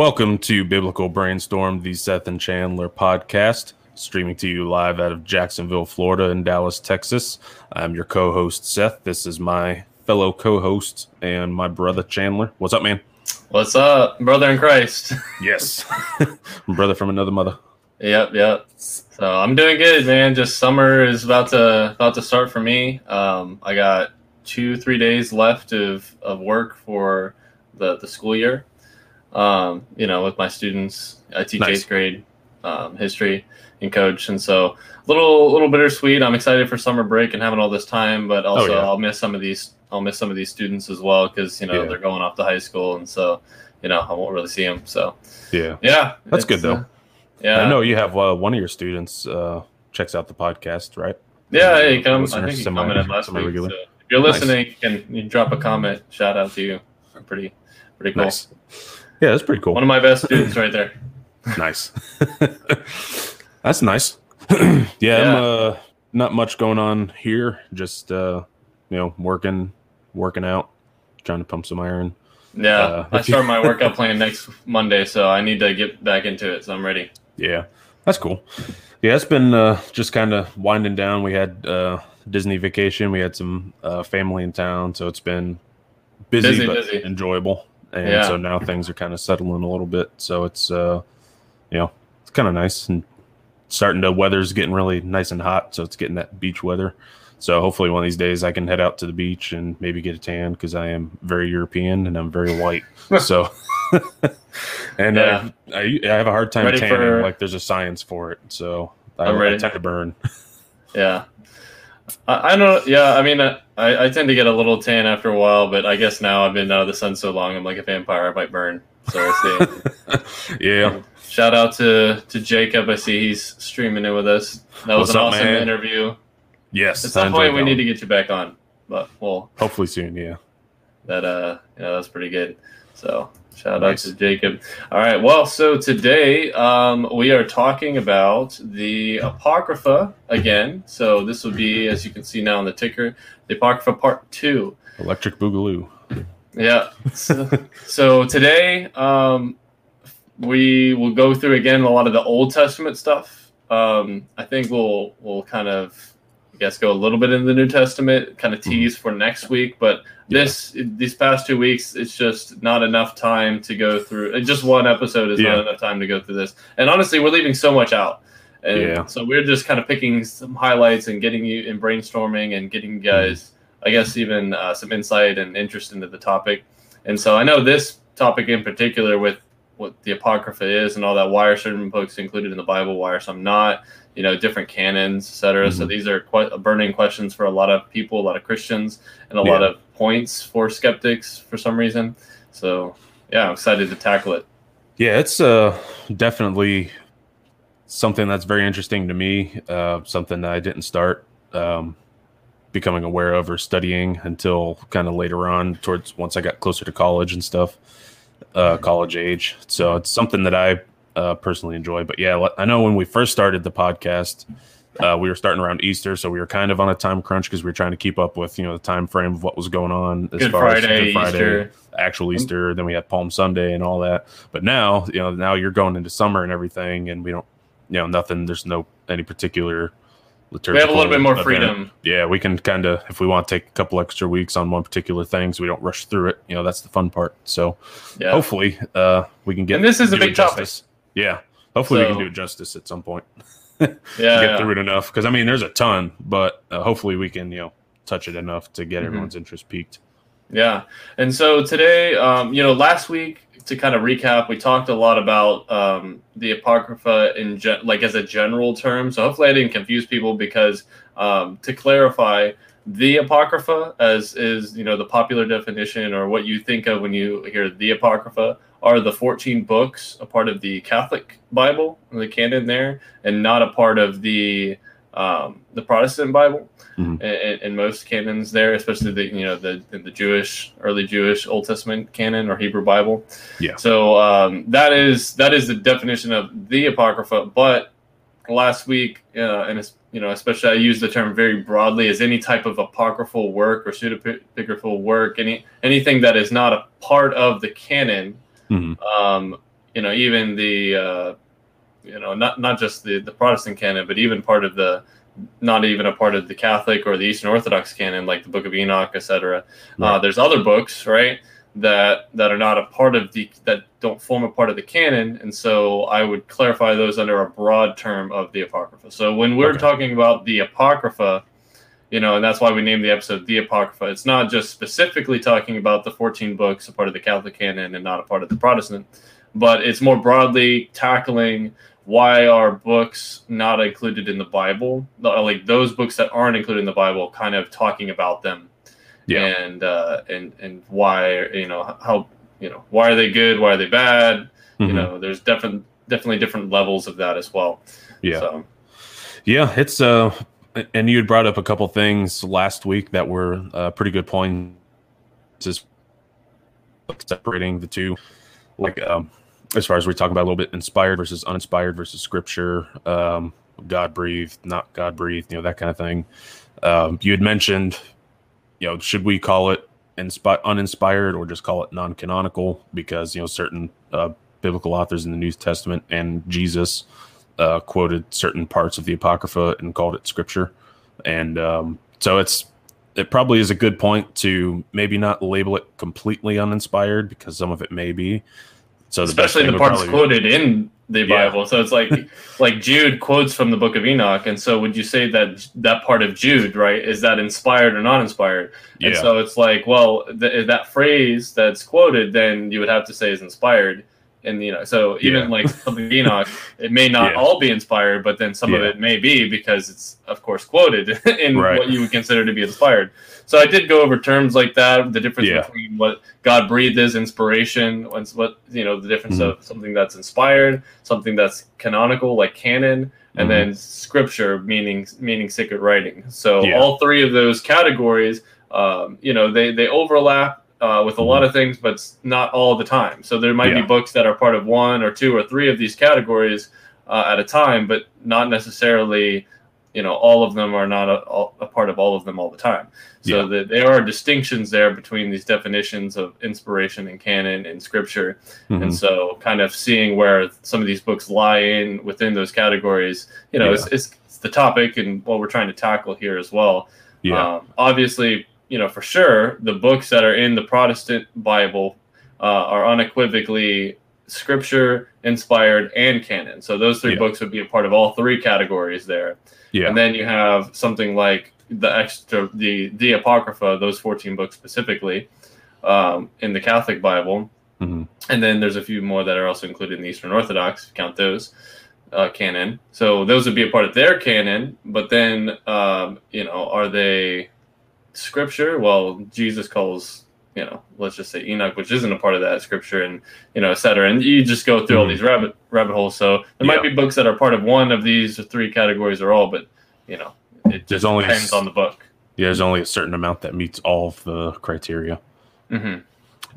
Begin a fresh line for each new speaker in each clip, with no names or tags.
Welcome to Biblical Brainstorm, the Seth and Chandler podcast, streaming to you live out of Jacksonville, Florida, and Dallas, Texas. I'm your co host, Seth. This is my fellow co host and my brother, Chandler. What's up, man?
What's up, brother in Christ?
Yes. brother from another mother.
Yep, yep. So I'm doing good, man. Just summer is about to about to start for me. Um, I got two, three days left of, of work for the, the school year um, you know, with my students. I teach nice. eighth grade um, history and coach, and so a little little bittersweet. I'm excited for summer break and having all this time, but oh, also oh, yeah. I'll miss some of these. I'll miss some of these students as well because you know yeah. they're going off to high school, and so you know I won't really see them. So
yeah,
yeah,
that's good though. Uh, yeah, I know you have uh, one of your students uh, checks out the podcast, right?
Yeah, he comes. I think he commented last week. So if you're listening, nice. you can you drop a comment. Shout out to you. Pretty pretty cool.
Nice. Yeah, that's pretty cool.
One of my best dudes right there.
nice. that's nice. yeah, yeah. I'm uh, not much going on here. Just uh, you know, working, working out, trying to pump some iron.
Yeah, uh, I start my workout plan next Monday, so I need to get back into it. So I'm ready.
Yeah, that's cool. Yeah, it's been uh, just kind of winding down. We had uh, Disney vacation. We had some uh, family in town, so it's been busy, busy but busy. enjoyable and yeah. so now things are kind of settling a little bit. So it's uh, you know, it's kind of nice and starting to weather's getting really nice and hot, so it's getting that beach weather. So hopefully one of these days I can head out to the beach and maybe get a tan because I am very European and I'm very white. so and yeah. I, I, I have a hard time ready tanning. For... Like there's a science for it, so I, I tend to burn.
yeah, I, I don't. Yeah, I mean, I, I tend to get a little tan after a while, but I guess now I've been out of the sun so long, I'm like a vampire. I might burn. So we'll
see. yeah.
shout out to to Jacob. I see he's streaming in with us. That was What's an up, awesome man? interview.
Yes.
At some point, we need to get you back on, but well,
hopefully soon. Yeah.
That uh, yeah, that's pretty good. So Shout nice. out to Jacob. All right. Well, so today um, we are talking about the Apocrypha again. So this will be, as you can see now on the ticker, the Apocrypha Part 2.
Electric Boogaloo.
Yeah. So, so today um, we will go through again a lot of the Old Testament stuff. Um, I think we'll we'll kind of guess go a little bit in the New Testament, kind of mm-hmm. tease for next week. But yeah. this these past two weeks, it's just not enough time to go through. Just one episode is yeah. not enough time to go through this. And honestly, we're leaving so much out. And yeah. so we're just kind of picking some highlights and getting you in brainstorming and getting you guys, mm-hmm. I guess, even uh, some insight and interest into the topic. And so I know this topic in particular with what the Apocrypha is and all that, why are certain books included in the Bible, why are some not? You know different canons etc mm-hmm. so these are quite burning questions for a lot of people a lot of christians and a yeah. lot of points for skeptics for some reason. So yeah i'm excited to tackle it.
Yeah it's uh definitely something that's very interesting to me uh something that i didn't start um becoming aware of or studying until kind of later on towards once i got closer to college and stuff uh college age. So it's something that i uh, personally enjoy. But yeah, I know when we first started the podcast, uh, we were starting around Easter, so we were kind of on a time crunch because we were trying to keep up with you know the time frame of what was going on
as Good far Friday,
as Good Friday, Easter. actual Easter. Then we had Palm Sunday and all that. But now you know now you're going into summer and everything, and we don't you know nothing. There's no any particular
liturgical. We have a little bit more event. freedom.
Yeah, we can kind of if we want to take a couple extra weeks on one particular thing, so we don't rush through it. You know, that's the fun part. So yeah. hopefully, uh, we can get.
And this is a big topic.
Yeah, hopefully so, we can do it justice at some point. yeah, get through it enough because I mean, there's a ton, but uh, hopefully we can you know touch it enough to get mm-hmm. everyone's interest piqued.
Yeah, and so today, um, you know, last week to kind of recap, we talked a lot about um, the apocrypha in ge- like as a general term. So hopefully I didn't confuse people because um, to clarify, the apocrypha as is you know the popular definition or what you think of when you hear the apocrypha are the 14 books a part of the Catholic Bible, the canon there, and not a part of the um, the Protestant Bible. Mm-hmm. And, and, most canons there, especially the you know the the Jewish early Jewish Old Testament canon or Hebrew Bible.
Yeah.
So um, that is that is the definition of the Apocrypha. But last week, uh, and it's, you know especially I use the term very broadly as any type of apocryphal work or pseudepigraphal work, any anything that is not a part of the canon Mm-hmm. Um, you know, even the uh, you know, not not just the the Protestant canon, but even part of the not even a part of the Catholic or the Eastern Orthodox canon, like the Book of Enoch, etc. Uh, right. Uh, there's other books, right, that that are not a part of the that don't form a part of the canon, and so I would clarify those under a broad term of the Apocrypha. So when we're okay. talking about the Apocrypha, you know, and that's why we named the episode "The Apocrypha." It's not just specifically talking about the 14 books, a part of the Catholic canon, and not a part of the Protestant, but it's more broadly tackling why are books not included in the Bible? Like those books that aren't included in the Bible, kind of talking about them, yeah, and uh, and and why you know how you know why are they good? Why are they bad? Mm-hmm. You know, there's definitely definitely different levels of that as well.
Yeah, so. yeah, it's uh, and you had brought up a couple things last week that were uh, pretty good points, just separating the two, like um as far as we talk about a little bit inspired versus uninspired versus scripture, um, God breathed, not God breathed, you know, that kind of thing. Um, you had mentioned, you know, should we call it inspi- uninspired or just call it non canonical? Because, you know, certain uh, biblical authors in the New Testament and Jesus uh, quoted certain parts of the Apocrypha and called it scripture. And um, so it's, it probably is a good point to maybe not label it completely uninspired because some of it may be,
so the especially the parts quoted in the Bible. Yeah. So it's like like Jude quotes from the Book of Enoch, and so would you say that that part of Jude, right, is that inspired or not inspired? Yeah. And so it's like, well, th- that phrase that's quoted, then you would have to say is inspired and you know so even yeah. like something enoch it may not yeah. all be inspired but then some yeah. of it may be because it's of course quoted in right. what you would consider to be inspired so i did go over terms like that the difference between what god breathed is inspiration what you know the difference mm-hmm. of something that's inspired something that's canonical like canon and mm-hmm. then scripture meaning meaning sacred writing so all three of those categories um, you know they they overlap uh, with a lot of things, but not all the time. So there might yeah. be books that are part of one or two or three of these categories uh, at a time, but not necessarily, you know, all of them are not a, a part of all of them all the time. So yeah. the, there are distinctions there between these definitions of inspiration and canon and scripture. Mm-hmm. And so kind of seeing where some of these books lie in within those categories, you know, yeah. it's, it's, it's, the topic and what we're trying to tackle here as well. Yeah. Um, obviously, you know, for sure, the books that are in the Protestant Bible uh, are unequivocally scripture inspired and canon. So those three yeah. books would be a part of all three categories there. Yeah. And then you have something like the extra the the apocrypha, those 14 books specifically, um, in the Catholic Bible. Mm-hmm. And then there's a few more that are also included in the Eastern Orthodox, count those uh, canon. So those would be a part of their canon, but then um, you know, are they scripture, well, Jesus calls, you know, let's just say Enoch, which isn't a part of that scripture, and you know, et cetera. And you just go through mm-hmm. all these rabbit rabbit holes. So there yeah. might be books that are part of one of these three categories or all, but you know, it just only depends a, on the book.
Yeah, there's only a certain amount that meets all of the criteria. Mm-hmm.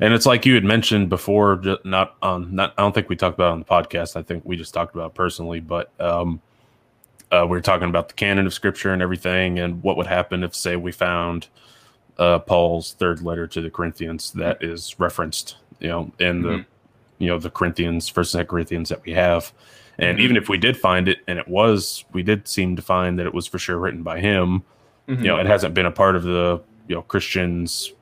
And it's like you had mentioned before, not on not I don't think we talked about on the podcast. I think we just talked about personally, but um, uh, we were talking about the canon of scripture and everything, and what would happen if, say, we found uh, Paul's third letter to the Corinthians that is referenced, you know, in the, mm-hmm. you know, the Corinthians, First and Corinthians that we have, and mm-hmm. even if we did find it, and it was, we did seem to find that it was for sure written by him. Mm-hmm. You know, it hasn't been a part of the you know Christians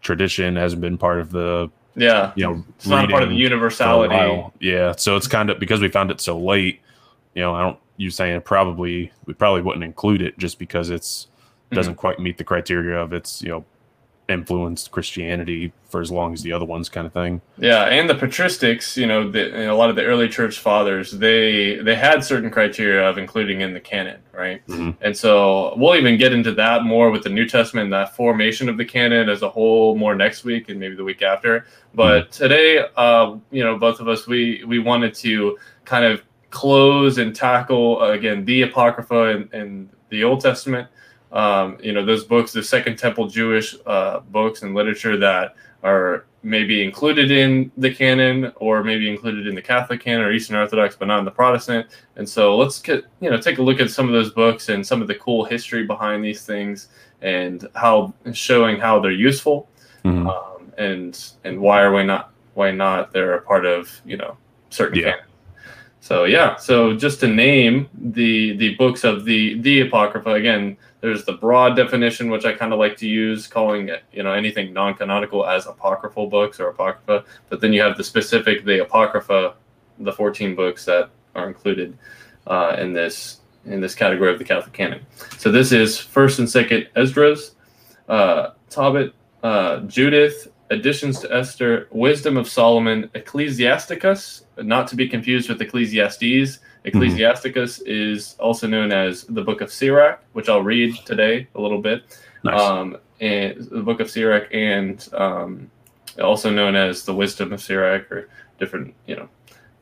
tradition, hasn't been part of the
yeah, you know, it's not part of the universality.
Yeah, so it's kind of because we found it so late. You know, I don't you saying probably we probably wouldn't include it just because it's doesn't mm-hmm. quite meet the criteria of its you know influenced Christianity for as long as the other ones, kind of thing.
Yeah, and the patristics, you know, the, a lot of the early church fathers, they they had certain criteria of including in the canon, right? Mm-hmm. And so we'll even get into that more with the New Testament, that formation of the canon as a whole, more next week and maybe the week after. But mm-hmm. today, uh, you know, both of us, we we wanted to kind of close and tackle uh, again the apocrypha and, and the Old Testament. Um, you know those books, the Second Temple Jewish uh, books and literature that are maybe included in the canon or maybe included in the Catholic canon or Eastern Orthodox, but not in the Protestant. And so let's get you know take a look at some of those books and some of the cool history behind these things and how showing how they're useful mm-hmm. um, and and why are we not why not they're a part of you know certain yeah. canon. So yeah, so just to name the the books of the the apocrypha again, there's the broad definition which I kind of like to use, calling it you know anything non-canonical as apocryphal books or apocrypha. But then you have the specific the apocrypha, the 14 books that are included uh, in this in this category of the Catholic canon. So this is First and Second Esdras, uh, Tobit, uh, Judith, additions to Esther, Wisdom of Solomon, Ecclesiasticus, not to be confused with Ecclesiastes. Ecclesiasticus mm-hmm. is also known as the Book of Sirach, which I'll read today a little bit. Nice. Um, and the Book of Sirach, and um, also known as the Wisdom of Sirach, or different, you know,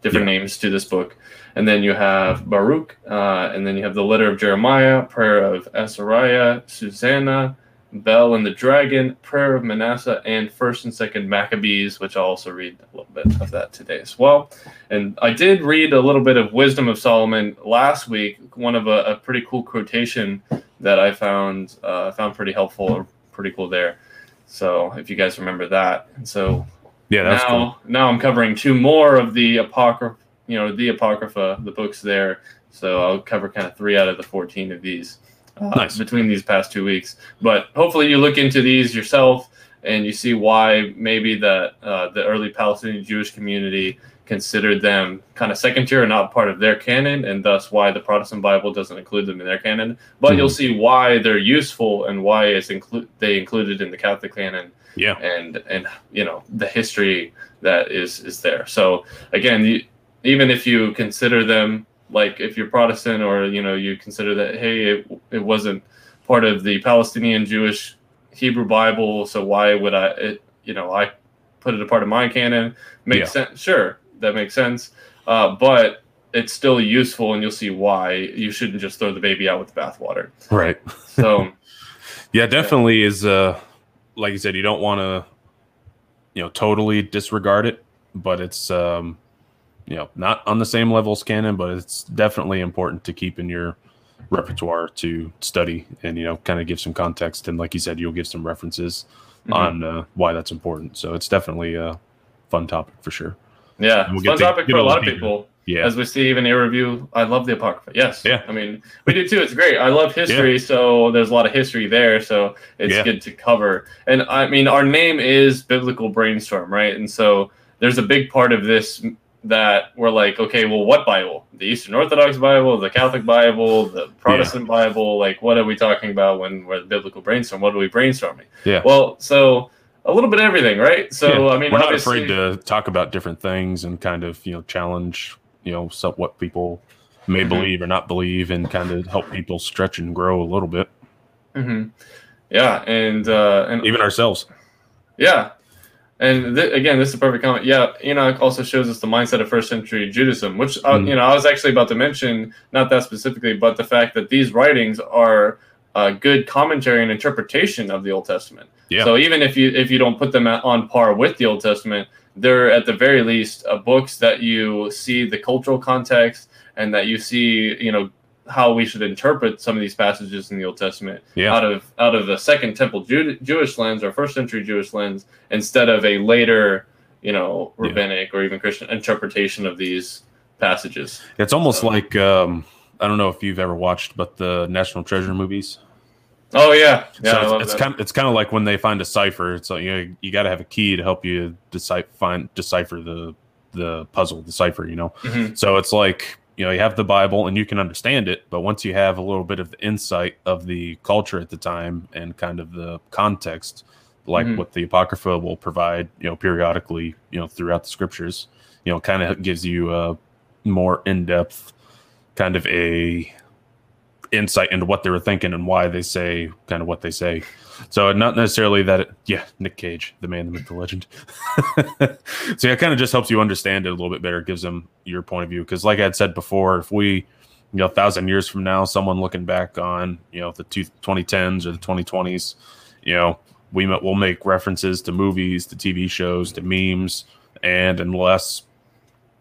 different yeah. names to this book. And then you have Baruch, uh, and then you have the Letter of Jeremiah, Prayer of Azariah, Susanna, Bel and the Dragon, Prayer of Manasseh, and First and Second Maccabees, which I'll also read a little bit of that today as well. And I did read a little bit of Wisdom of Solomon last week. One of a, a pretty cool quotation that I found uh, found pretty helpful, or pretty cool there. So if you guys remember that, and so
yeah,
now
cool.
now I'm covering two more of the apocrypha, you know, the apocrypha, the books there. So I'll cover kind of three out of the fourteen of these uh, nice. between these past two weeks. But hopefully, you look into these yourself and you see why maybe the uh, the early Palestinian Jewish community considered them kind of second tier and not part of their canon, and thus why the Protestant Bible doesn't include them in their canon. But mm-hmm. you'll see why they're useful and why it's include they included in the Catholic canon.
Yeah,
and and you know the history that is is there. So again, you, even if you consider them like if you're Protestant or you know you consider that hey it, it wasn't part of the Palestinian Jewish Hebrew Bible, so why would I it, you know I put it a part of my canon? Makes yeah. sense. Sure, that makes sense. Uh, but it's still useful, and you'll see why you shouldn't just throw the baby out with the bathwater.
Right.
So,
yeah, definitely yeah. is. Uh, like you said, you don't want to, you know, totally disregard it, but it's um, you know not on the same level as canon, but it's definitely important to keep in your repertoire to study and you know kind of give some context. And like you said you'll give some references mm-hmm. on uh, why that's important. So it's definitely a fun topic for sure.
Yeah we'll fun to, topic for a lot of people.
Yeah.
As we see even a review i love the apocrypha. Yes.
Yeah.
I mean we do too. It's great. I love history yeah. so there's a lot of history there so it's yeah. good to cover. And i mean our name is biblical brainstorm right? And so there's a big part of this that were like, okay, well, what Bible? The Eastern Orthodox Bible, the Catholic Bible, the Protestant yeah. Bible? Like, what are we talking about when we're the biblical brainstorm? What are we brainstorming?
Yeah.
Well, so a little bit of everything, right? So, yeah. I mean,
we're not afraid to talk about different things and kind of, you know, challenge, you know, some, what people may mm-hmm. believe or not believe and kind of help people stretch and grow a little bit.
Mm-hmm. Yeah. And, uh, and
even ourselves.
Yeah. And th- again, this is a perfect comment. Yeah, Enoch also shows us the mindset of first century Judaism, which uh, mm. you know I was actually about to mention, not that specifically, but the fact that these writings are a good commentary and interpretation of the Old Testament.
Yeah.
So even if you if you don't put them on par with the Old Testament, they're at the very least uh, books that you see the cultural context and that you see you know how we should interpret some of these passages in the Old Testament
yeah.
out of out of the Second Temple Jew- Jewish lens or first century Jewish lens instead of a later, you know, rabbinic yeah. or even Christian interpretation of these passages.
It's almost so. like um, I don't know if you've ever watched, but the National Treasure movies.
Oh yeah,
yeah. So it's, it's kind of, it's kind of like when they find a cipher. It's like you know, you got to have a key to help you decipher find decipher the the puzzle, the cipher. You know, mm-hmm. so it's like you know you have the bible and you can understand it but once you have a little bit of the insight of the culture at the time and kind of the context like mm-hmm. what the apocrypha will provide you know periodically you know throughout the scriptures you know kind of gives you a more in-depth kind of a insight into what they were thinking and why they say kind of what they say so not necessarily that, it, yeah, Nick Cage, the man, the myth, the legend. so yeah, it kind of just helps you understand it a little bit better. Gives them your point of view. Because like I had said before, if we, you know, a thousand years from now, someone looking back on, you know, the two, 2010s or the 2020s, you know, we will make references to movies, to TV shows, to memes, and unless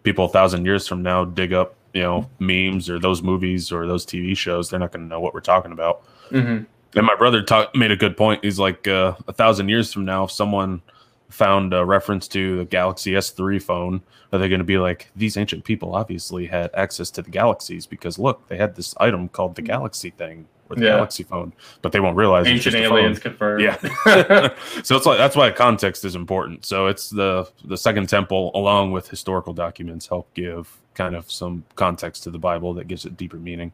people a thousand years from now dig up, you know, memes or those movies or those TV shows, they're not going to know what we're talking about.
Mm-hmm.
And my brother talk, made a good point. He's like, uh, a thousand years from now, if someone found a reference to the Galaxy S3 phone, are they going to be like these ancient people obviously had access to the galaxies because look, they had this item called the Galaxy thing or the yeah. Galaxy phone, but they won't realize
ancient aliens confirmed.
Yeah, so it's like that's why context is important. So it's the the Second Temple along with historical documents help give kind of some context to the Bible that gives it deeper meaning.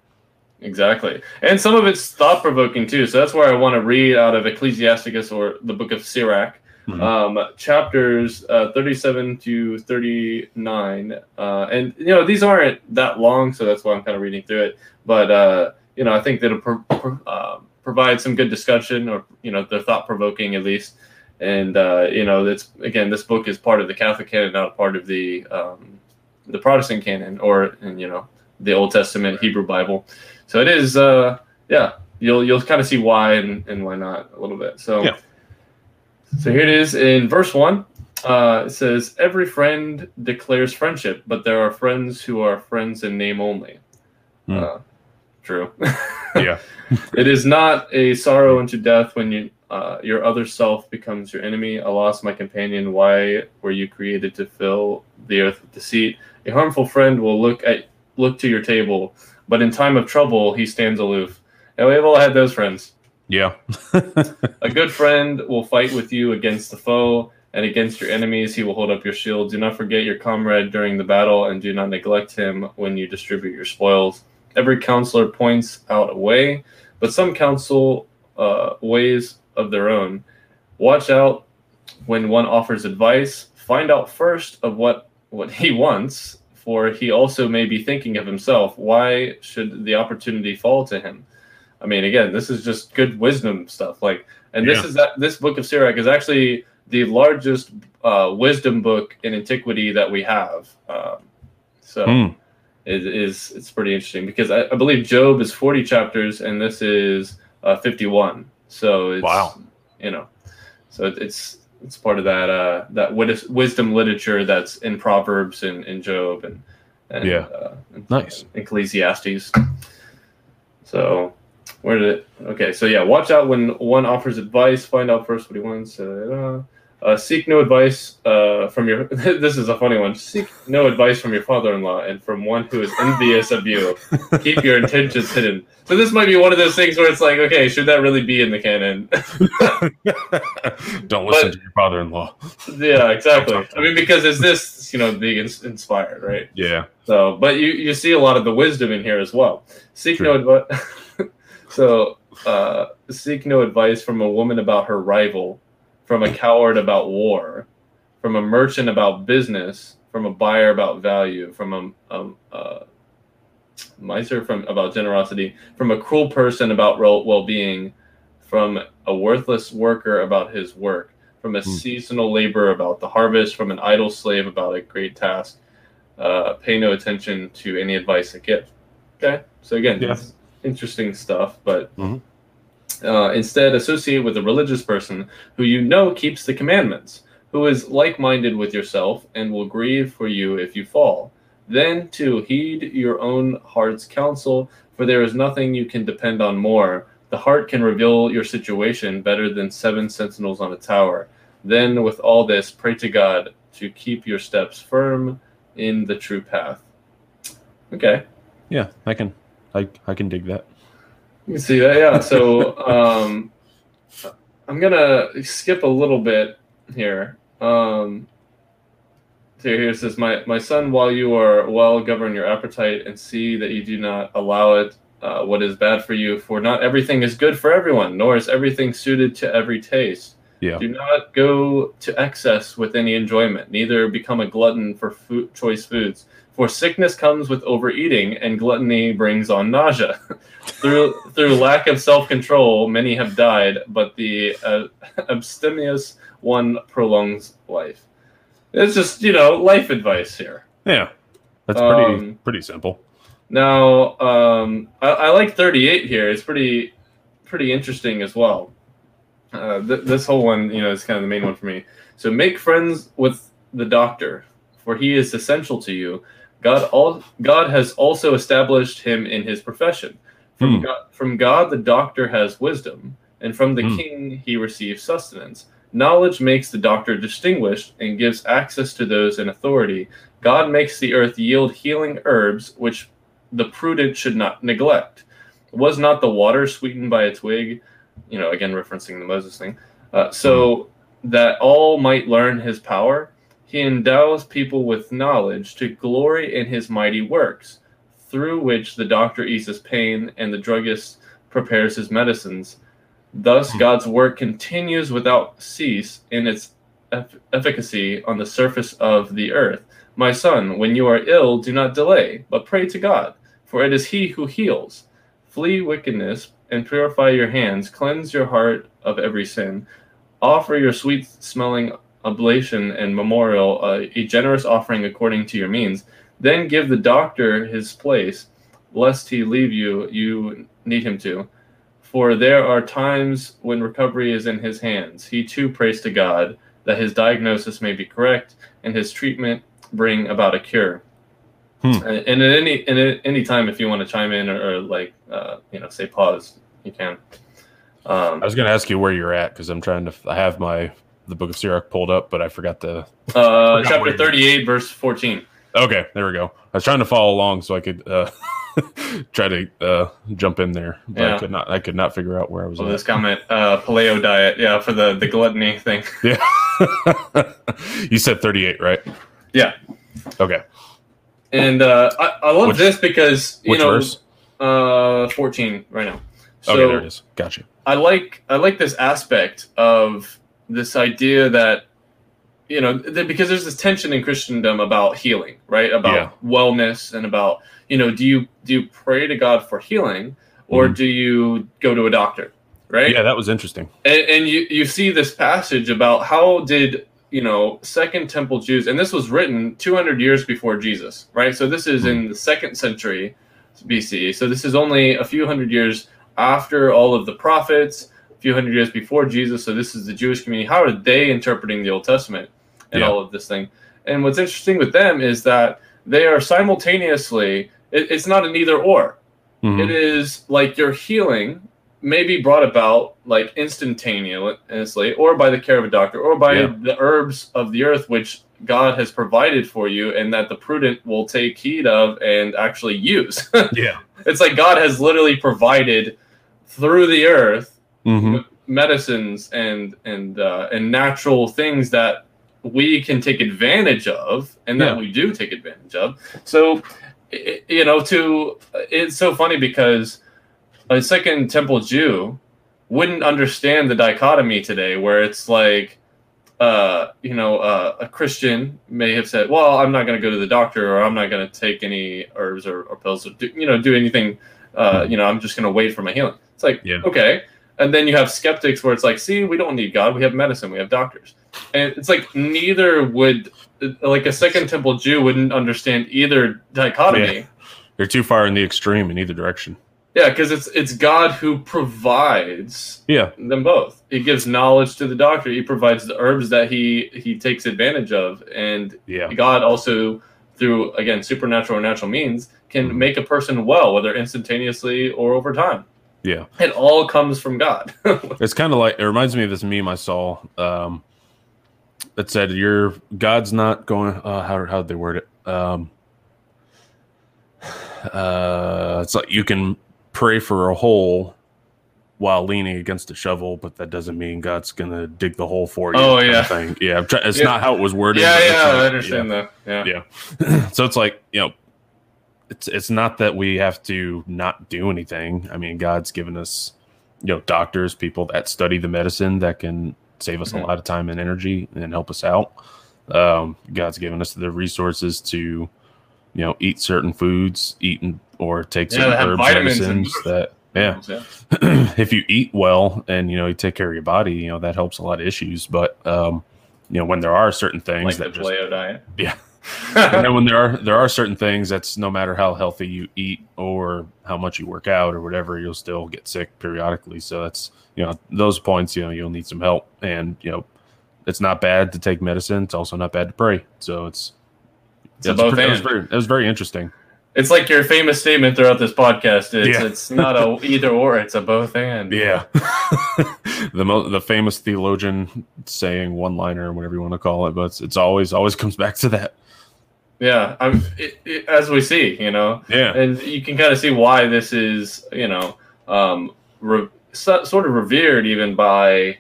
Exactly. And some of it's thought provoking too. So that's where I want to read out of Ecclesiasticus or the book of Sirach, mm-hmm. um, chapters uh, 37 to 39. Uh, and, you know, these aren't that long, so that's why I'm kind of reading through it. But, uh, you know, I think that'll pro- pro- uh, provide some good discussion or, you know, they're thought provoking at least. And, uh, you know, it's again, this book is part of the Catholic canon, not part of the, um, the Protestant canon or, and, you know, the Old Testament Hebrew Bible. So it is, uh, yeah, you'll you'll kind of see why and, and why not a little bit. So, yeah. so here it is in verse one. Uh, it says, "Every friend declares friendship, but there are friends who are friends in name only." Mm. Uh, true.
yeah.
it is not a sorrow unto death when you uh, your other self becomes your enemy. I lost my companion. Why were you created to fill the earth with deceit? A harmful friend will look at look to your table but in time of trouble, he stands aloof. And we've all had those friends.
Yeah.
a good friend will fight with you against the foe, and against your enemies, he will hold up your shield. Do not forget your comrade during the battle, and do not neglect him when you distribute your spoils. Every counselor points out a way, but some counsel uh, ways of their own. Watch out when one offers advice. Find out first of what what he wants for he also may be thinking of himself, why should the opportunity fall to him? I mean, again, this is just good wisdom stuff. Like, and this is that this book of Sirach is actually the largest uh, wisdom book in antiquity that we have. Um, so mm. It is it's pretty interesting because I, I, believe Job is forty chapters and this is uh, fifty one. So it's wow, you know, so it, it's it's part of that uh, that wisdom literature that's in Proverbs and, in Job and, and
yeah, uh, and, nice
Ecclesiastes. So where did it? Okay, so yeah, watch out when one offers advice. Find out first what he wants. Uh, uh, seek no advice uh, from your. this is a funny one. Seek no advice from your father-in-law and from one who is envious of you. Keep your intentions hidden. So this might be one of those things where it's like, okay, should that really be in the canon?
Don't listen but, to your father-in-law.
Yeah, exactly. I mean, because is this you know being inspired, right?
Yeah.
So, but you you see a lot of the wisdom in here as well. Seek True. no advice. so, uh, seek no advice from a woman about her rival from a coward about war, from a merchant about business, from a buyer about value, from a, um, uh, miser from about generosity, from a cruel person about well-being, from a worthless worker about his work, from a mm. seasonal laborer about the harvest, from an idle slave about a great task. Uh, pay no attention to any advice I give. Okay, so again, yeah. interesting stuff, but. Mm-hmm uh, instead, associate with a religious person who you know keeps the commandments, who is like minded with yourself and will grieve for you if you fall. Then, to heed your own heart's counsel, for there is nothing you can depend on more. The heart can reveal your situation better than seven sentinels on a tower. Then, with all this, pray to God to keep your steps firm in the true path. Okay.
Yeah, I can, I, I can dig that.
You can see that, yeah. So um, I'm gonna skip a little bit here. Um, so here it says, "My my son, while you are well, govern your appetite and see that you do not allow it uh, what is bad for you. For not everything is good for everyone, nor is everything suited to every taste.
Yeah.
Do not go to excess with any enjoyment. Neither become a glutton for food, choice foods." For sickness comes with overeating, and gluttony brings on nausea. through through lack of self control, many have died, but the uh, abstemious one prolongs life. It's just you know life advice here.
Yeah, that's pretty um, pretty simple.
Now, um, I, I, like 38 here. It's pretty pretty interesting as well. Uh, th- this whole one, you know, is kind of the main one for me. So make friends with the doctor, for he is essential to you. God, all, God has also established him in his profession. From, hmm. God, from God, the doctor has wisdom, and from the hmm. king, he receives sustenance. Knowledge makes the doctor distinguished and gives access to those in authority. God makes the earth yield healing herbs, which the prudent should not neglect. Was not the water sweetened by a twig? You know, again, referencing the Moses thing. Uh, so that all might learn his power, he endows people with knowledge to glory in his mighty works, through which the doctor eases pain and the druggist prepares his medicines Thus, hmm. God's work continues without cease in its efficacy on the surface of the earth. My son, when you are ill, do not delay, but pray to God, for it is He who heals. Flee wickedness and purify your hands, cleanse your heart of every sin. Offer your sweet smelling oblation and memorial, uh, a generous offering according to your means. Then give the doctor his place, lest he leave you, you need him to for there are times when recovery is in his hands. He too prays to God that his diagnosis may be correct and his treatment bring about a cure. Hmm. And at any and at any time, if you want to chime in or, or like uh, you know say pause, you can.
Um, I was going to ask you where you're at because I'm trying to. I have my the Book of Sirach pulled up, but I forgot the
uh, chapter 38, verse 14.
Okay, there we go. I was trying to follow along so I could. Uh, try to uh, jump in there, but yeah. I could not. I could not figure out where I was.
Well, this comment, uh, paleo diet, yeah, for the the gluttony thing.
Yeah, you said thirty eight, right?
Yeah.
Okay.
And uh, I, I love which, this because you know,
verse?
uh, fourteen right now.
So okay, there it is. Gotcha.
I like I like this aspect of this idea that you know because there's this tension in Christendom about healing, right? About yeah. wellness and about you know, do you do you pray to God for healing, or mm-hmm. do you go to a doctor? Right.
Yeah, that was interesting.
And, and you you see this passage about how did you know Second Temple Jews, and this was written 200 years before Jesus, right? So this is mm-hmm. in the second century BC. So this is only a few hundred years after all of the prophets, few hundred years before Jesus. So this is the Jewish community. How are they interpreting the Old Testament and yeah. all of this thing? And what's interesting with them is that they are simultaneously it, it's not an either or. Mm-hmm. It is like your healing may be brought about like instantaneously or by the care of a doctor or by yeah. the herbs of the earth which God has provided for you and that the prudent will take heed of and actually use.
yeah.
It's like God has literally provided through the earth mm-hmm. medicines and and uh, and natural things that we can take advantage of and that yeah. we do take advantage of. So you know, to it's so funny because a Second Temple Jew wouldn't understand the dichotomy today, where it's like, uh, you know, uh, a Christian may have said, "Well, I'm not going to go to the doctor, or I'm not going to take any herbs or, or pills, or do, you know, do anything. Uh, you know, I'm just going to wait for my healing." It's like, yeah. okay. And then you have skeptics where it's like, "See, we don't need God. We have medicine. We have doctors." And it's like neither would like a second temple Jew wouldn't understand either dichotomy. Yeah.
They're too far in the extreme in either direction.
Yeah, because it's it's God who provides
yeah.
them both. He gives knowledge to the doctor. He provides the herbs that he he takes advantage of, and
yeah.
God also through again supernatural or natural means can mm-hmm. make a person well, whether instantaneously or over time.
Yeah,
it all comes from God.
it's kind of like it reminds me of this meme I saw. Um, that said your God's not going. Uh, how how did they word it? Um, uh, it's like you can pray for a hole while leaning against a shovel, but that doesn't mean God's gonna dig the hole for you.
Oh yeah,
yeah. Try, it's yeah. not how it was worded.
Yeah, yeah, I understand
yeah.
that.
Yeah, yeah. so it's like you know, it's it's not that we have to not do anything. I mean, God's given us you know doctors, people that study the medicine that can save us mm-hmm. a lot of time and energy and help us out. Um, God's given us the resources to, you know, eat certain foods, eat or take certain yeah, herbs, medicines that, yeah. yeah. if you eat well and, you know, you take care of your body, you know, that helps a lot of issues. But, um, you know, when there are certain things
like that the just, diet.
Yeah. and then when there are there are certain things that's no matter how healthy you eat or how much you work out or whatever, you'll still get sick periodically. So that's you know those points you know you'll need some help. And you know it's not bad to take medicine. It's also not bad to pray. So it's,
it's yeah, it, was
very, it was very interesting
It's like your famous statement throughout this podcast. It's, yeah. it's not a either or; it's a both and.
Yeah, the mo- the famous theologian saying one liner, whatever you want to call it, but it's, it's always always comes back to that.
Yeah, I'm it, it, as we see, you know.
Yeah,
and you can kind of see why this is, you know, um, re- so, sort of revered even by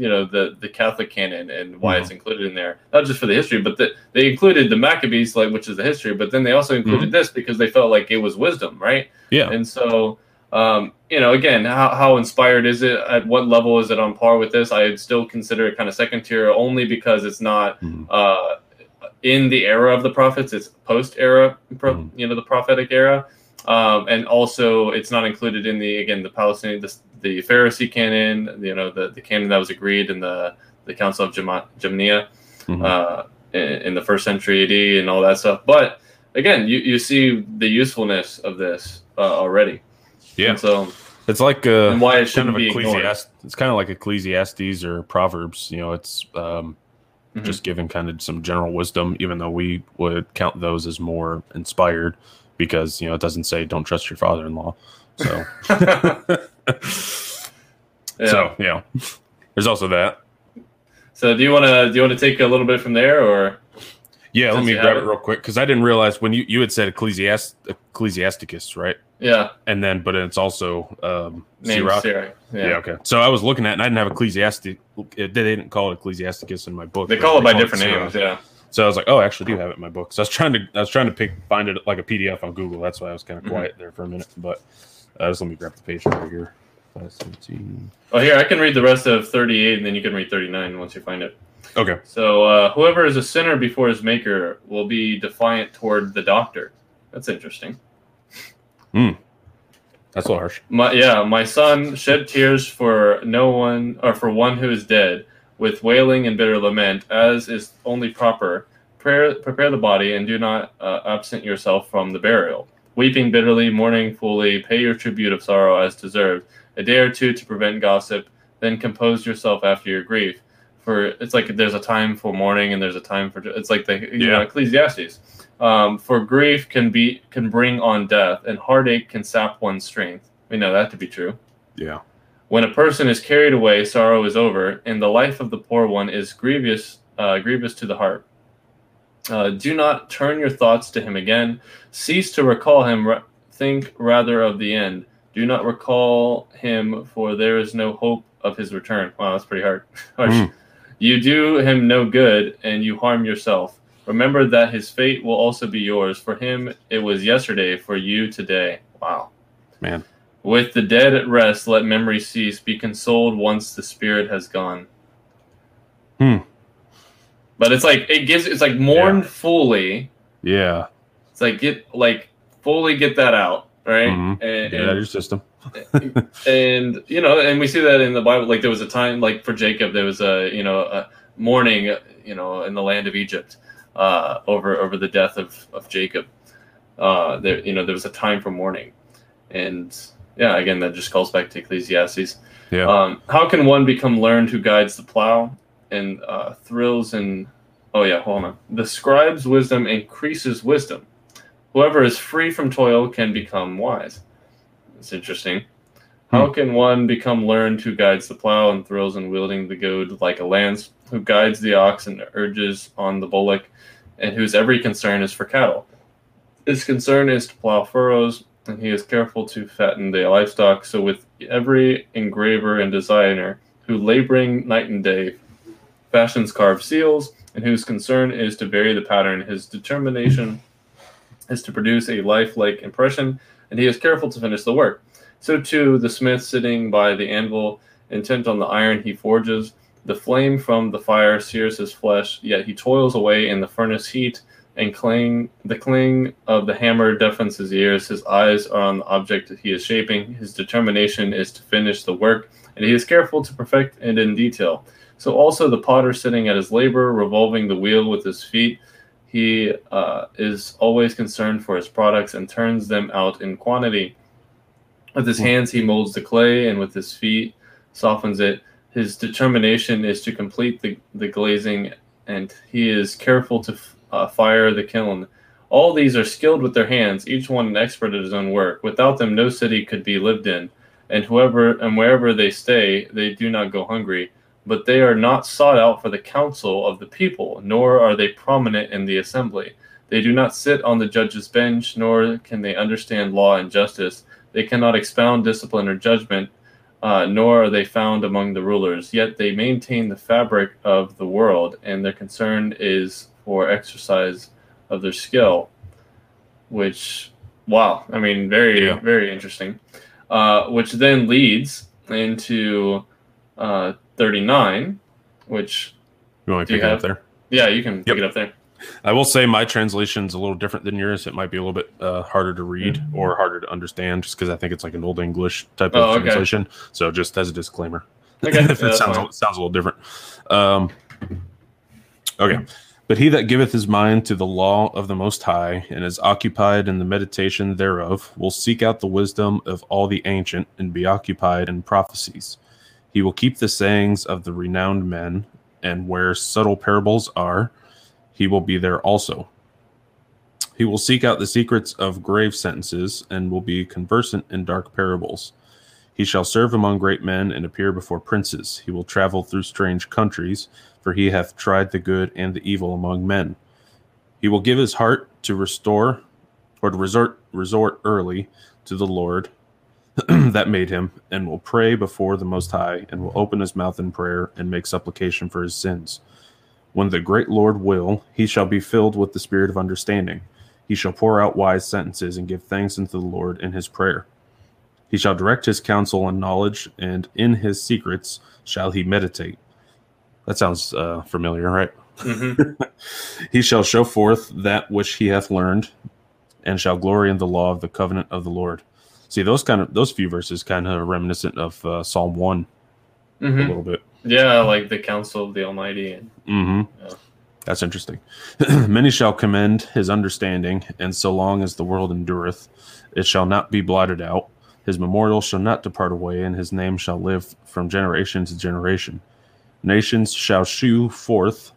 you know the the Catholic canon and why mm-hmm. it's included in there. Not just for the history, but the, they included the Maccabees, like which is the history, but then they also included mm-hmm. this because they felt like it was wisdom, right?
Yeah.
And so, um, you know, again, how how inspired is it? At what level is it on par with this? I would still consider it kind of second tier, only because it's not. Mm-hmm. Uh, in the era of the prophets, it's post era, mm-hmm. you know, the prophetic era, um, and also it's not included in the again the Palestinian the, the Pharisee canon, you know, the, the canon that was agreed in the the Council of Jamnia mm-hmm. uh, in, in, the first century AD and all that stuff. But again, you, you see the usefulness of this uh, already.
Yeah.
And so
it's like uh,
why it shouldn't kind of be Ecclesiast-
It's kind of like Ecclesiastes or Proverbs. You know, it's um, mm-hmm. just giving kind of some general wisdom, even though we would count those as more inspired because you know it doesn't say don't trust your father-in-law. So, yeah. so yeah, there's also that.
So do you want to do you want to take a little bit from there or?
Yeah, let me grab it, real quick because I didn't realize when you, you had said Ecclesiast, Ecclesiasticus, right?
Yeah.
And then, but it's also um,
Sirach. Yeah.
yeah. Okay. So I was looking at, and I didn't have Ecclesiastic. They didn't call it Ecclesiasticus in my book.
They call it by different names. Yeah.
So I was like, oh, I actually do have it in my book. So I was trying to, I was trying to pick, find it like a PDF on Google. That's why I was kind of mm-hmm. quiet mm-hmm. there for a minute. But uh, just let me grab the page right here.
Five, 17. Oh, here I can read the rest of 38, and then you can read 39 once you find it.
Okay.
So uh, whoever is a sinner before his maker will be defiant toward the doctor. That's interesting.
Hmm. That's a harsh.
My, yeah, my son shed tears for no one or for one who is dead, with wailing and bitter lament, as is only proper. Prepare, prepare the body, and do not uh, absent yourself from the burial. Weeping bitterly, mourning fully, pay your tribute of sorrow as deserved. A day or two to prevent gossip, then compose yourself after your grief. For it's like there's a time for mourning and there's a time for it's like the you yeah. know Ecclesiastes. Um, for grief can be can bring on death, and heartache can sap one's strength. We know that to be true.
Yeah.
When a person is carried away, sorrow is over, and the life of the poor one is grievous, uh, grievous to the heart. Uh, do not turn your thoughts to him again. Cease to recall him. think rather of the end. Do not recall him, for there is no hope of his return. Wow, that's pretty hard. mm. You do him no good, and you harm yourself. Remember that his fate will also be yours. For him, it was yesterday. For you, today. Wow.
Man.
With the dead at rest, let memory cease. Be consoled once the spirit has gone.
Hmm.
But it's like it gives it's like mourn yeah. fully.
Yeah.
It's like get like fully get that out, right?
Mm-hmm. And, get out of your system.
and you know, and we see that in the Bible. Like there was a time, like for Jacob, there was a you know a mourning, you know, in the land of Egypt, uh, over over the death of of Jacob. Uh, there, you know, there was a time for mourning, and yeah, again, that just calls back to Ecclesiastes.
Yeah.
Um, how can one become learned who guides the plow and uh, thrills and oh yeah, hold on. The scribe's wisdom increases wisdom. Whoever is free from toil can become wise. It's interesting. How hmm. can one become learned who guides the plow and thrills in wielding the goad like a lance, who guides the ox and urges on the bullock, and whose every concern is for cattle? His concern is to plow furrows and he is careful to fatten the livestock. So, with every engraver and designer who, laboring night and day, fashions carved seals, and whose concern is to vary the pattern, his determination is to produce a lifelike impression, and he is careful to finish the work. So, too, the smith sitting by the anvil, intent on the iron he forges, the flame from the fire sears his flesh, yet he toils away in the furnace heat and clang, the clang of the hammer deafens his ears. His eyes are on the object that he is shaping. His determination is to finish the work, and he is careful to perfect it in detail. So, also the potter sitting at his labor, revolving the wheel with his feet, he uh, is always concerned for his products and turns them out in quantity. With his hands, he molds the clay, and with his feet, softens it. His determination is to complete the, the glazing, and he is careful to uh, fire the kiln. All these are skilled with their hands, each one an expert at his own work. Without them, no city could be lived in, and whoever and wherever they stay, they do not go hungry. But they are not sought out for the counsel of the people, nor are they prominent in the assembly. They do not sit on the judge's bench, nor can they understand law and justice. They cannot expound discipline or judgment, uh, nor are they found among the rulers. Yet they maintain the fabric of the world, and their concern is for exercise of their skill. Which, wow, I mean, very, yeah. very interesting. Uh, which then leads into uh, 39, which.
You want to pick it up there?
Yeah, you can yep. pick it up there.
I will say my translation is a little different than yours. It might be a little bit uh, harder to read mm-hmm. or harder to understand, just because I think it's like an old English type of oh, okay. translation. So just as a disclaimer, okay. if yeah, it sounds a, sounds a little different. Um, okay, but he that giveth his mind to the law of the Most High and is occupied in the meditation thereof will seek out the wisdom of all the ancient and be occupied in prophecies. He will keep the sayings of the renowned men, and where subtle parables are he will be there also. He will seek out the secrets of grave sentences and will be conversant in dark parables. He shall serve among great men and appear before princes. He will travel through strange countries, for he hath tried the good and the evil among men. He will give his heart to restore or to resort resort early to the Lord that made him, and will pray before the Most High, and will open his mouth in prayer and make supplication for his sins. When the great Lord will, he shall be filled with the spirit of understanding. He shall pour out wise sentences and give thanks unto the Lord in his prayer. He shall direct his counsel and knowledge, and in his secrets shall he meditate. That sounds uh, familiar, right? Mm-hmm. he shall show forth that which he hath learned, and shall glory in the law of the covenant of the Lord. See those kind of those few verses kind of reminiscent of uh, Psalm one mm-hmm. a little bit.
Yeah, like the counsel of the Almighty. And,
mm-hmm. yeah. That's interesting. Many shall commend his understanding, and so long as the world endureth, it shall not be blotted out. His memorial shall not depart away, and his name shall live from generation to generation. Nations shall shew forth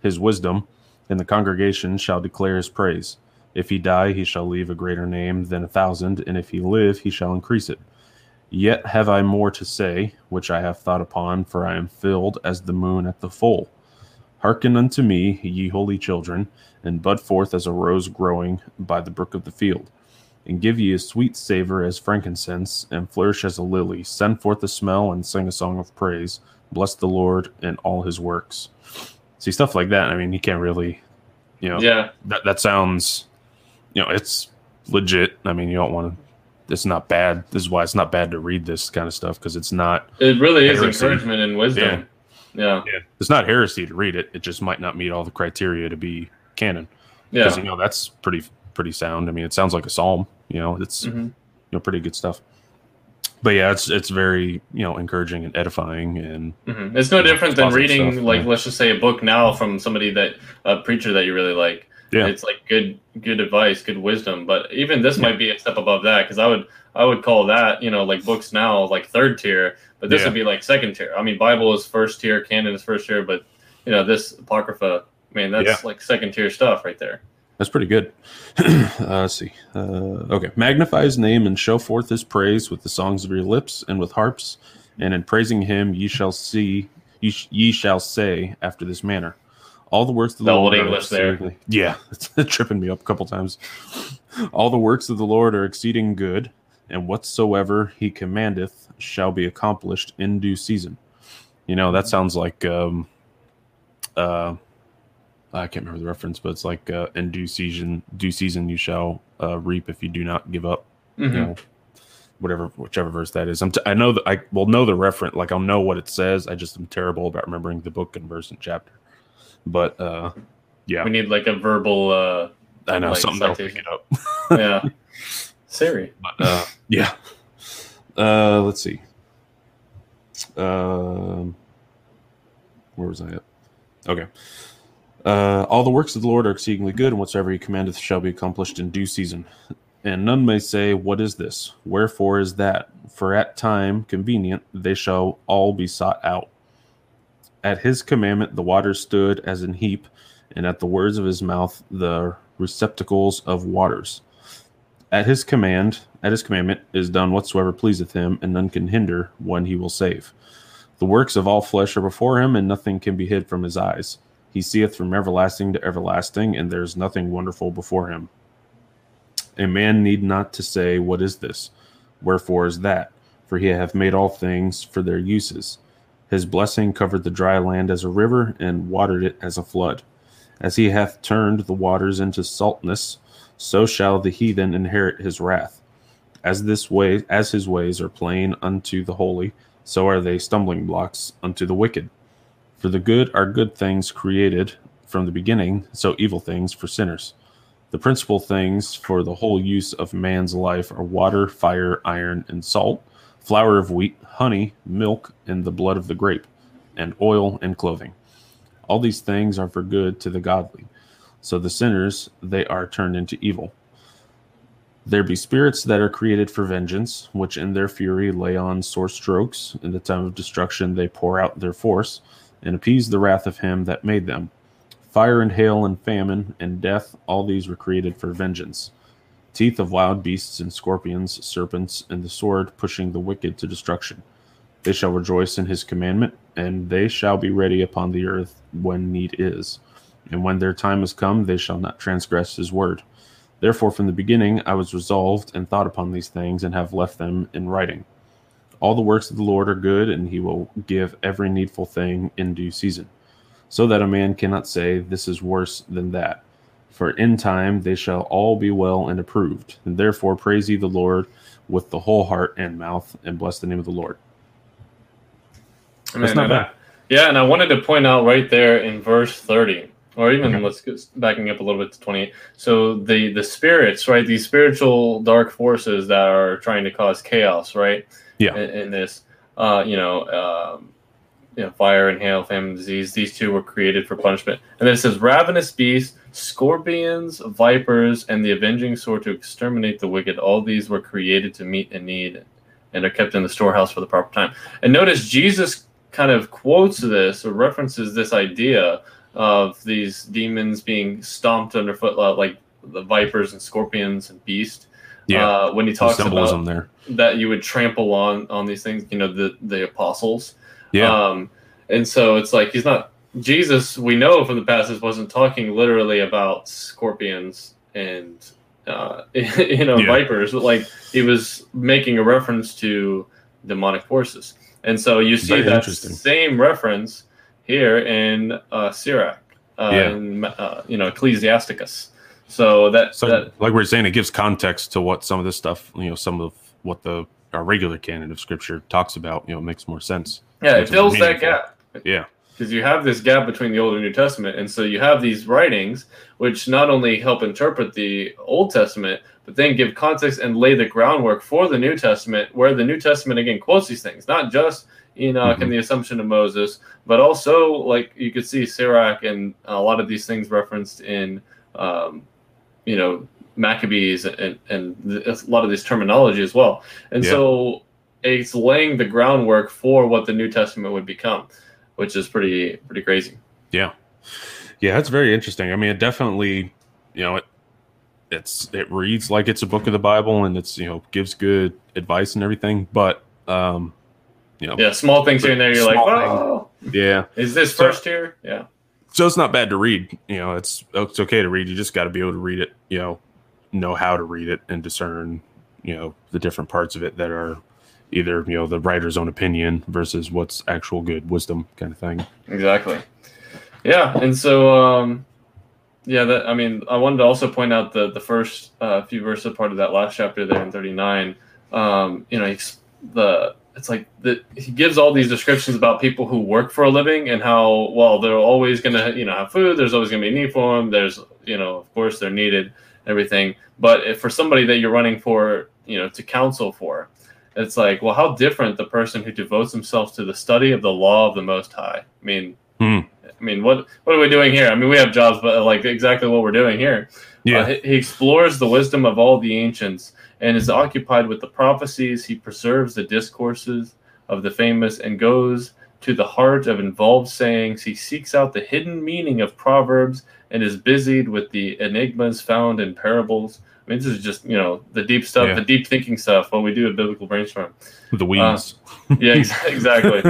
his wisdom, and the congregation shall declare his praise. If he die, he shall leave a greater name than a thousand, and if he live, he shall increase it. Yet have I more to say, which I have thought upon, for I am filled as the moon at the full. Hearken unto me, ye holy children, and bud forth as a rose growing by the brook of the field. And give ye a sweet savor as frankincense, and flourish as a lily. Send forth a smell, and sing a song of praise. Bless the Lord and all his works. See, stuff like that, I mean, you can't really, you know,
yeah.
that, that sounds, you know, it's legit. I mean, you don't want to it's not bad. This is why it's not bad to read this kind of stuff because it's not.
It really heresy. is encouragement and wisdom. Yeah. yeah. yeah,
It's not heresy to read it. It just might not meet all the criteria to be canon. Yeah, because you know that's pretty pretty sound. I mean, it sounds like a psalm. You know, it's mm-hmm. you know pretty good stuff. But yeah, it's it's very you know encouraging and edifying, and
mm-hmm. it's no different than reading stuff, like yeah. let's just say a book now from somebody that a preacher that you really like yeah. it's like good good advice, good wisdom. But even this yeah. might be a step above that because I would I would call that you know like books now like third tier, but this yeah. would be like second tier. I mean, Bible is first tier, canon is first tier, but you know this apocrypha, man, that's yeah. like second tier stuff right there.
That's pretty good. uh, let's see. Uh, okay, magnify his name and show forth his praise with the songs of your lips and with harps, and in praising him ye shall see ye, sh- ye shall say after this manner. All the works of the,
the Lord English there.
Yeah, it's tripping me up a couple times. All the works of the Lord are exceeding good, and whatsoever he commandeth shall be accomplished in due season. You know, that sounds like um uh I can't remember the reference, but it's like uh, in due season, due season you shall uh, reap if you do not give up. Mm-hmm. You know, whatever, whichever verse that is. I'm t- I know that I will know the reference, like I'll know what it says. I just am terrible about remembering the book and verse and chapter. But uh, yeah,
we need like a verbal. Uh,
I know like, something that'll pick it up.
yeah, Siri.
But, uh, yeah. Uh, let's see. Um, where was I at? Okay. Uh, all the works of the Lord are exceedingly good, and whatsoever he commandeth shall be accomplished in due season. And none may say, What is this? Wherefore is that? For at time convenient they shall all be sought out. At his commandment the waters stood as an heap, and at the words of his mouth the receptacles of waters. At his command, at his commandment is done whatsoever pleaseth him, and none can hinder when he will save. The works of all flesh are before him, and nothing can be hid from his eyes. He seeth from everlasting to everlasting, and there is nothing wonderful before him. A man need not to say, What is this? Wherefore is that? For he hath made all things for their uses. His blessing covered the dry land as a river, and watered it as a flood. As he hath turned the waters into saltness, so shall the heathen inherit his wrath. As this way as his ways are plain unto the holy, so are they stumbling blocks unto the wicked. For the good are good things created from the beginning, so evil things for sinners. The principal things for the whole use of man's life are water, fire, iron, and salt, flour of wheat, honey, milk, and the blood of the grape, and oil and clothing. All these things are for good to the godly. So the sinners, they are turned into evil. There be spirits that are created for vengeance, which in their fury lay on sore strokes. In the time of destruction, they pour out their force and appease the wrath of him that made them. Fire and hail and famine and death, all these were created for vengeance. Teeth of wild beasts and scorpions, serpents, and the sword pushing the wicked to destruction. They shall rejoice in his commandment, and they shall be ready upon the earth when need is. And when their time is come, they shall not transgress his word. Therefore, from the beginning I was resolved and thought upon these things, and have left them in writing. All the works of the Lord are good, and he will give every needful thing in due season so that a man cannot say, This is worse than that. For in time they shall all be well and approved. And therefore praise ye the Lord with the whole heart and mouth, and bless the name of the Lord.
That's not bad. yeah, and I wanted to point out right there in verse 30, or even okay. let's get backing up a little bit to 28. So the the spirits, right? These spiritual dark forces that are trying to cause chaos, right?
Yeah.
In, in this, uh, you know, um, you know, fire and hail, famine, disease. These two were created for punishment. And then it says, ravenous beasts, scorpions, vipers, and the avenging sword to exterminate the wicked. All these were created to meet a need and are kept in the storehouse for the proper time. And notice Jesus kind of quotes this or references this idea of these demons being stomped underfoot, like the vipers and scorpions and beasts.
Yeah,
uh, when he talks about there. that you would trample on on these things, you know, the the apostles
yeah.
Um, and so it's like he's not Jesus. We know from the passage wasn't talking literally about scorpions and uh, you know yeah. vipers, but like he was making a reference to demonic forces. And so you see that same reference here in uh, Sirach, uh, yeah. in, uh, you know, Ecclesiasticus. So that,
so
that,
like we are saying, it gives context to what some of this stuff, you know, some of what the our regular canon of scripture talks about. You know, makes more sense.
Yeah, it fills that gap.
Yeah.
Because you have this gap between the Old and New Testament. And so you have these writings which not only help interpret the Old Testament, but then give context and lay the groundwork for the New Testament, where the New Testament again quotes these things, not just Enoch mm-hmm. and the Assumption of Moses, but also like you could see Sirach and a lot of these things referenced in, um, you know, Maccabees and, and a lot of this terminology as well. And yeah. so it's laying the groundwork for what the New Testament would become, which is pretty pretty crazy.
Yeah, yeah, that's very interesting. I mean, it definitely, you know, it it's it reads like it's a book of the Bible, and it's you know gives good advice and everything, but um, you know,
yeah, small things here and there. You're like, oh,
yeah,
is this first so, here? Yeah.
So it's not bad to read. You know, it's it's okay to read. You just got to be able to read it. You know, know how to read it and discern. You know, the different parts of it that are either you know the writer's own opinion versus what's actual good wisdom kind of thing.
Exactly. Yeah and so um yeah that i mean i wanted to also point out the the first uh, few verses part of that last chapter there in 39 um you know the it's like that he gives all these descriptions about people who work for a living and how well they're always gonna you know have food there's always gonna be need for them there's you know of course they're needed everything. But if for somebody that you're running for you know to counsel for it's like, well, how different the person who devotes himself to the study of the law of the Most High. I mean,
mm.
I mean, what what are we doing here? I mean, we have jobs, but like exactly what we're doing here.
Yeah, uh,
he explores the wisdom of all the ancients and is occupied with the prophecies. He preserves the discourses of the famous and goes to the heart of involved sayings. He seeks out the hidden meaning of proverbs and is busied with the enigmas found in parables. I mean, this is just you know the deep stuff, yeah. the deep thinking stuff. What we do at Biblical Brainstorm.
The weeds.
Uh, yeah, exactly.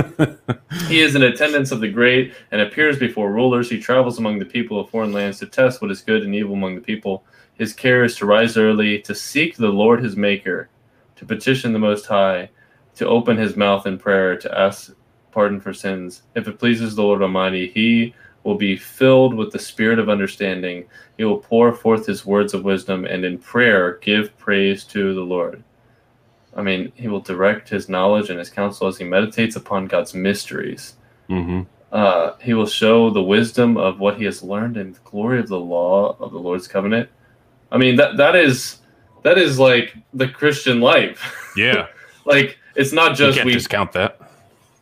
he is in attendance of the great and appears before rulers. He travels among the people of foreign lands to test what is good and evil among the people. His care is to rise early, to seek the Lord his Maker, to petition the Most High, to open his mouth in prayer, to ask pardon for sins. If it pleases the Lord Almighty, he will be filled with the spirit of understanding. He will pour forth his words of wisdom, and in prayer give praise to the Lord. I mean, he will direct his knowledge and his counsel as he meditates upon God's mysteries.
Mm-hmm.
Uh, he will show the wisdom of what he has learned and the glory of the law of the Lord's covenant. I mean, that that is that is like the Christian life.
Yeah.
like it's not just
you can't we discount that.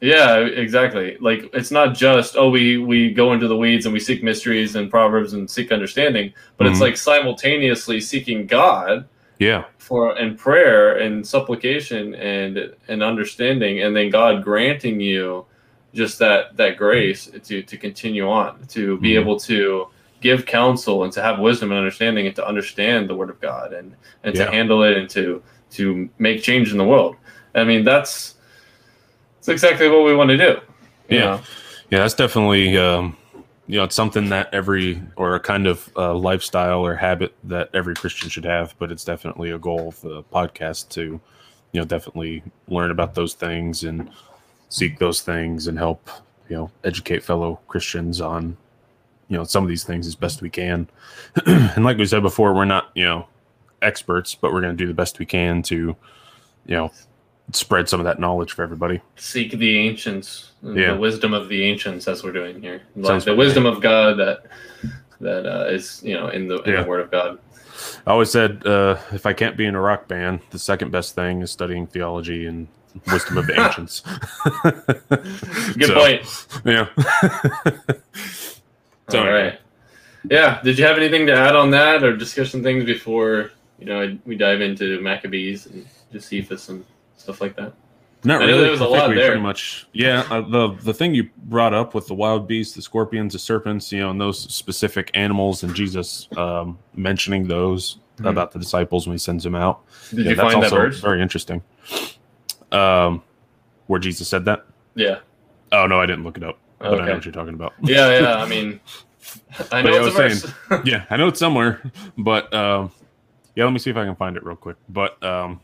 Yeah, exactly. Like it's not just oh we we go into the weeds and we seek mysteries and proverbs and seek understanding, but mm-hmm. it's like simultaneously seeking God.
Yeah.
For and prayer and supplication and and understanding and then God granting you just that that grace to to continue on, to be mm-hmm. able to give counsel and to have wisdom and understanding and to understand the word of God and and yeah. to handle it and to to make change in the world. I mean, that's that's exactly what we want to do.
Yeah, know? yeah, that's definitely um, you know it's something that every or a kind of uh, lifestyle or habit that every Christian should have. But it's definitely a goal of the podcast to you know definitely learn about those things and seek those things and help you know educate fellow Christians on you know some of these things as best we can. and like we said before, we're not you know experts, but we're going to do the best we can to you know spread some of that knowledge for everybody.
Seek the ancients, yeah. the wisdom of the ancients, as we're doing here. Like the wisdom of God that that uh, is you know in the in yeah. the Word of God.
I always said uh, if I can't be in a rock band, the second best thing is studying theology and wisdom of the ancients.
Good so, point.
Yeah.
so, All right. Yeah. Did you have anything to add on that, or discuss some things before you know we dive into Maccabees and Josephus and stuff like that?
Not really. There was a lot there. Pretty much, yeah. Uh, the the thing you brought up with the wild beasts, the scorpions, the serpents, you know, and those specific animals, and Jesus um, mentioning those mm-hmm. about the disciples when he sends them out.
Did yeah, you find that verse?
Very interesting. Um, where Jesus said that?
Yeah.
Oh no, I didn't look it up, but okay. I know what you're talking about.
Yeah, yeah. I mean, I know
yeah, I was saying, yeah, I know it's somewhere, but um, yeah, let me see if I can find it real quick. But um,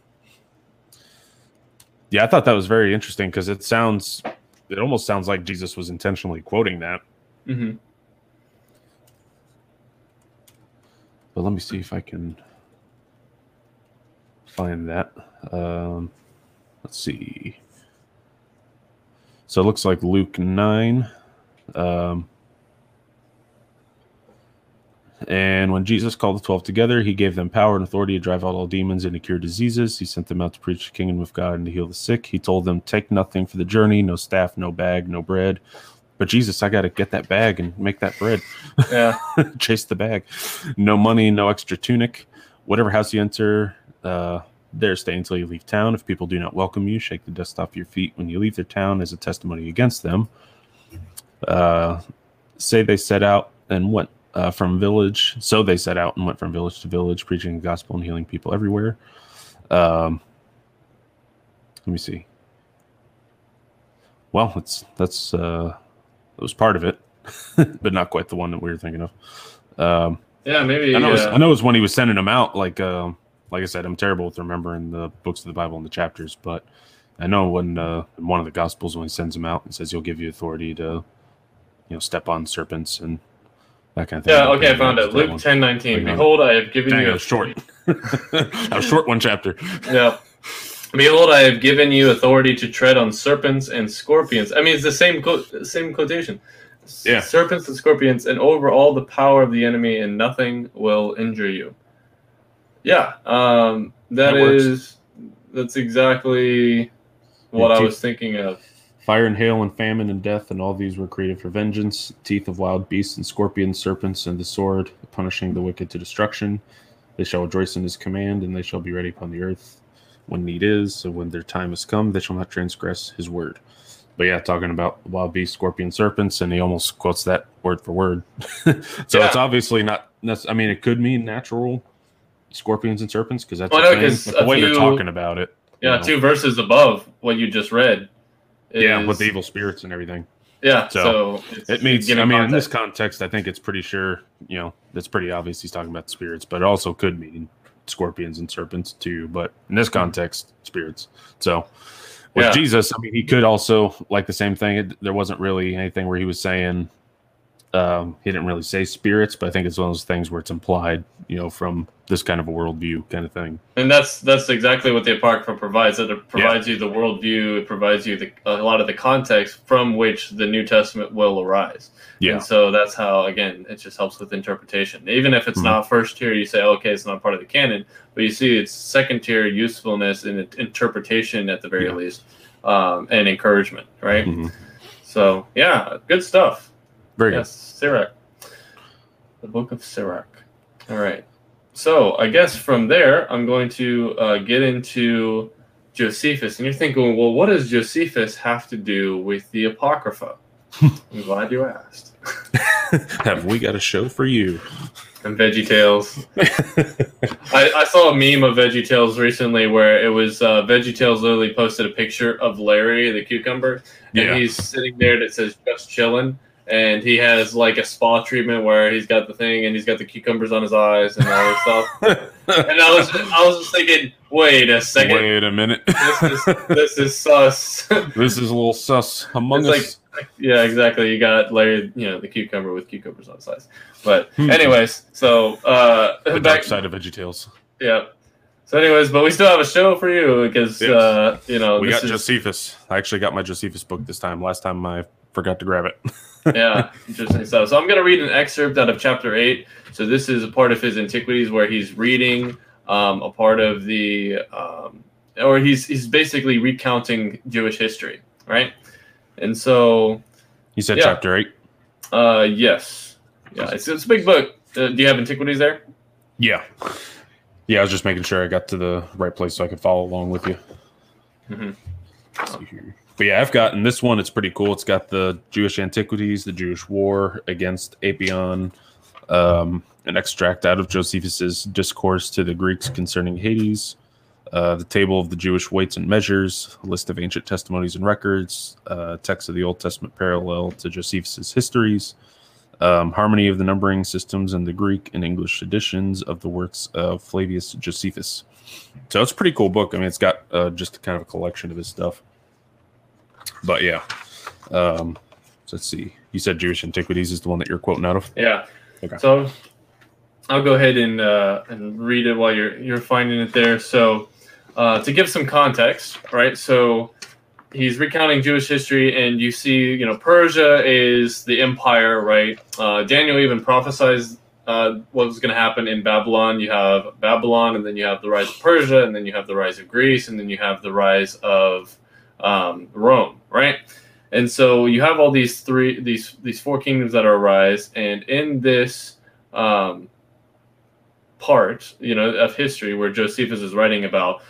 yeah, I thought that was very interesting because it sounds, it almost sounds like Jesus was intentionally quoting that.
Mm-hmm.
But let me see if I can find that. Um, let's see. So it looks like Luke 9. Um, and when Jesus called the 12 together, he gave them power and authority to drive out all demons and to cure diseases. He sent them out to preach the kingdom of God and to heal the sick. He told them, Take nothing for the journey no staff, no bag, no bread. But Jesus, I got to get that bag and make that bread.
Yeah.
Chase the bag. No money, no extra tunic. Whatever house you enter, uh, there stay until you leave town. If people do not welcome you, shake the dust off your feet when you leave their town as a testimony against them. Uh, say they set out and went uh, from village. So they set out and went from village to village, preaching the gospel and healing people everywhere. Um, let me see. Well, that's that's uh, it was part of it, but not quite the one that we were thinking of. Um,
yeah, maybe.
I know, uh, it was, I know it was when he was sending them out. Like, uh, like I said, I'm terrible with remembering the books of the Bible and the chapters, but I know when uh, one of the Gospels when he sends them out and says he'll give you authority to, you know, step on serpents and that kind of thing.
Yeah, okay, I found it. Luke ten nineteen. Behold, I have given Dang, you
a short, a short one chapter.
Yeah. Behold, I have given you authority to tread on serpents and scorpions. I mean, it's the same co- same quotation.
Yeah.
Serpents and scorpions, and over all the power of the enemy, and nothing will injure you. Yeah, um, that, that is that's exactly what I was thinking of.
Fire and hail and famine and death, and all these were created for vengeance. Teeth of wild beasts and scorpions, serpents, and the sword, punishing the wicked to destruction. They shall rejoice in his command, and they shall be ready upon the earth when need is. So when their time has come, they shall not transgress his word. but yeah, talking about wild beasts, scorpion, serpents, and he almost quotes that word for word. so yeah. it's obviously not. I mean, it could mean natural scorpions and serpents because that's well, no, the way few, they're talking about it.
Yeah, know. two verses above what you just read.
Yeah, with the evil spirits and everything.
Yeah, so,
so it means. I mean, context. in this context, I think it's pretty sure. You know, it's pretty obvious he's talking about spirits, but it also could mean scorpions and serpents too. But in this context, spirits. So with yeah. Jesus, I mean, he could also like the same thing. It, there wasn't really anything where he was saying um, he didn't really say spirits, but I think it's one of those things where it's implied, you know, from this kind of a worldview kind of thing.
And that's that's exactly what the Apocrypha provides. It provides yeah. you the worldview. It provides you the, a lot of the context from which the New Testament will arise. Yeah. And so that's how again it just helps with interpretation. Even if it's mm-hmm. not first tier, you say okay, it's not part of the canon, but you see it's second tier usefulness and interpretation at the very yeah. least, um, and encouragement, right? Mm-hmm. So yeah, good stuff.
Very
yes, good. Sirach. The Book of Sirach. All right. So I guess from there, I'm going to uh, get into Josephus. And you're thinking, well, what does Josephus have to do with the Apocrypha? I'm glad you asked.
have we got a show for you?
And Veggie Tales. I, I, saw a meme of Veggie Tales recently where it was uh, Veggie Tales literally posted a picture of Larry the cucumber, and yeah. he's sitting there that says just chilling and he has like a spa treatment where he's got the thing and he's got the cucumbers on his eyes and all this stuff. and I was I was just thinking, wait a second,
wait a minute,
this is this is sus.
this is a little sus among it's us.
Like, yeah, exactly. You got Larry, you know, the cucumber with cucumbers on his eyes. But hmm. anyways, so uh,
the back, dark side of VeggieTales.
Yeah. So, anyways, but we still have a show for you because yes. uh, you know
we got is... Josephus. I actually got my Josephus book this time. Last time I forgot to grab it.
yeah, interesting stuff. So I'm going to read an excerpt out of chapter eight. So this is a part of his Antiquities where he's reading um, a part of the, um, or he's he's basically recounting Jewish history, right? And so,
you said yeah. chapter eight.
Uh, yes. Yeah, it's, it's a big book. Uh, do you have Antiquities there?
Yeah. Yeah, I was just making sure I got to the right place so I could follow along with you. Mm-hmm but yeah, I've gotten this one. It's pretty cool. It's got the Jewish antiquities, the Jewish war against Apion, um, an extract out of Josephus's discourse to the Greeks concerning Hades, uh, the table of the Jewish weights and measures, a list of ancient testimonies and records, uh, text of the Old Testament parallel to Josephus's histories, um, harmony of the numbering systems in the Greek and English editions of the works of Flavius Josephus. So it's a pretty cool book. I mean, it's got uh, just kind of a collection of his stuff. But yeah. Um, so let's see. You said Jewish Antiquities is the one that you're quoting out of.
Yeah. Okay. So I'll go ahead and uh, and read it while you're you're finding it there. So uh, to give some context, right? So he's recounting Jewish history, and you see, you know, Persia is the empire, right? Uh, Daniel even prophesies uh, what was going to happen in Babylon. You have Babylon, and then you have the rise of Persia, and then you have the rise of Greece, and then you have the rise of um, Rome, right? And so you have all these three, these these four kingdoms that arise, and in this um, part, you know, of history where Josephus is writing about,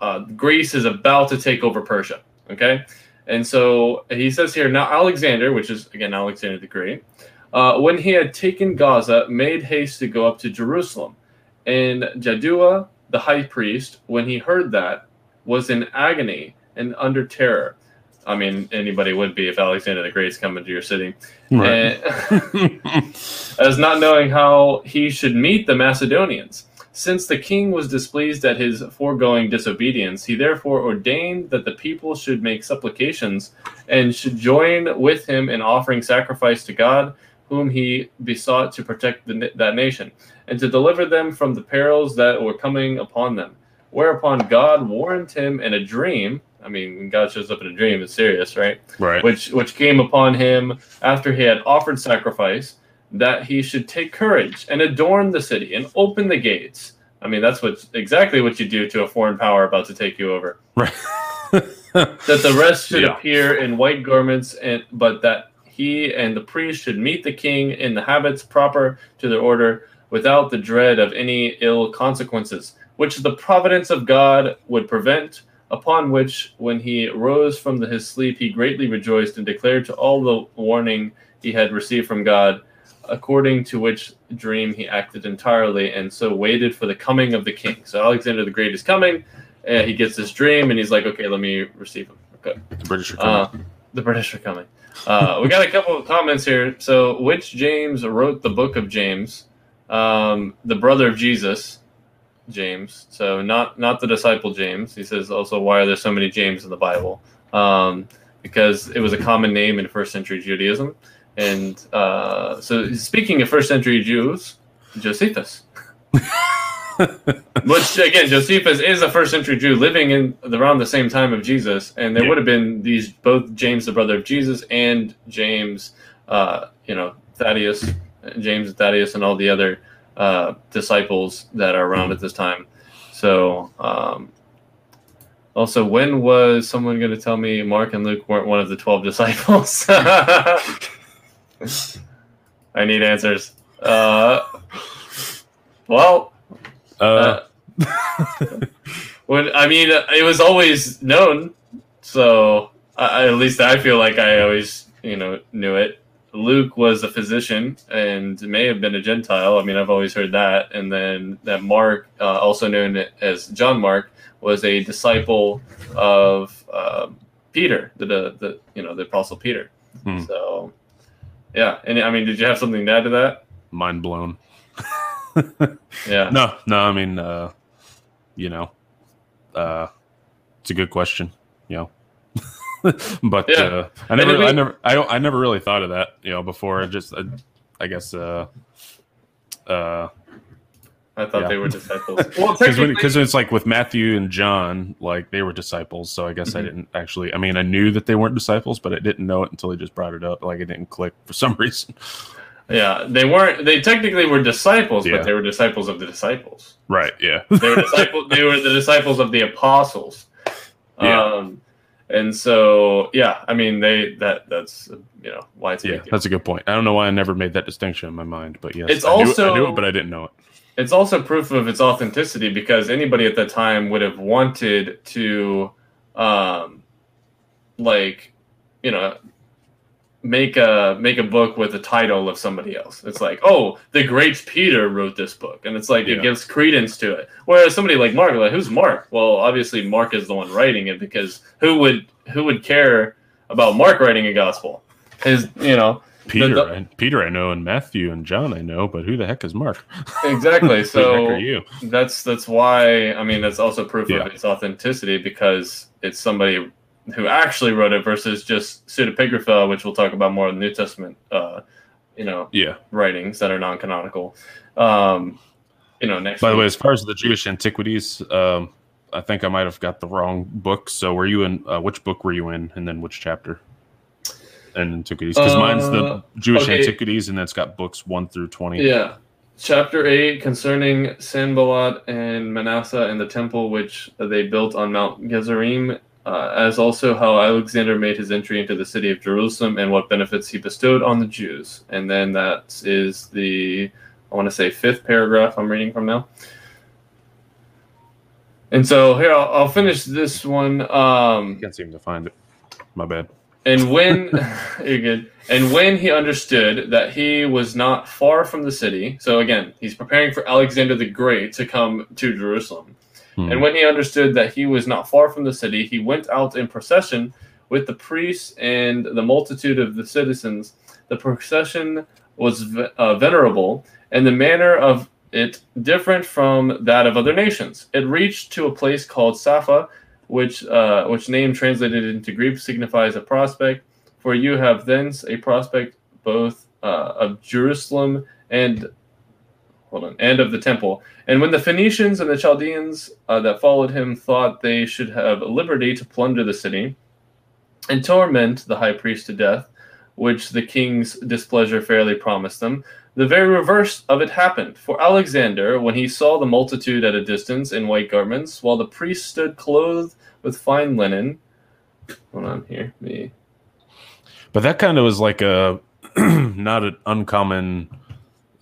uh, Greece is about to take over Persia. Okay, and so he says here now Alexander, which is again Alexander the Great, uh, when he had taken Gaza, made haste to go up to Jerusalem, and Jaddua the high priest, when he heard that, was in agony and under terror. I mean, anybody would be if Alexander the Great's coming to your city. Right. as not knowing how he should meet the Macedonians. Since the king was displeased at his foregoing disobedience, he therefore ordained that the people should make supplications and should join with him in offering sacrifice to God, whom he besought to protect the, that nation, and to deliver them from the perils that were coming upon them. Whereupon God warned him in a dream I mean, when God shows up in a dream, it's serious, right?
Right.
Which which came upon him after he had offered sacrifice, that he should take courage and adorn the city and open the gates. I mean, that's what exactly what you do to a foreign power about to take you over.
Right.
that the rest should yeah. appear in white garments, and but that he and the priest should meet the king in the habits proper to their order, without the dread of any ill consequences, which the providence of God would prevent Upon which, when he rose from the, his sleep, he greatly rejoiced and declared to all the warning he had received from God, according to which dream he acted entirely, and so waited for the coming of the king. So Alexander the Great is coming. Uh, he gets this dream, and he's like, "Okay, let me receive him." Okay,
the British are coming.
Uh, the British are coming. Uh, we got a couple of comments here. So, which James wrote the book of James? Um, the brother of Jesus, James. So, not not the disciple James. He says also, why are there so many James in the Bible? Um, because it was a common name in first century Judaism. And uh, so, speaking of first century Jews, Josephus. Which again, Josephus is a first century Jew living in around the same time of Jesus, and there yeah. would have been these both James, the brother of Jesus, and James, uh, you know, Thaddeus, James Thaddeus, and all the other uh, disciples that are around at this time. So, um, also, when was someone going to tell me Mark and Luke weren't one of the twelve disciples? I need answers. Uh, well, uh, when I mean, it was always known, so I, at least I feel like I always, you know, knew it. Luke was a physician and may have been a Gentile. I mean, I've always heard that. And then that Mark, uh, also known as John Mark, was a disciple of uh, Peter, the, the, the you know the Apostle Peter. Hmm. So, yeah. And I mean, did you have something to add to that?
Mind blown.
yeah.
No, no. I mean, uh, you know, uh, it's a good question. You know, but yeah. uh, I never, we, I never, I don't, I never really thought of that. You know, before. I just, I, I guess, uh, uh,
I thought yeah. they were disciples.
well, because it's like with Matthew and John, like they were disciples. So I guess mm-hmm. I didn't actually. I mean, I knew that they weren't disciples, but I didn't know it until he just brought it up. Like it didn't click for some reason.
Yeah, they weren't. They technically were disciples, yeah. but they were disciples of the disciples.
Right. Yeah.
they were disciples. They were the disciples of the apostles. Yeah. Um, and so, yeah, I mean, they that that's you know why it's
yeah, that's a good point. I don't know why I never made that distinction in my mind, but yes,
it's I also
knew, I knew it, but I didn't know it.
It's also proof of its authenticity because anybody at that time would have wanted to, um, like, you know, make a make a book with a title of somebody else. It's like, oh, the great Peter wrote this book, and it's like yeah. it gives credence to it. Whereas somebody like Mark, like who's Mark? Well, obviously Mark is the one writing it because who would who would care about Mark writing a gospel? His, you know.
Peter, the, the, Peter, I know, and Matthew and John, I know, but who the heck is Mark?
Exactly. so you? that's that's why. I mean, that's also proof yeah. of its authenticity because it's somebody who actually wrote it versus just pseudepigrapha, which we'll talk about more in the New Testament, uh, you know,
yeah,
writings that are non-canonical. Um, you know, next.
By week. the way, as far as the Jewish antiquities, um, I think I might have got the wrong book. So, were you in uh, which book were you in, and then which chapter? And antiquities, because uh, mine's the Jewish okay. antiquities, and then it's got books one through twenty.
Yeah, chapter 8 concerning Sanballat and Manasseh and the temple which they built on Mount Gerizim uh, as also how Alexander made his entry into the city of Jerusalem and what benefits he bestowed on the Jews. And then that is the, I want to say, fifth paragraph I'm reading from now. And so here, I'll, I'll finish this one. Um,
Can't seem to find it. My bad.
And when you're good. And when he understood that he was not far from the city, so again, he's preparing for Alexander the Great to come to Jerusalem. Hmm. And when he understood that he was not far from the city, he went out in procession with the priests and the multitude of the citizens. The procession was uh, venerable, and the manner of it different from that of other nations. It reached to a place called Sapha, which uh, which name translated into Greek signifies a prospect. For you have thence a prospect both uh, of Jerusalem and hold on, and of the temple. And when the Phoenicians and the Chaldeans uh, that followed him thought they should have liberty to plunder the city and torment the high priest to death, which the king's displeasure fairly promised them, the very reverse of it happened. For Alexander, when he saw the multitude at a distance in white garments, while the priest stood clothed with fine linen, hold on here, me.
But that kind of was like a not an uncommon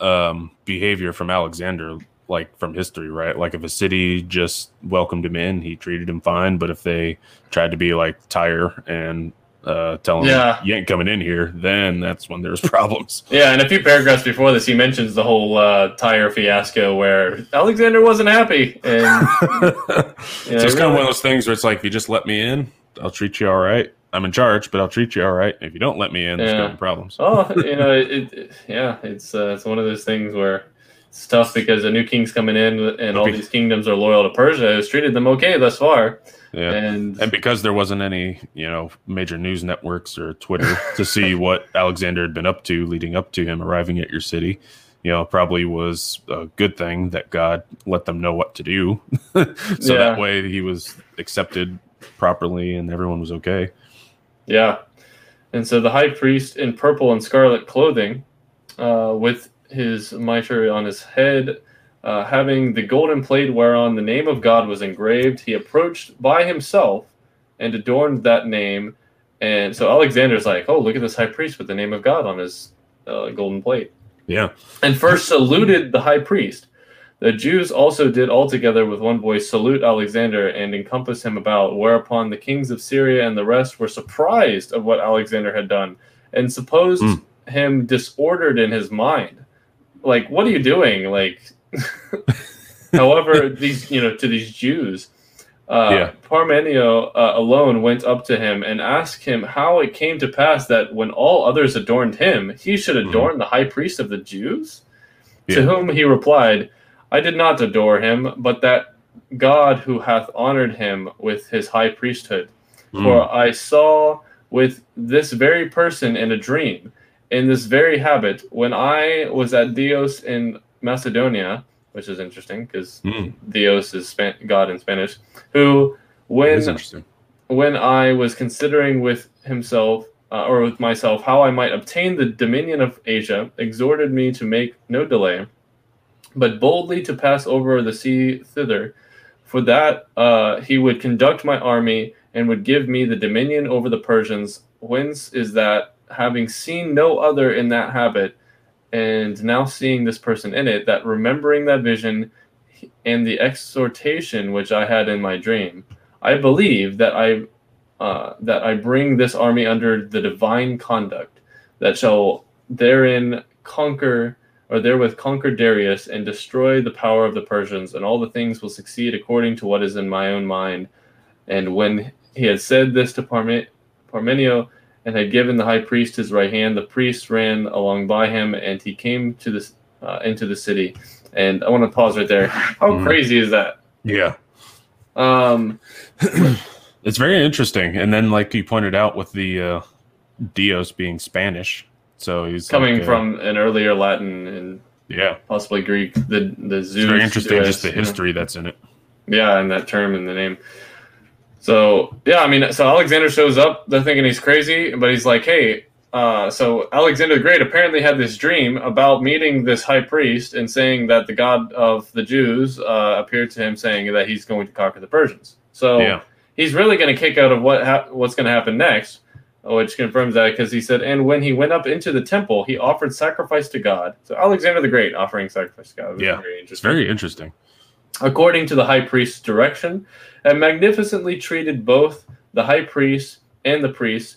um, behavior from Alexander. like from history, right? Like if a city just welcomed him in, he treated him fine. But if they tried to be like Tyre and uh, tell him yeah. you ain't coming in here, then that's when there's problems.
Yeah, and a few paragraphs before this, he mentions the whole uh, Tyre fiasco where Alexander wasn't happy. And
yeah, so it's really, kind of one of those things where it's like, if you just let me in, I'll treat you all right. I'm in charge, but I'll treat you all right. If you don't let me in, there's yeah. going to be problems.
Oh, you know, it, it, yeah, it's uh, it's one of those things where it's tough because a new king's coming in and all these kingdoms are loyal to Persia. Has treated them okay thus far.
Yeah. And, and because there wasn't any, you know, major news networks or Twitter to see what Alexander had been up to leading up to him arriving at your city, you know, probably was a good thing that God let them know what to do. so yeah. that way he was accepted properly and everyone was okay.
Yeah. And so the high priest in purple and scarlet clothing, uh, with his mitre on his head, uh, having the golden plate whereon the name of God was engraved, he approached by himself and adorned that name. And so Alexander's like, oh, look at this high priest with the name of God on his uh, golden plate.
Yeah.
And first saluted the high priest. The Jews also did altogether with one voice salute Alexander and encompass him about, whereupon the kings of Syria and the rest were surprised of what Alexander had done and supposed mm. him disordered in his mind. Like, what are you doing? Like, however, these, you know, to these Jews, uh, yeah. Parmenio uh, alone went up to him and asked him how it came to pass that when all others adorned him, he should hmm. adorn mm. the high priest of the Jews? Yeah. To whom he replied, I did not adore him, but that God who hath honored him with his high priesthood. Mm. For I saw with this very person in a dream, in this very habit, when I was at Dios in Macedonia, which is interesting because mm. Dios is Span- God in Spanish, who, when, when I was considering with himself, uh, or with myself, how I might obtain the dominion of Asia, exhorted me to make no delay but boldly to pass over the sea thither. For that uh, he would conduct my army and would give me the dominion over the Persians. Whence is that, having seen no other in that habit, and now seeing this person in it, that remembering that vision and the exhortation which I had in my dream, I believe that I uh, that I bring this army under the divine conduct, that shall therein conquer or therewith conquer Darius and destroy the power of the Persians, and all the things will succeed according to what is in my own mind. And when he had said this to Parme- Parmenio and had given the high priest his right hand, the priest ran along by him, and he came to this uh, into the city. And I want to pause right there. How mm. crazy is that?
Yeah.
Um,
it's very interesting. And then, like you pointed out, with the uh, Dios being Spanish, so he's
coming like, from an earlier Latin and
yeah,
possibly Greek. The the Zeus.
It's very interesting, just the history that's in it.
Yeah, and that term and the name. So yeah, I mean, so Alexander shows up. They're thinking he's crazy, but he's like, hey. Uh, so Alexander the Great apparently had this dream about meeting this high priest and saying that the god of the Jews uh, appeared to him, saying that he's going to conquer the Persians. So yeah. he's really going to kick out of what ha- what's going to happen next which confirms that because he said, and when he went up into the temple, he offered sacrifice to God. So Alexander the Great offering sacrifice to God.
Yeah, very it's very interesting.
According to the high priest's direction, and magnificently treated both the high priest and the priest.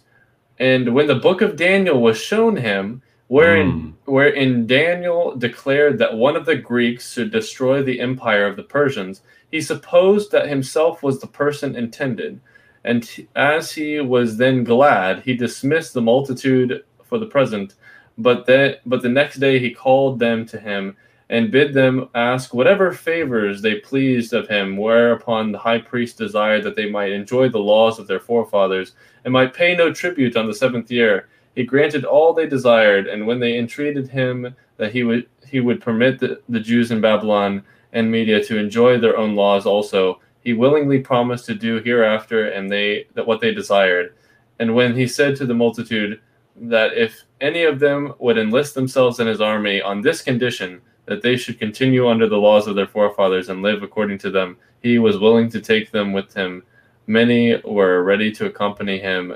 And when the book of Daniel was shown him, wherein mm. wherein Daniel declared that one of the Greeks should destroy the empire of the Persians, he supposed that himself was the person intended and as he was then glad, he dismissed the multitude for the present. But that but the next day he called them to him and bid them ask whatever favors they pleased of him, whereupon the high priest desired that they might enjoy the laws of their forefathers, and might pay no tribute on the seventh year. He granted all they desired, and when they entreated him that he would he would permit the, the Jews in Babylon and Media to enjoy their own laws also, he willingly promised to do hereafter and they that what they desired. And when he said to the multitude that if any of them would enlist themselves in his army on this condition, that they should continue under the laws of their forefathers and live according to them, he was willing to take them with him. Many were ready to accompany him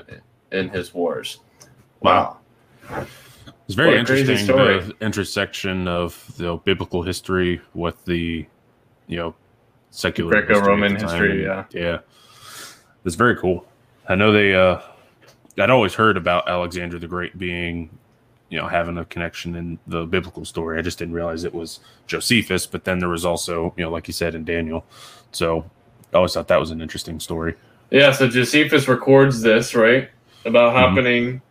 in his wars.
Wow. It's very interesting the intersection of the you know, biblical history with the you know secular
Greco-Roman history. history yeah,
yeah, it's very cool. I know they. uh I'd always heard about Alexander the Great being, you know, having a connection in the biblical story. I just didn't realize it was Josephus. But then there was also, you know, like you said in Daniel. So I always thought that was an interesting story.
Yeah. So Josephus records this right about mm-hmm. happening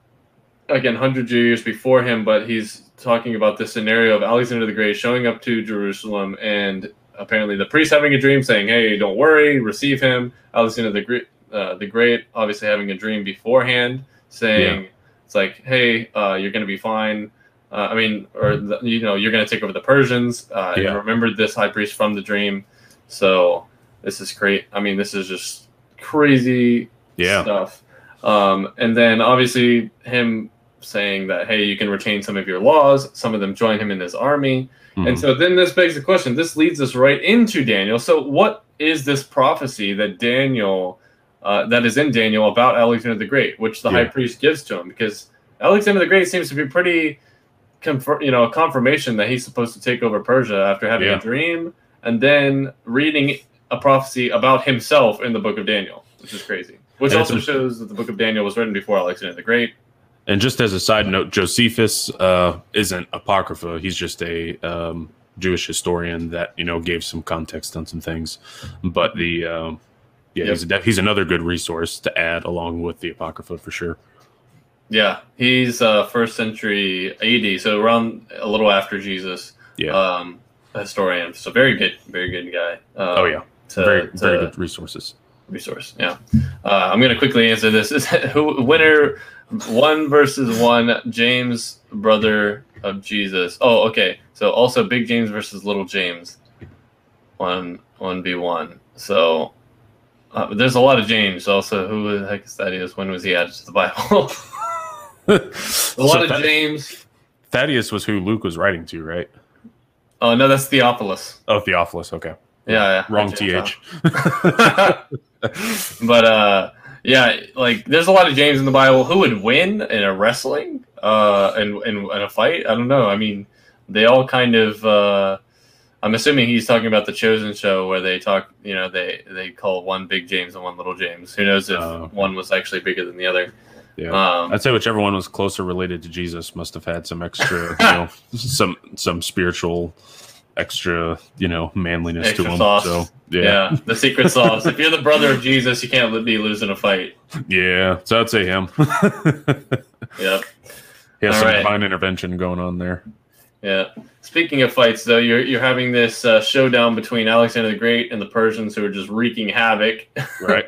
again hundreds of years before him, but he's talking about the scenario of Alexander the Great showing up to Jerusalem and apparently the priest having a dream saying, "Hey, don't worry, receive him." Alexander the Great, uh, the Great, obviously having a dream beforehand saying, yeah. "It's like, hey, uh, you're going to be fine." Uh, I mean, or the, you know, you're going to take over the Persians. Uh, yeah. Remembered this high priest from the dream, so this is great. I mean, this is just crazy
yeah.
stuff. Um, and then obviously him saying that, hey, you can retain some of your laws. Some of them join him in his army. Mm-hmm. And so then this begs the question. This leads us right into Daniel. So what is this prophecy that Daniel, uh, that is in Daniel about Alexander the Great, which the yeah. high priest gives to him? Because Alexander the Great seems to be pretty, confir- you know, a confirmation that he's supposed to take over Persia after having yeah. a dream and then reading a prophecy about himself in the book of Daniel, which is crazy. Which also shows that the book of Daniel was written before Alexander the Great.
And just as a side note, Josephus uh, isn't apocrypha. He's just a um, Jewish historian that you know gave some context on some things. But the um, yeah, yep. he's a, he's another good resource to add along with the apocrypha for sure.
Yeah, he's uh, first century AD, so around a little after Jesus.
Yeah,
um, historian. So very good, very good guy.
Uh, oh yeah, to, very to, very good resources.
Resource. Yeah, uh, I'm gonna quickly answer this. Is who winner one versus one, James, brother of Jesus. Oh, okay. So also Big James versus Little James. One one v one. So uh, there's a lot of James. Also, who the heck is Thaddeus? When was he added to the Bible? a lot so of James.
Thaddeus was who Luke was writing to, right?
Oh no, that's Theophilus.
Oh, Theophilus. Okay.
Yeah,
yeah. Wrong th.
but uh yeah, like there's a lot of James in the Bible. Who would win in a wrestling, uh, in, in, in a fight? I don't know. I mean, they all kind of. Uh, I'm assuming he's talking about the Chosen show where they talk. You know, they they call one big James and one little James. Who knows if oh, okay. one was actually bigger than the other?
Yeah, um, I'd say whichever one was closer related to Jesus must have had some extra, you know, some some spiritual extra, you know, manliness extra to him. Sauce. So yeah.
yeah, the secret sauce. if you're the brother of Jesus, you can't be losing a fight.
Yeah, so I'd say him.
yep.
He has All some right. divine intervention going on there.
Yeah. Speaking of fights, though, you're you're having this uh, showdown between Alexander the Great and the Persians, who are just wreaking havoc.
Right.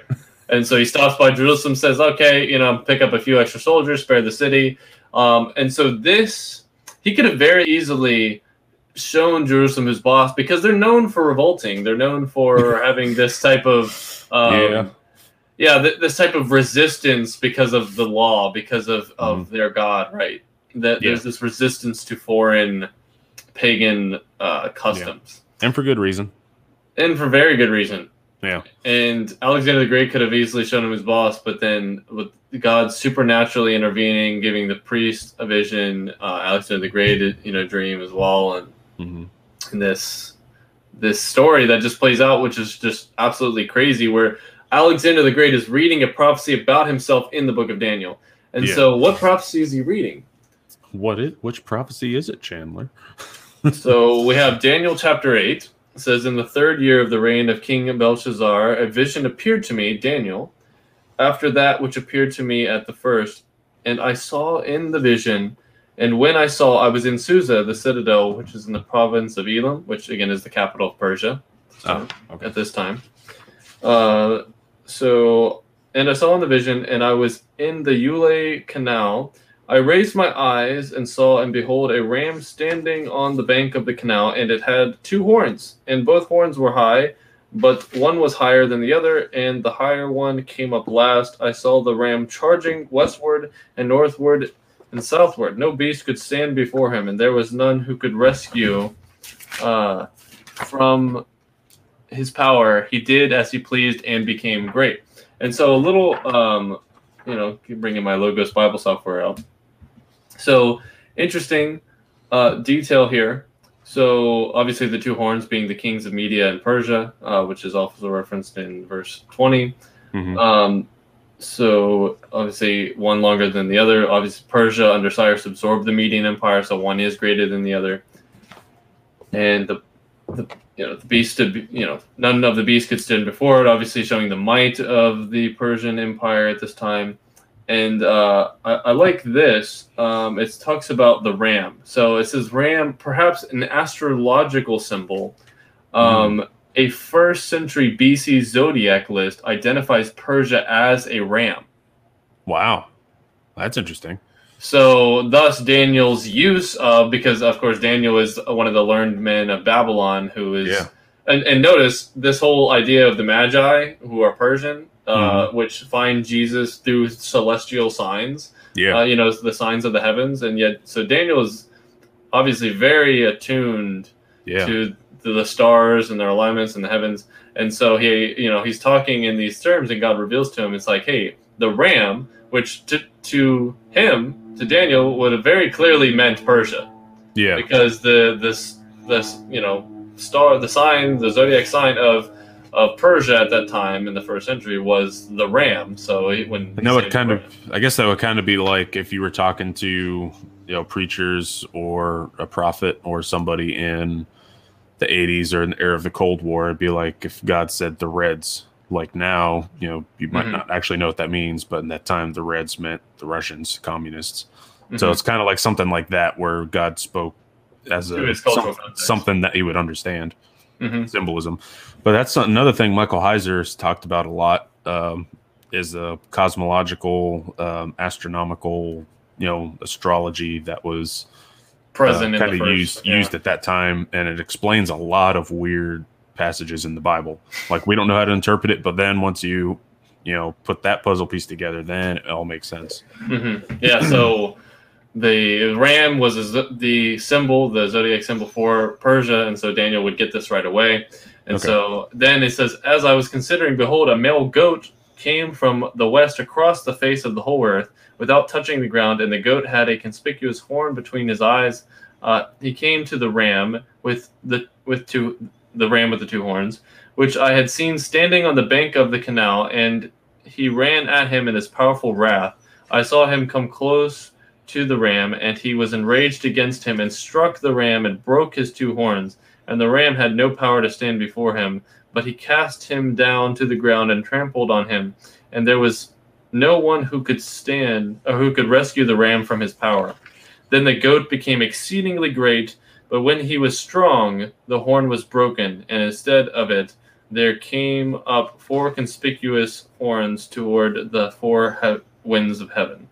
and so he stops by Jerusalem, says, "Okay, you know, pick up a few extra soldiers, spare the city." Um, and so this, he could have very easily shown Jerusalem his boss because they're known for revolting. They're known for having this type of um, yeah, yeah, th- this type of resistance because of the law, because of of mm. their god, right? That yeah. there's this resistance to foreign pagan uh, customs,
yeah. and for good reason,
and for very good reason.
Yeah.
And Alexander the Great could have easily shown him his boss, but then with God supernaturally intervening, giving the priest a vision, uh, Alexander the Great, you know, dream as well, and mm-hmm. this this story that just plays out, which is just absolutely crazy. Where Alexander the Great is reading a prophecy about himself in the book of Daniel, and yeah. so what prophecy is he reading?
What it? Which prophecy is it, Chandler?
so we have Daniel chapter eight. It says, In the third year of the reign of King Belshazzar, a vision appeared to me, Daniel, after that which appeared to me at the first. And I saw in the vision and when I saw, I was in Susa, the citadel, which is in the province of Elam, which again is the capital of Persia
oh, okay.
at this time. Uh, so, and I saw in the vision, and I was in the Ulai Canal. I raised my eyes and saw, and behold, a ram standing on the bank of the canal, and it had two horns, and both horns were high, but one was higher than the other, and the higher one came up last. I saw the ram charging westward and northward and southward. No beast could stand before him, and there was none who could rescue uh, from his power. He did as he pleased and became great. And so, a little, um, you know, bringing my Logos Bible software out. So, interesting uh, detail here. So obviously the two horns being the kings of Media and Persia, uh, which is also referenced in verse 20. Mm-hmm. Um, so obviously one longer than the other. Obviously Persia under Cyrus absorbed the Median Empire, so one is greater than the other. And the, the you know the beast stood you know none of the beasts could stand before it. Obviously showing the might of the Persian Empire at this time. And uh, I, I, like this. Um, it talks about the ram. So it says ram, perhaps an astrological symbol. Um, mm a first century BC zodiac list identifies Persia as a ram.
Wow. That's interesting.
So, thus, Daniel's use of, because of course, Daniel is one of the learned men of Babylon who is. Yeah. And, and notice this whole idea of the Magi, who are Persian, uh, mm-hmm. which find Jesus through celestial signs.
Yeah.
Uh, you know, the signs of the heavens. And yet, so Daniel is obviously very attuned yeah. to to the stars and their alignments in the heavens. And so he, you know, he's talking in these terms, and God reveals to him, it's like, hey, the ram, which to, to him, to Daniel, would have very clearly meant Persia.
Yeah.
Because the this this you know star, the sign, the zodiac sign of of Persia at that time in the first century was the ram. So when
and that would kind of, I guess that would kind of be like if you were talking to you know preachers or a prophet or somebody in the 80s or in the era of the Cold War, it'd be like if God said the Reds. Like now, you know, you might mm-hmm. not actually know what that means, but in that time, the Reds meant the Russians, communists. Mm-hmm. So it's kind of like something like that where God spoke as a some, something that he would understand mm-hmm. symbolism. But that's another thing Michael Heiser has talked about a lot um, is a cosmological, um, astronomical, you know, astrology that was present uh, kind of used yeah. used at that time, and it explains a lot of weird passages in the Bible. Like we don't know how to interpret it, but then once you you know put that puzzle piece together, then it all makes sense.
Mm-hmm. Yeah. So the ram was the symbol, the zodiac symbol for Persia, and so Daniel would get this right away. And okay. so then it says, as I was considering, behold, a male goat came from the west across the face of the whole earth without touching the ground, and the goat had a conspicuous horn between his eyes. Uh, he came to the ram with the with two the ram with the two horns, which I had seen standing on the bank of the canal, and he ran at him in his powerful wrath. I saw him come close to the ram, and he was enraged against him, and struck the ram and broke his two horns. And the ram had no power to stand before him, but he cast him down to the ground and trampled on him. And there was no one who could stand or who could rescue the ram from his power. Then the goat became exceedingly great, but when he was strong, the horn was broken, and instead of it, there came up four conspicuous horns toward the four he- winds of heaven.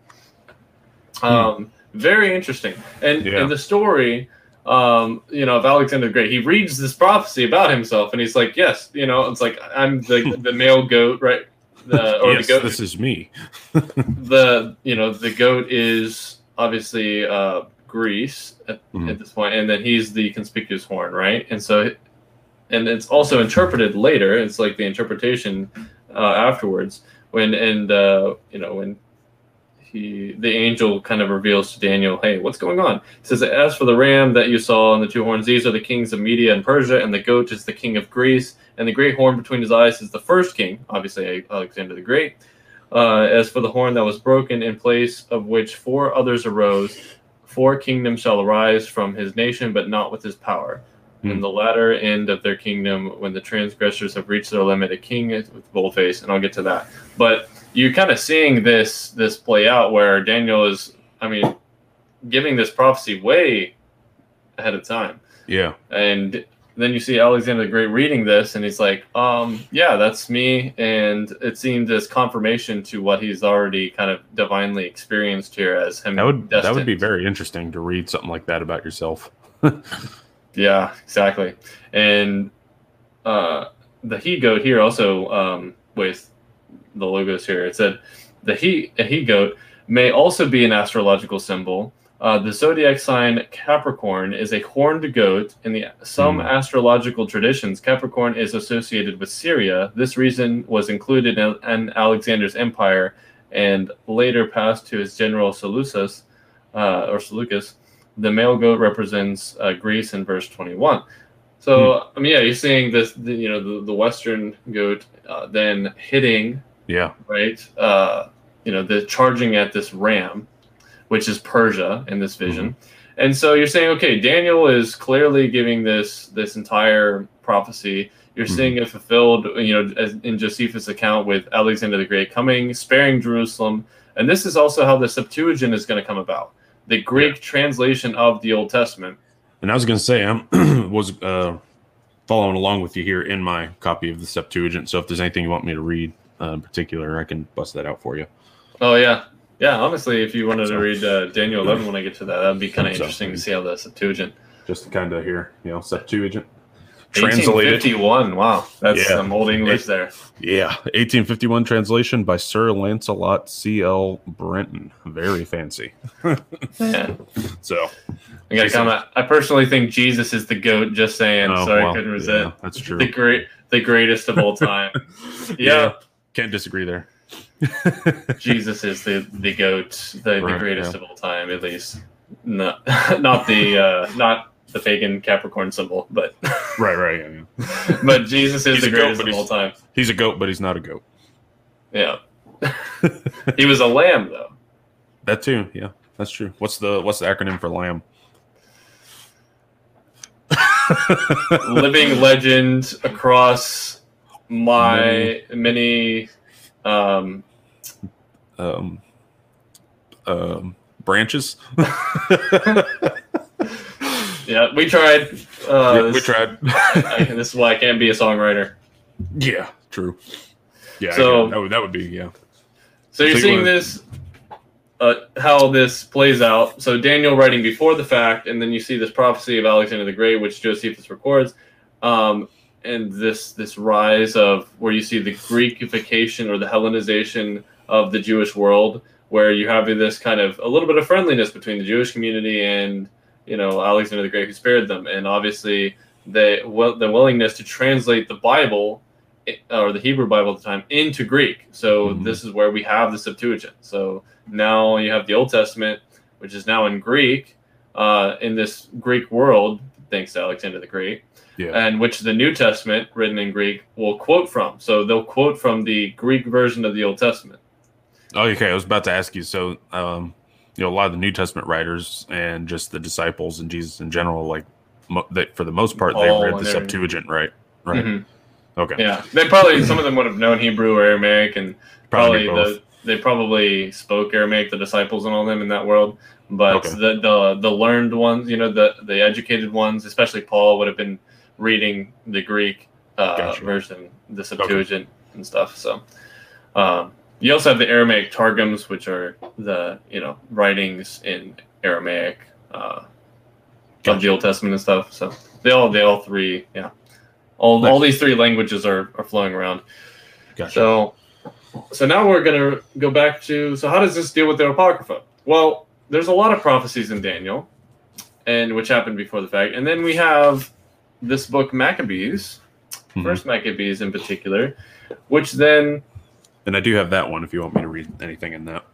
Hmm. Um, very interesting. And, yeah. and the story, um, you know, of Alexander the Great, he reads this prophecy about himself, and he's like, "Yes, you know, it's like I'm the the male goat, right?
The, or yes, the goat. This is me.
the you know the goat is obviously uh, Greece at, mm-hmm. at, this point, and then he's the conspicuous horn, right? And so, and it's also interpreted later. It's like the interpretation uh, afterwards when and uh, you know when he the angel kind of reveals to Daniel, "Hey, what's going on?" He says, "As for the ram that you saw and the two horns, these are the kings of Media and Persia, and the goat is the king of Greece, and the great horn between his eyes is the first king, obviously Alexander the Great. Uh, as for the horn that was broken, in place of which four others arose, four kingdoms shall arise from his nation, but not with his power." In hmm. the latter end of their kingdom, when the transgressors have reached their limit, a king with bold face, and I'll get to that. But you're kind of seeing this this play out where Daniel is, I mean, giving this prophecy way ahead of time.
Yeah.
And then you see Alexander the Great reading this, and he's like, um, yeah, that's me. And it seemed as confirmation to what he's already kind of divinely experienced here as him.
That would destined. that would be very interesting to read something like that about yourself.
yeah, exactly. And uh, the he goat here also um, with the logos here. It said the he a he goat may also be an astrological symbol. Uh, the zodiac sign Capricorn is a horned goat. In the some mm. astrological traditions, Capricorn is associated with Syria. This reason was included in, in Alexander's empire and later passed to his general Seleucus, uh, or Seleucus. the male goat represents uh, Greece in verse 21. So hmm. I mean, yeah, you're seeing this, the, you know, the, the Western goat uh, then hitting,
yeah,
right, uh, you know, the charging at this ram, which is Persia in this vision. Mm-hmm. And so you're saying, okay, Daniel is clearly giving this this entire prophecy. You're mm-hmm. seeing it fulfilled, you know, in Josephus' account with Alexander the Great coming, sparing Jerusalem, and this is also how the Septuagint is going to come about, the Greek yeah. translation of the Old Testament.
And I was going to say, I was uh, following along with you here in my copy of the Septuagint. So if there's anything you want me to read uh, in particular, I can bust that out for you.
Oh yeah, yeah. Honestly, if you wanted to read uh, Daniel 11 when I get to that, that'd be kind of interesting to see how the Septuagint.
Just to kind of hear, you know, Septuagint.
Translated. 1851. Wow, that's yeah. some old English there.
Yeah, 1851 translation by Sir Lancelot C. L. Brenton. Very fancy.
yeah.
So,
I got to comment. I personally think Jesus is the goat. Just saying. Oh, so well, I couldn't resist. Yeah,
that's true.
The great, the greatest of all time. yeah. yeah.
Can't disagree there.
Jesus is the the goat, the, right, the greatest yeah. of all time, at least. Not not the uh, not the pagan Capricorn symbol, but
right, right, yeah,
yeah. but Jesus is he's the greatest goat, of all time.
He's a goat, but he's not a goat.
Yeah, he was a lamb though.
That too, yeah, that's true. What's the what's the acronym for lamb?
Living legend across my many, many um,
um, um, branches.
Yeah, we tried. Uh,
yeah, we tried.
this is why I can't be a songwriter.
Yeah, true. Yeah,
so
that would, that would be yeah.
So you're seeing this, uh, how this plays out. So Daniel writing before the fact, and then you see this prophecy of Alexander the Great, which Josephus records, um, and this this rise of where you see the Greekification or the Hellenization of the Jewish world, where you have this kind of a little bit of friendliness between the Jewish community and you know Alexander the Great who spared them, and obviously the well, the willingness to translate the Bible eh, or the Hebrew Bible at the time into Greek. So mm-hmm. this is where we have the Septuagint. So now you have the Old Testament, which is now in Greek, uh, in this Greek world, thanks to Alexander the Great. Yeah. And which the New Testament, written in Greek, will quote from. So they'll quote from the Greek version of the Old Testament.
Oh, okay. I was about to ask you. So, um, you know a lot of the New Testament writers and just the disciples and Jesus in general, like mo- they, for the most part, they read the Septuagint, right? Right. Mm-hmm. Okay.
Yeah, they probably some of them would have known Hebrew or Aramaic, and probably, probably the they probably spoke Aramaic, the disciples and all them in that world. But okay. the, the the learned ones, you know, the the educated ones, especially Paul, would have been reading the Greek uh, gotcha. version, the Septuagint okay. and stuff. So, um, you also have the Aramaic targums, which are the you know writings in Aramaic uh, gotcha. of the Old Testament and stuff. So they all they all three yeah all nice. all these three languages are are flowing around. Gotcha. So so now we're gonna go back to so how does this deal with the Apocrypha? Well, there's a lot of prophecies in Daniel, and which happened before the fact, and then we have this book Maccabees, mm-hmm. First Maccabees in particular, which then
and I do have that one if you want me to read anything in that.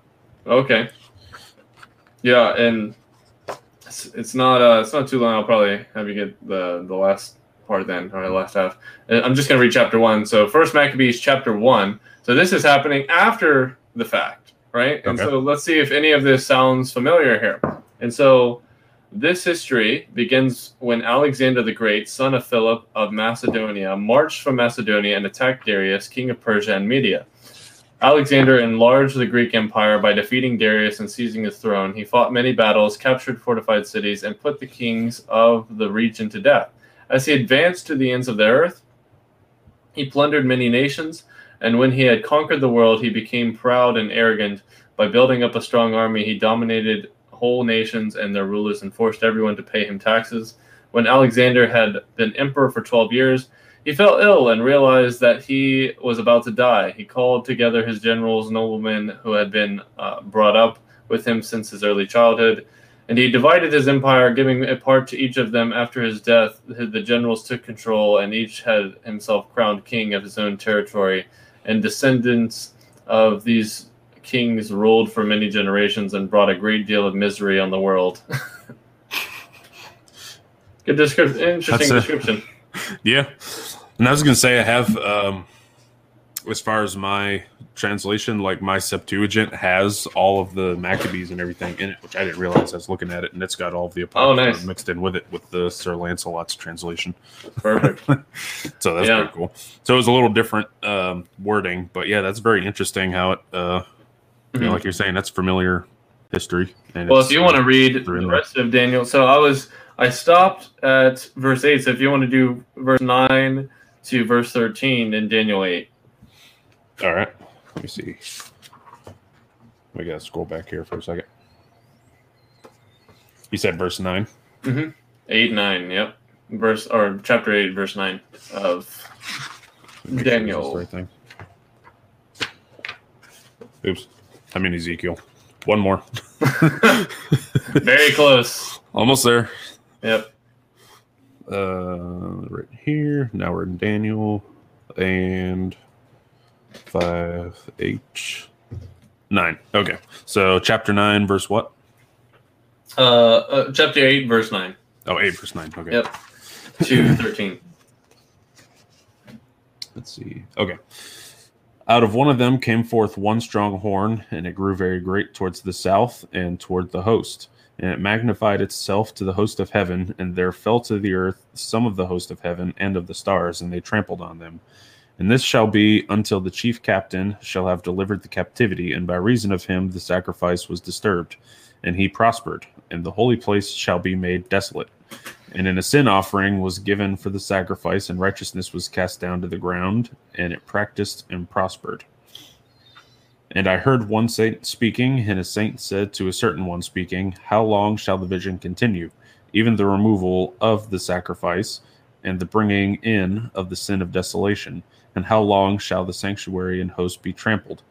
Okay. Yeah, and it's, it's not uh it's not too long. I'll probably have you get the the last part then, or the last half. I'm just gonna read chapter one. So first Maccabees chapter one. So this is happening after the fact, right? And okay. so let's see if any of this sounds familiar here. And so this history begins when Alexander the Great, son of Philip of Macedonia, marched from Macedonia and attacked Darius, king of Persia and Media. Alexander enlarged the Greek Empire by defeating Darius and seizing his throne. He fought many battles, captured fortified cities, and put the kings of the region to death. As he advanced to the ends of the earth, he plundered many nations, and when he had conquered the world, he became proud and arrogant. By building up a strong army, he dominated whole nations and their rulers and forced everyone to pay him taxes. When Alexander had been emperor for 12 years, he fell ill and realized that he was about to die. He called together his generals, noblemen who had been uh, brought up with him since his early childhood, and he divided his empire, giving a part to each of them. After his death, the generals took control, and each had himself crowned king of his own territory and descendants of these kings ruled for many generations and brought a great deal of misery on the world. Good description. Interesting That's description.
A, yeah, and I was gonna say I have, um, as far as my translation, like my Septuagint has all of the Maccabees and everything in it, which I didn't realize. I was looking at it, and it's got all of the
oh, nice.
mixed in with it with the Sir Lancelot's translation.
Perfect.
so that's yeah. pretty cool. So it was a little different um, wording, but yeah, that's very interesting. How it, uh, mm-hmm. you know, mm-hmm. like you're saying, that's familiar history.
well, if you want to read the rest of Daniel, so I was I stopped at verse eight. So if you want to do verse nine to verse thirteen in Daniel eight.
All right. Let me see. We gotta scroll back here for a second. You said verse 9
Mm-hmm. Eight, nine. Yep. Verse or chapter eight, verse nine of Daniel. Sure right thing.
Oops. I mean Ezekiel. One more.
Very close.
Almost there.
Yep.
Uh, right here. Now we're in Daniel, and five, eight, nine. Okay. So chapter nine, verse what?
Uh, uh chapter eight, verse nine.
Oh, eight, verse nine. Okay.
Yep. Two thirteen.
Let's see. Okay. Out of one of them came forth one strong horn, and it grew very great towards the south and toward the host. And it magnified itself to the host of heaven, and there fell to the earth some of the host of heaven and of the stars, and they trampled on them. And this shall be until the chief captain shall have delivered the captivity, and by reason of him the sacrifice was disturbed, and he prospered, and the holy place shall be made desolate. And in a sin offering was given for the sacrifice, and righteousness was cast down to the ground, and it practiced and prospered. And I heard one saint speaking, and a saint said to a certain one speaking, How long shall the vision continue? Even the removal of the sacrifice, and the bringing in of the sin of desolation and how long shall the sanctuary and host be trampled?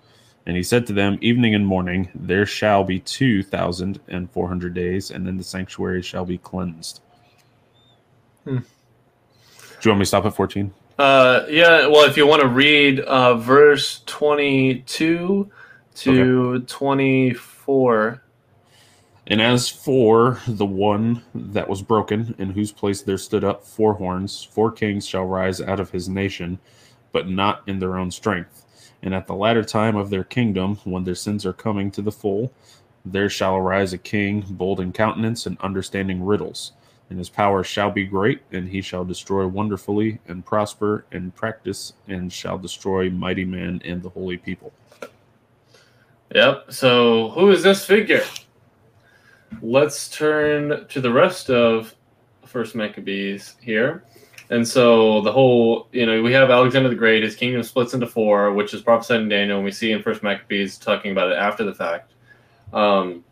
And he said to them, Evening and morning, there shall be two thousand and four hundred days, and then the sanctuary shall be cleansed. Hmm. Do you want me to stop at 14?
Uh, yeah, well, if you want to read uh, verse 22 to okay. 24.
And as for the one that was broken, in whose place there stood up four horns, four kings shall rise out of his nation but not in their own strength. And at the latter time of their kingdom, when their sins are coming to the full, there shall arise a king, bold in countenance and understanding riddles. And his power shall be great, and he shall destroy wonderfully, and prosper, and practice, and shall destroy mighty men and the holy people.
Yep. So, who is this figure? Let's turn to the rest of First Maccabees here. And so the whole, you know, we have Alexander the Great. His kingdom splits into four, which is prophesied in Daniel, and we see in First Maccabees talking about it after the fact. Um,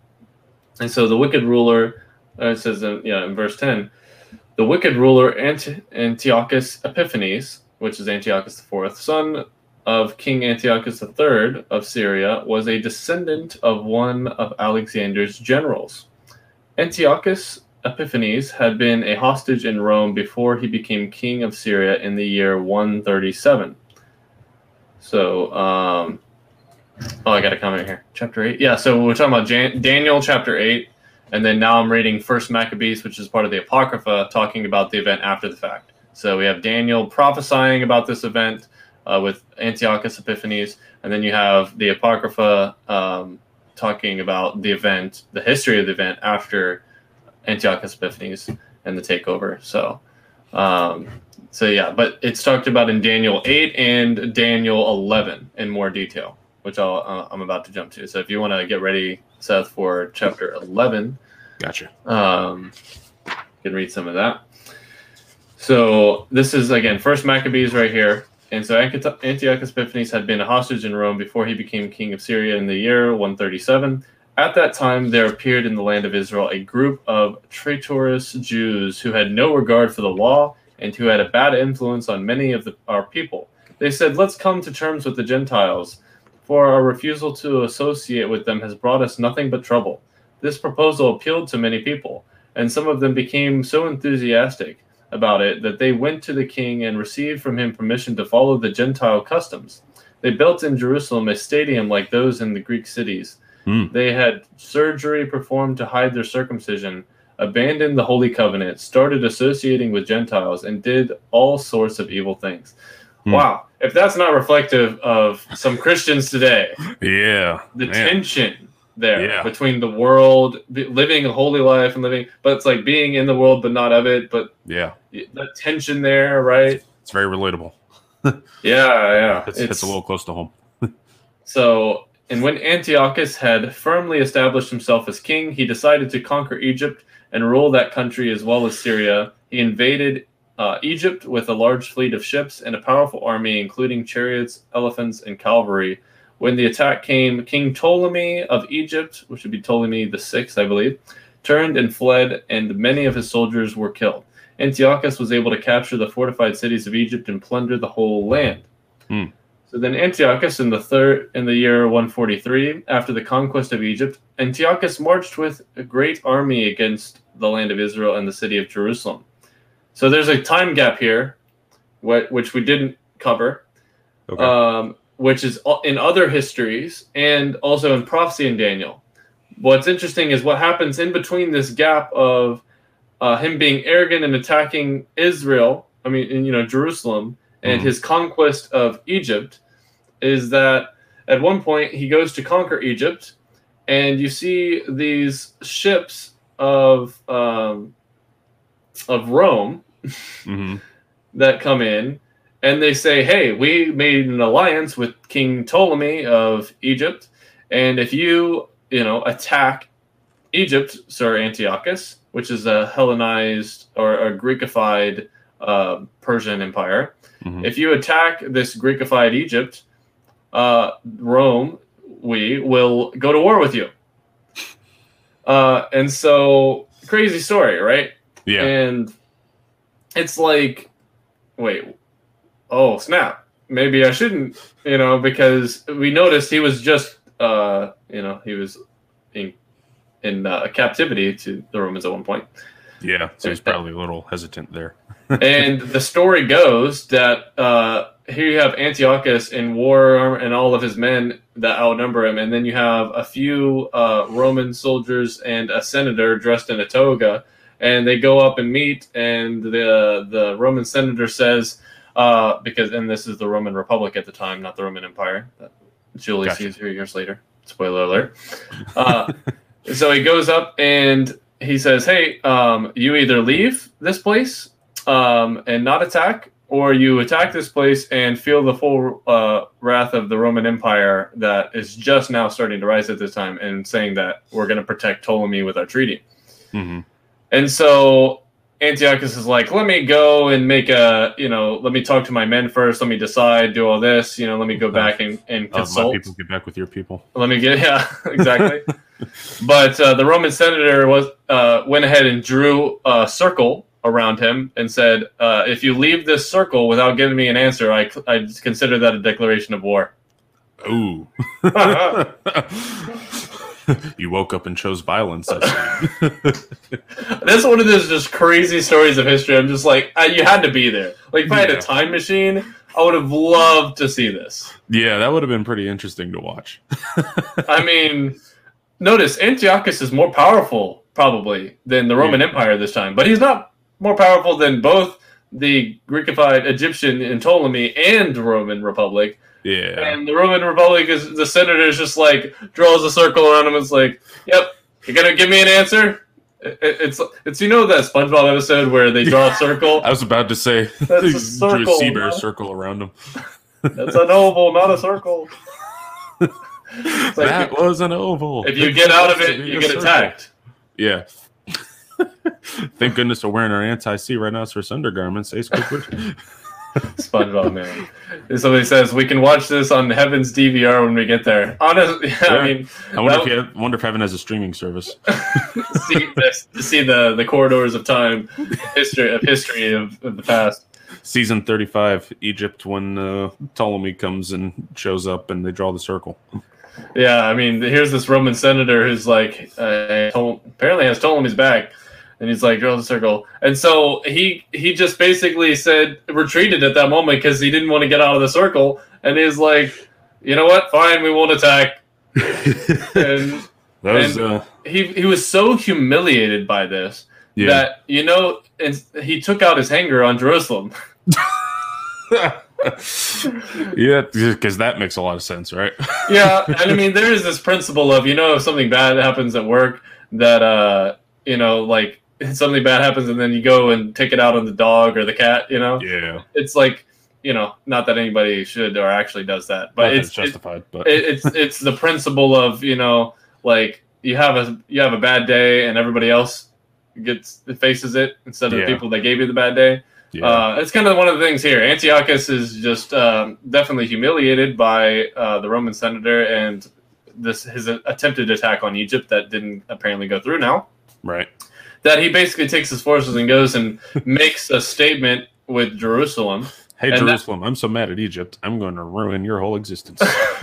and so the wicked ruler, uh, it says, in, yeah, in verse ten, the wicked ruler Ant- Antiochus Epiphanes, which is Antiochus the fourth, son of King Antiochus third of Syria, was a descendant of one of Alexander's generals. Antiochus Epiphanes had been a hostage in Rome before he became king of Syria in the year 137. So, um, oh, I got a comment here. Chapter 8. Yeah, so we're talking about Jan- Daniel chapter 8, and then now I'm reading First Maccabees, which is part of the Apocrypha, talking about the event after the fact. So we have Daniel prophesying about this event uh, with Antiochus Epiphanes, and then you have the Apocrypha um, talking about the event, the history of the event after Antiochus Epiphanes and the takeover. So, um, so yeah, but it's talked about in Daniel 8 and Daniel 11 in more detail, which I'll, uh, I'm about to jump to. So if you want to get ready, Seth, for chapter 11,
gotcha.
Um, you can read some of that. So this is again First Maccabees right here. And so Antiochus Epiphanes had been a hostage in Rome before he became king of Syria in the year 137. At that time, there appeared in the land of Israel a group of traitorous Jews who had no regard for the law and who had a bad influence on many of the, our people. They said, Let's come to terms with the Gentiles, for our refusal to associate with them has brought us nothing but trouble. This proposal appealed to many people, and some of them became so enthusiastic about it that they went to the king and received from him permission to follow the Gentile customs. They built in Jerusalem a stadium like those in the Greek cities.
Mm.
They had surgery performed to hide their circumcision, abandoned the Holy Covenant, started associating with Gentiles, and did all sorts of evil things. Hmm. Wow. If that's not reflective of some Christians today.
Yeah.
The man. tension there yeah. between the world, living a holy life and living, but it's like being in the world but not of it. But
yeah,
the tension there, right?
It's very relatable.
yeah, yeah.
It's, it's, it's a little close to home.
so, and when Antiochus had firmly established himself as king, he decided to conquer Egypt and rule that country as well as Syria. He invaded uh, Egypt with a large fleet of ships and a powerful army, including chariots, elephants, and cavalry. When the attack came, King Ptolemy of Egypt, which would be Ptolemy the Sixth, I believe, turned and fled, and many of his soldiers were killed. Antiochus was able to capture the fortified cities of Egypt and plunder the whole land.
Hmm.
Then Antiochus in the third in the year 143 after the conquest of Egypt, Antiochus marched with a great army against the land of Israel and the city of Jerusalem. So there's a time gap here, which we didn't cover, okay. um, which is in other histories and also in prophecy in Daniel. What's interesting is what happens in between this gap of uh, him being arrogant and attacking Israel. I mean, you know, Jerusalem and mm-hmm. his conquest of Egypt is that at one point he goes to conquer Egypt, and you see these ships of um, of Rome
mm-hmm.
that come in, and they say, "Hey, we made an alliance with King Ptolemy of Egypt, and if you, you know, attack Egypt, Sir Antiochus, which is a Hellenized or a Greekified uh, Persian empire, mm-hmm. if you attack this Greekified Egypt, uh, Rome, we will go to war with you." Uh, and so, crazy story, right?
Yeah.
And it's like, wait, oh snap, maybe I shouldn't, you know, because we noticed he was just, uh, you know, he was in in uh, captivity to the Romans at one point.
Yeah, so he's probably a little hesitant there.
and the story goes that uh, here you have Antiochus in war and all of his men that outnumber him, and then you have a few uh, Roman soldiers and a senator dressed in a toga and they go up and meet, and the the Roman senator says, uh, because and this is the Roman Republic at the time, not the Roman Empire. Julius gotcha. Caesar years later. Spoiler alert. Uh, so he goes up and he says, "Hey, um, you either leave this place um, and not attack, or you attack this place and feel the full uh, wrath of the Roman Empire that is just now starting to rise at this time, and saying that we're going to protect Ptolemy with our treaty."
Mm-hmm.
And so Antiochus is like, let me go and make a, you know, let me talk to my men first. Let me decide, do all this, you know, let me go back and, and consult.
let people get back with your people.
Let me get, yeah, exactly. but uh, the Roman senator was uh, went ahead and drew a circle around him and said, uh, if you leave this circle without giving me an answer, I, I consider that a declaration of war.
Ooh. you woke up and chose violence.
That's one of those just crazy stories of history. I'm just like, I, you had to be there. Like, if I had a time machine, I would have loved to see this.
Yeah, that would have been pretty interesting to watch.
I mean, notice Antiochus is more powerful, probably, than the Roman yeah. Empire this time, but he's not more powerful than both the Greekified Egyptian and Ptolemy and Roman Republic.
Yeah.
And the Roman Republic is the senator is just like draws a circle around him. And it's like, yep, you're gonna give me an answer. it's it's you know that SpongeBob episode where they draw a circle.
I was about to say
that's a circle. Drew a
sea bear circle around him.
that's a oval, not a circle.
Like that if, was an oval.
If you get out of it, you get circle. attacked.
Yeah. Thank goodness we're wearing our anti-C right now. It's for undergarments. Ace Squidward.
SpongeBob man. Somebody says we can watch this on Heaven's DVR when we get there. Honestly, yeah, I mean,
I wonder if, have, wonder if Heaven has a streaming service.
see, to see the the corridors of time, history of history of, of the past.
Season thirty-five, Egypt, when uh, Ptolemy comes and shows up, and they draw the circle.
Yeah, I mean, here's this Roman senator who's like, uh, apparently has Ptolemy's back and he's like, draw the circle. And so he he just basically said retreated at that moment because he didn't want to get out of the circle. And he's like, you know what? Fine, we won't attack.
and
That was, uh... he he was so humiliated by this yeah. that you know, and he took out his hanger on Jerusalem.
yeah, because that makes a lot of sense, right?
yeah, and I mean, there is this principle of you know, if something bad happens at work, that uh, you know, like something bad happens, and then you go and take it out on the dog or the cat. You know,
yeah,
it's like you know, not that anybody should or actually does that, but it's
justified. It,
but it, it's it's the principle of you know, like you have a you have a bad day, and everybody else gets faces it instead of yeah. the people that gave you the bad day. Yeah. Uh, it's kind of one of the things here. Antiochus is just um, definitely humiliated by uh, the Roman senator and this his attempted attack on Egypt that didn't apparently go through now.
Right.
That he basically takes his forces and goes and makes a statement with Jerusalem.
Hey Jerusalem, that, I'm so mad at Egypt. I'm going to ruin your whole existence.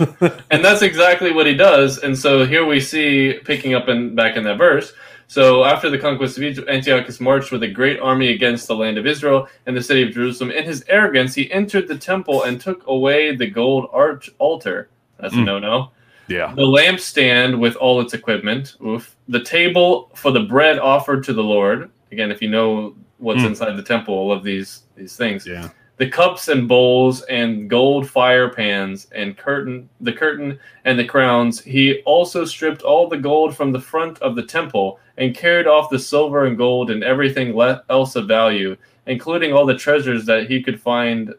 and that's exactly what he does. And so here we see picking up in back in that verse so after the conquest of Egypt, Antiochus marched with a great army against the land of Israel and the city of Jerusalem. In his arrogance, he entered the temple and took away the gold arch altar. That's mm. a no-no.
Yeah.
The lampstand with all its equipment. Oof. The table for the bread offered to the Lord. Again, if you know what's mm. inside the temple, all of these these things.
Yeah
the cups and bowls and gold fire pans and curtain the curtain and the crowns. He also stripped all the gold from the front of the temple and carried off the silver and gold and everything else of value including all the treasures that he could find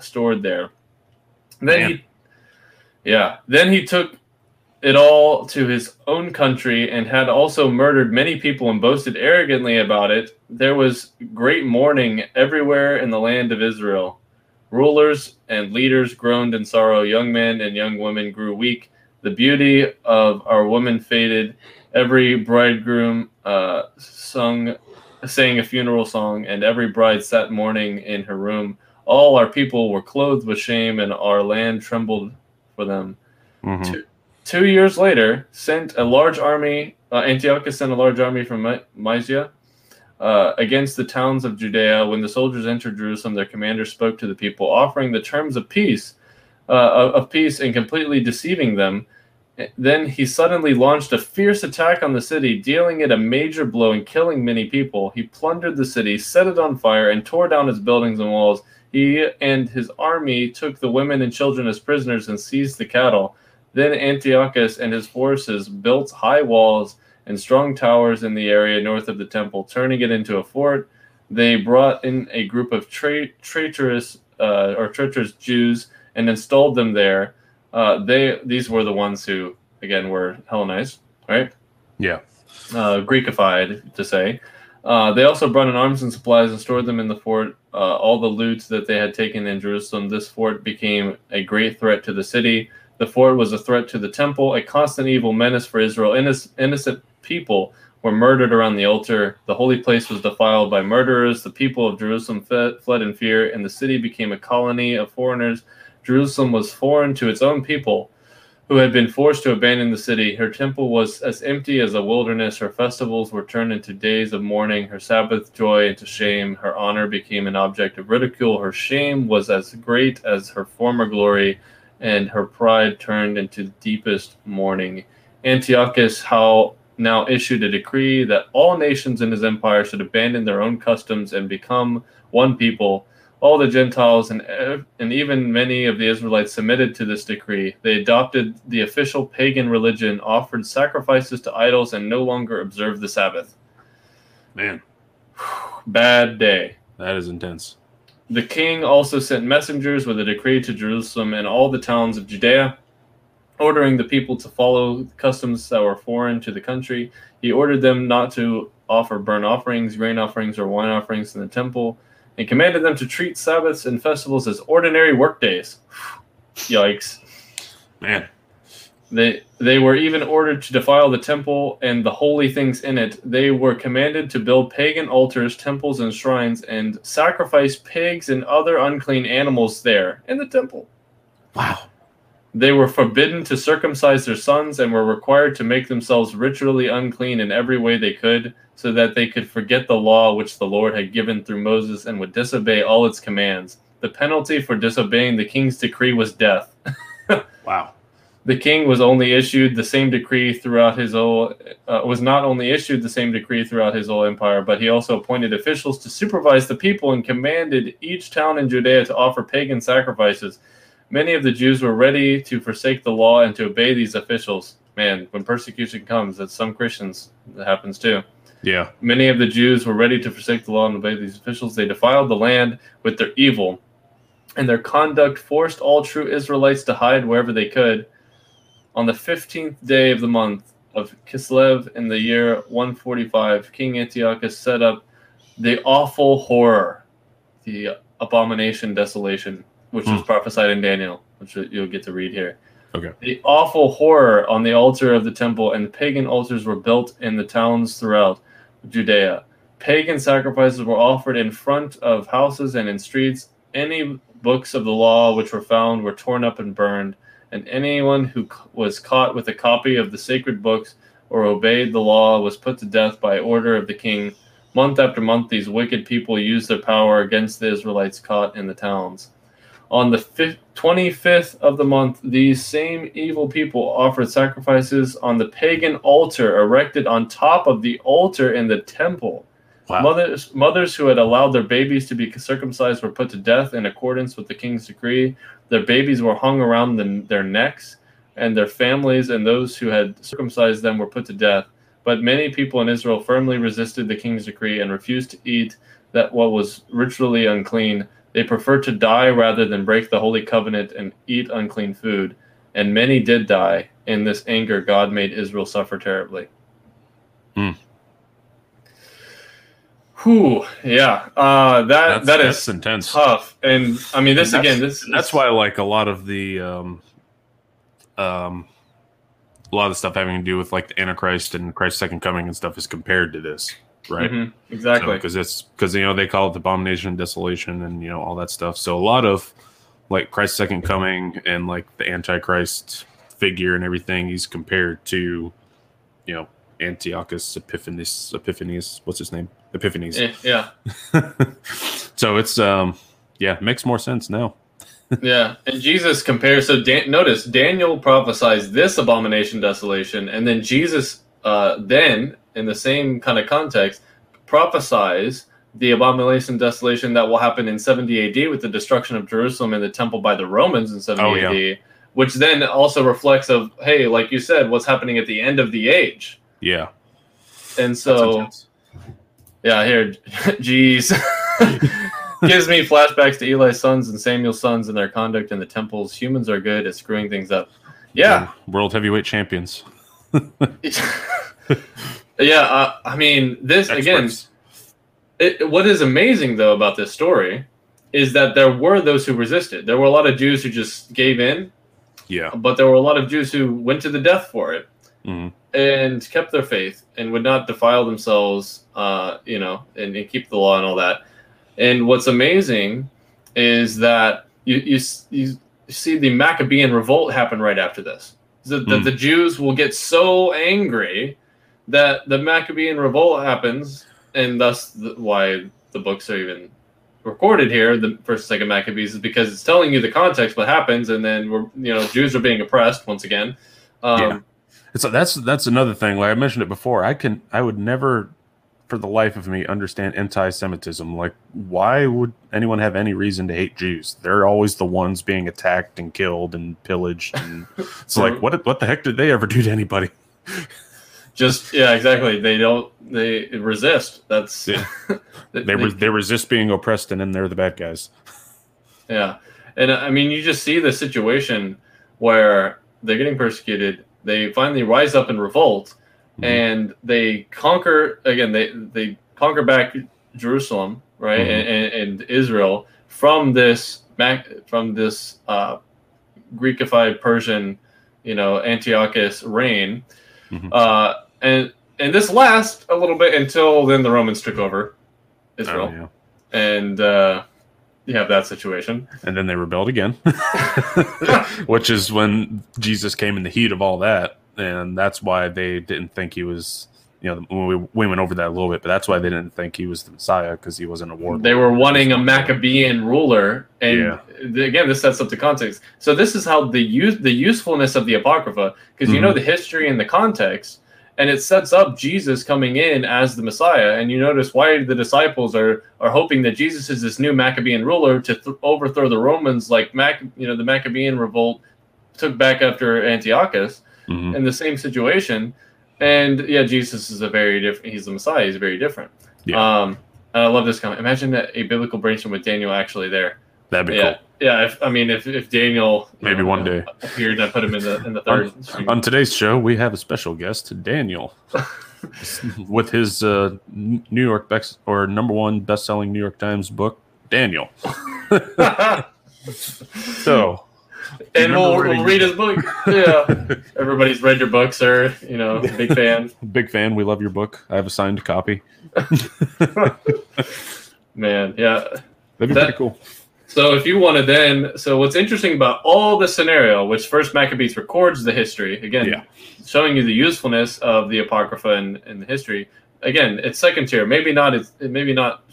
stored there. Then he yeah then he took it all to his own country and had also murdered many people and boasted arrogantly about it, there was great mourning everywhere in the land of Israel. Rulers and leaders groaned in sorrow. Young men and young women grew weak. The beauty of our woman faded. Every bridegroom uh, sung, sang a funeral song, and every bride sat mourning in her room. All our people were clothed with shame, and our land trembled for them. Mm-hmm. Two years later, sent a large army. Uh, Antiochus sent a large army from Mysia uh, against the towns of Judea. When the soldiers entered Jerusalem, their commander spoke to the people, offering the terms of peace, uh, of peace, and completely deceiving them. Then he suddenly launched a fierce attack on the city, dealing it a major blow and killing many people. He plundered the city, set it on fire, and tore down its buildings and walls. He and his army took the women and children as prisoners and seized the cattle. Then Antiochus and his forces built high walls and strong towers in the area north of the temple, turning it into a fort. They brought in a group of tra- traitorous uh, or treacherous Jews and installed them there. Uh, they these were the ones who again were Hellenized, right?
Yeah,
uh, Greekified to say. Uh, they also brought in arms and supplies and stored them in the fort. Uh, all the loot that they had taken in Jerusalem. This fort became a great threat to the city. The fort was a threat to the temple, a constant evil menace for Israel. Innocent people were murdered around the altar. The holy place was defiled by murderers. The people of Jerusalem fled in fear, and the city became a colony of foreigners. Jerusalem was foreign to its own people, who had been forced to abandon the city. Her temple was as empty as a wilderness. Her festivals were turned into days of mourning, her Sabbath joy into shame. Her honor became an object of ridicule. Her shame was as great as her former glory and her pride turned into deepest mourning. Antiochus how now issued a decree that all nations in his empire should abandon their own customs and become one people. All the Gentiles and, and even many of the Israelites submitted to this decree. They adopted the official pagan religion, offered sacrifices to idols, and no longer observed the Sabbath.
Man.
Bad day.
That is intense.
The king also sent messengers with a decree to Jerusalem and all the towns of Judea, ordering the people to follow customs that were foreign to the country. He ordered them not to offer burnt offerings, grain offerings, or wine offerings in the temple, and commanded them to treat Sabbaths and festivals as ordinary workdays. Yikes.
Man.
They they were even ordered to defile the temple and the holy things in it. They were commanded to build pagan altars, temples, and shrines, and sacrifice pigs and other unclean animals there in the temple.
Wow.
They were forbidden to circumcise their sons and were required to make themselves ritually unclean in every way they could, so that they could forget the law which the Lord had given through Moses and would disobey all its commands. The penalty for disobeying the king's decree was death.
wow.
The king was only issued the same decree throughout his whole uh, was not only issued the same decree throughout his whole empire, but he also appointed officials to supervise the people and commanded each town in Judea to offer pagan sacrifices. Many of the Jews were ready to forsake the law and to obey these officials. Man, when persecution comes, that's some Christians that happens too.
Yeah.
Many of the Jews were ready to forsake the law and obey these officials. They defiled the land with their evil, and their conduct forced all true Israelites to hide wherever they could. On the 15th day of the month of Kislev in the year 145, King Antiochus set up the awful horror, the abomination desolation, which was hmm. prophesied in Daniel, which you'll get to read here.
Okay.
The awful horror on the altar of the temple and the pagan altars were built in the towns throughout Judea. Pagan sacrifices were offered in front of houses and in streets. Any books of the law which were found were torn up and burned, and anyone who was caught with a copy of the sacred books or obeyed the law was put to death by order of the king. Month after month, these wicked people used their power against the Israelites caught in the towns. On the 25th of the month, these same evil people offered sacrifices on the pagan altar erected on top of the altar in the temple. Wow. Mothers, mothers who had allowed their babies to be circumcised were put to death in accordance with the king's decree. Their babies were hung around the, their necks, and their families and those who had circumcised them were put to death. But many people in Israel firmly resisted the king's decree and refused to eat that what was ritually unclean they preferred to die rather than break the holy covenant and eat unclean food. And many did die. In this anger, God made Israel suffer terribly.
Hmm.
Whew, yeah, uh, that
that's,
that
that's is intense,
tough, and I mean this again. This
that's is, why like a lot of the um, um, a lot of the stuff having to do with like the Antichrist and Christ's second coming and stuff is compared to this right?
Mm-hmm. Exactly.
Because so, it's because you know they call it the abomination, and desolation, and you know all that stuff. So a lot of like Christ's second coming and like the Antichrist figure and everything, he's compared to you know Antiochus Epiphanes. Epiphanes, what's his name? Epiphanes.
Yeah.
so it's um yeah makes more sense now.
yeah, and Jesus compares. So Dan, notice Daniel prophesies this abomination, desolation, and then Jesus uh, then in the same kind of context, prophesies the abomination desolation that will happen in 70 AD with the destruction of Jerusalem and the temple by the Romans in 70 oh, AD, yeah. which then also reflects of hey, like you said, what's happening at the end of the age.
Yeah.
And so yeah, here geez. Gives me flashbacks to Eli's sons and Samuel's sons and their conduct in the temples. Humans are good at screwing things up. Yeah. yeah
world heavyweight champions.
Yeah, uh, I mean, this Experts. again. It, what is amazing though about this story is that there were those who resisted. There were a lot of Jews who just gave in.
Yeah.
But there were a lot of Jews who went to the death for it
mm-hmm.
and kept their faith and would not defile themselves, uh, you know, and, and, keep the law and all that. And what's amazing is that you you, you see the Maccabean revolt happen right after this. The, mm. the, the Jews will get so angry that the Maccabean revolt happens, and thus the, why the books are even recorded here, the first and second Maccabees, is because it's telling you the context, what happens, and then we're you know Jews are being oppressed once again. Um, yeah,
so that's that's another thing. Like I mentioned it before, I can I would never, for the life of me, understand anti-Semitism. Like, why would anyone have any reason to hate Jews? They're always the ones being attacked and killed and pillaged, and it's like what what the heck did they ever do to anybody?
just yeah exactly they don't they resist that's
yeah. they, they, they resist being oppressed and then they're the bad guys
yeah and uh, i mean you just see the situation where they're getting persecuted they finally rise up in revolt mm-hmm. and they conquer again they they conquer back jerusalem right mm-hmm. and, and, israel from this from this uh, greekified persian you know antiochus reign mm-hmm. uh, and and this lasts a little bit until then the Romans took over Israel, oh, yeah. and uh, you have that situation.
And then they rebelled again, which is when Jesus came in the heat of all that, and that's why they didn't think he was, you know we, we went over that a little bit, but that's why they didn't think he was the Messiah because he wasn't a warrior.
They were wanting a Maccabean ruler, and yeah. again, this sets up the context. So this is how the use the usefulness of the Apocrypha, because you mm-hmm. know the history and the context, and it sets up Jesus coming in as the Messiah. And you notice why the disciples are are hoping that Jesus is this new Maccabean ruler to th- overthrow the Romans, like Mac, you know, the Maccabean revolt took back after Antiochus mm-hmm. in the same situation. And yeah, Jesus is a very different. He's the Messiah. He's very different. Yeah. Um, I love this comment. Imagine that a biblical brainstorm with Daniel actually there.
That'd be
yeah.
cool.
Yeah, if, I mean, if, if Daniel
maybe know, one day
appeared, I put him in the in the third.
on, on, today's show, we have a special guest, Daniel, with his uh, New York best or number one best-selling New York Times book, Daniel. so
and we'll, we'll, read his book. Yeah, everybody's read your book, sir. You know, big fan.
big fan. We love your book. I have a signed copy.
Man, yeah,
that'd be that, pretty cool.
So if you want to then, so what's interesting about all the scenario, which First Maccabees records the history again, yeah. showing you the usefulness of the apocrypha and, and the history. Again, it's second tier. Maybe not. It's maybe not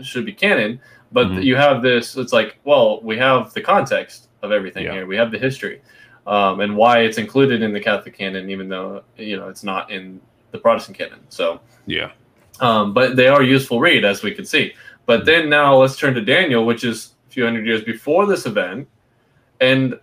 should be canon, but mm-hmm. you have this. It's like, well, we have the context of everything yeah. here. We have the history um, and why it's included in the Catholic canon, even though you know it's not in the Protestant canon. So
yeah,
um, but they are useful read as we can see. But then now let's turn to Daniel, which is few hundred years before this event, and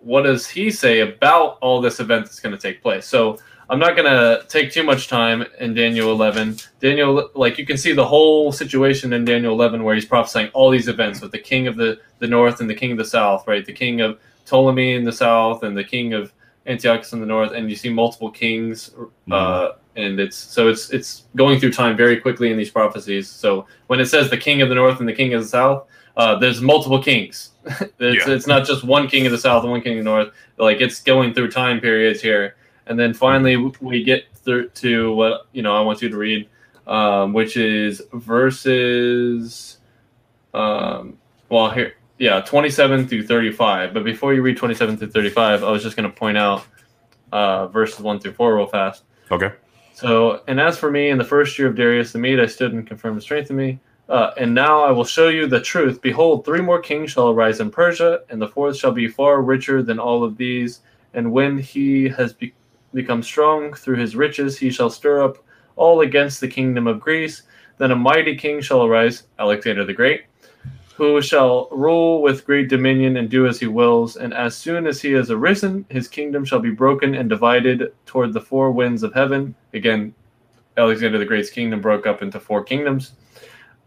what does he say about all this event that's going to take place? So I'm not going to take too much time in Daniel 11. Daniel, like you can see the whole situation in Daniel 11 where he's prophesying all these events with the king of the, the north and the king of the south, right? The king of Ptolemy in the south and the king of Antiochus in the north, and you see multiple kings. Mm-hmm. Uh, and it's so it's it's going through time very quickly in these prophecies. So when it says the king of the north and the king of the south, uh, there's multiple kings. it's, yeah. it's not just one king of the south and one king of the north. Like it's going through time periods here and then finally, we get through to what you know I want you to read, um, which is verses. Um, well, here, yeah, twenty-seven through thirty-five. But before you read twenty-seven through thirty-five, I was just going to point out uh, verses one through four real fast.
Okay.
So, and as for me, in the first year of Darius the Mede, I stood and confirmed the strength of me. Uh, and now I will show you the truth. Behold, three more kings shall arise in Persia, and the fourth shall be far richer than all of these. And when he has be- become strong through his riches, he shall stir up all against the kingdom of Greece. Then a mighty king shall arise, Alexander the Great, who shall rule with great dominion and do as he wills. And as soon as he has arisen, his kingdom shall be broken and divided toward the four winds of heaven. Again, Alexander the Great's kingdom broke up into four kingdoms,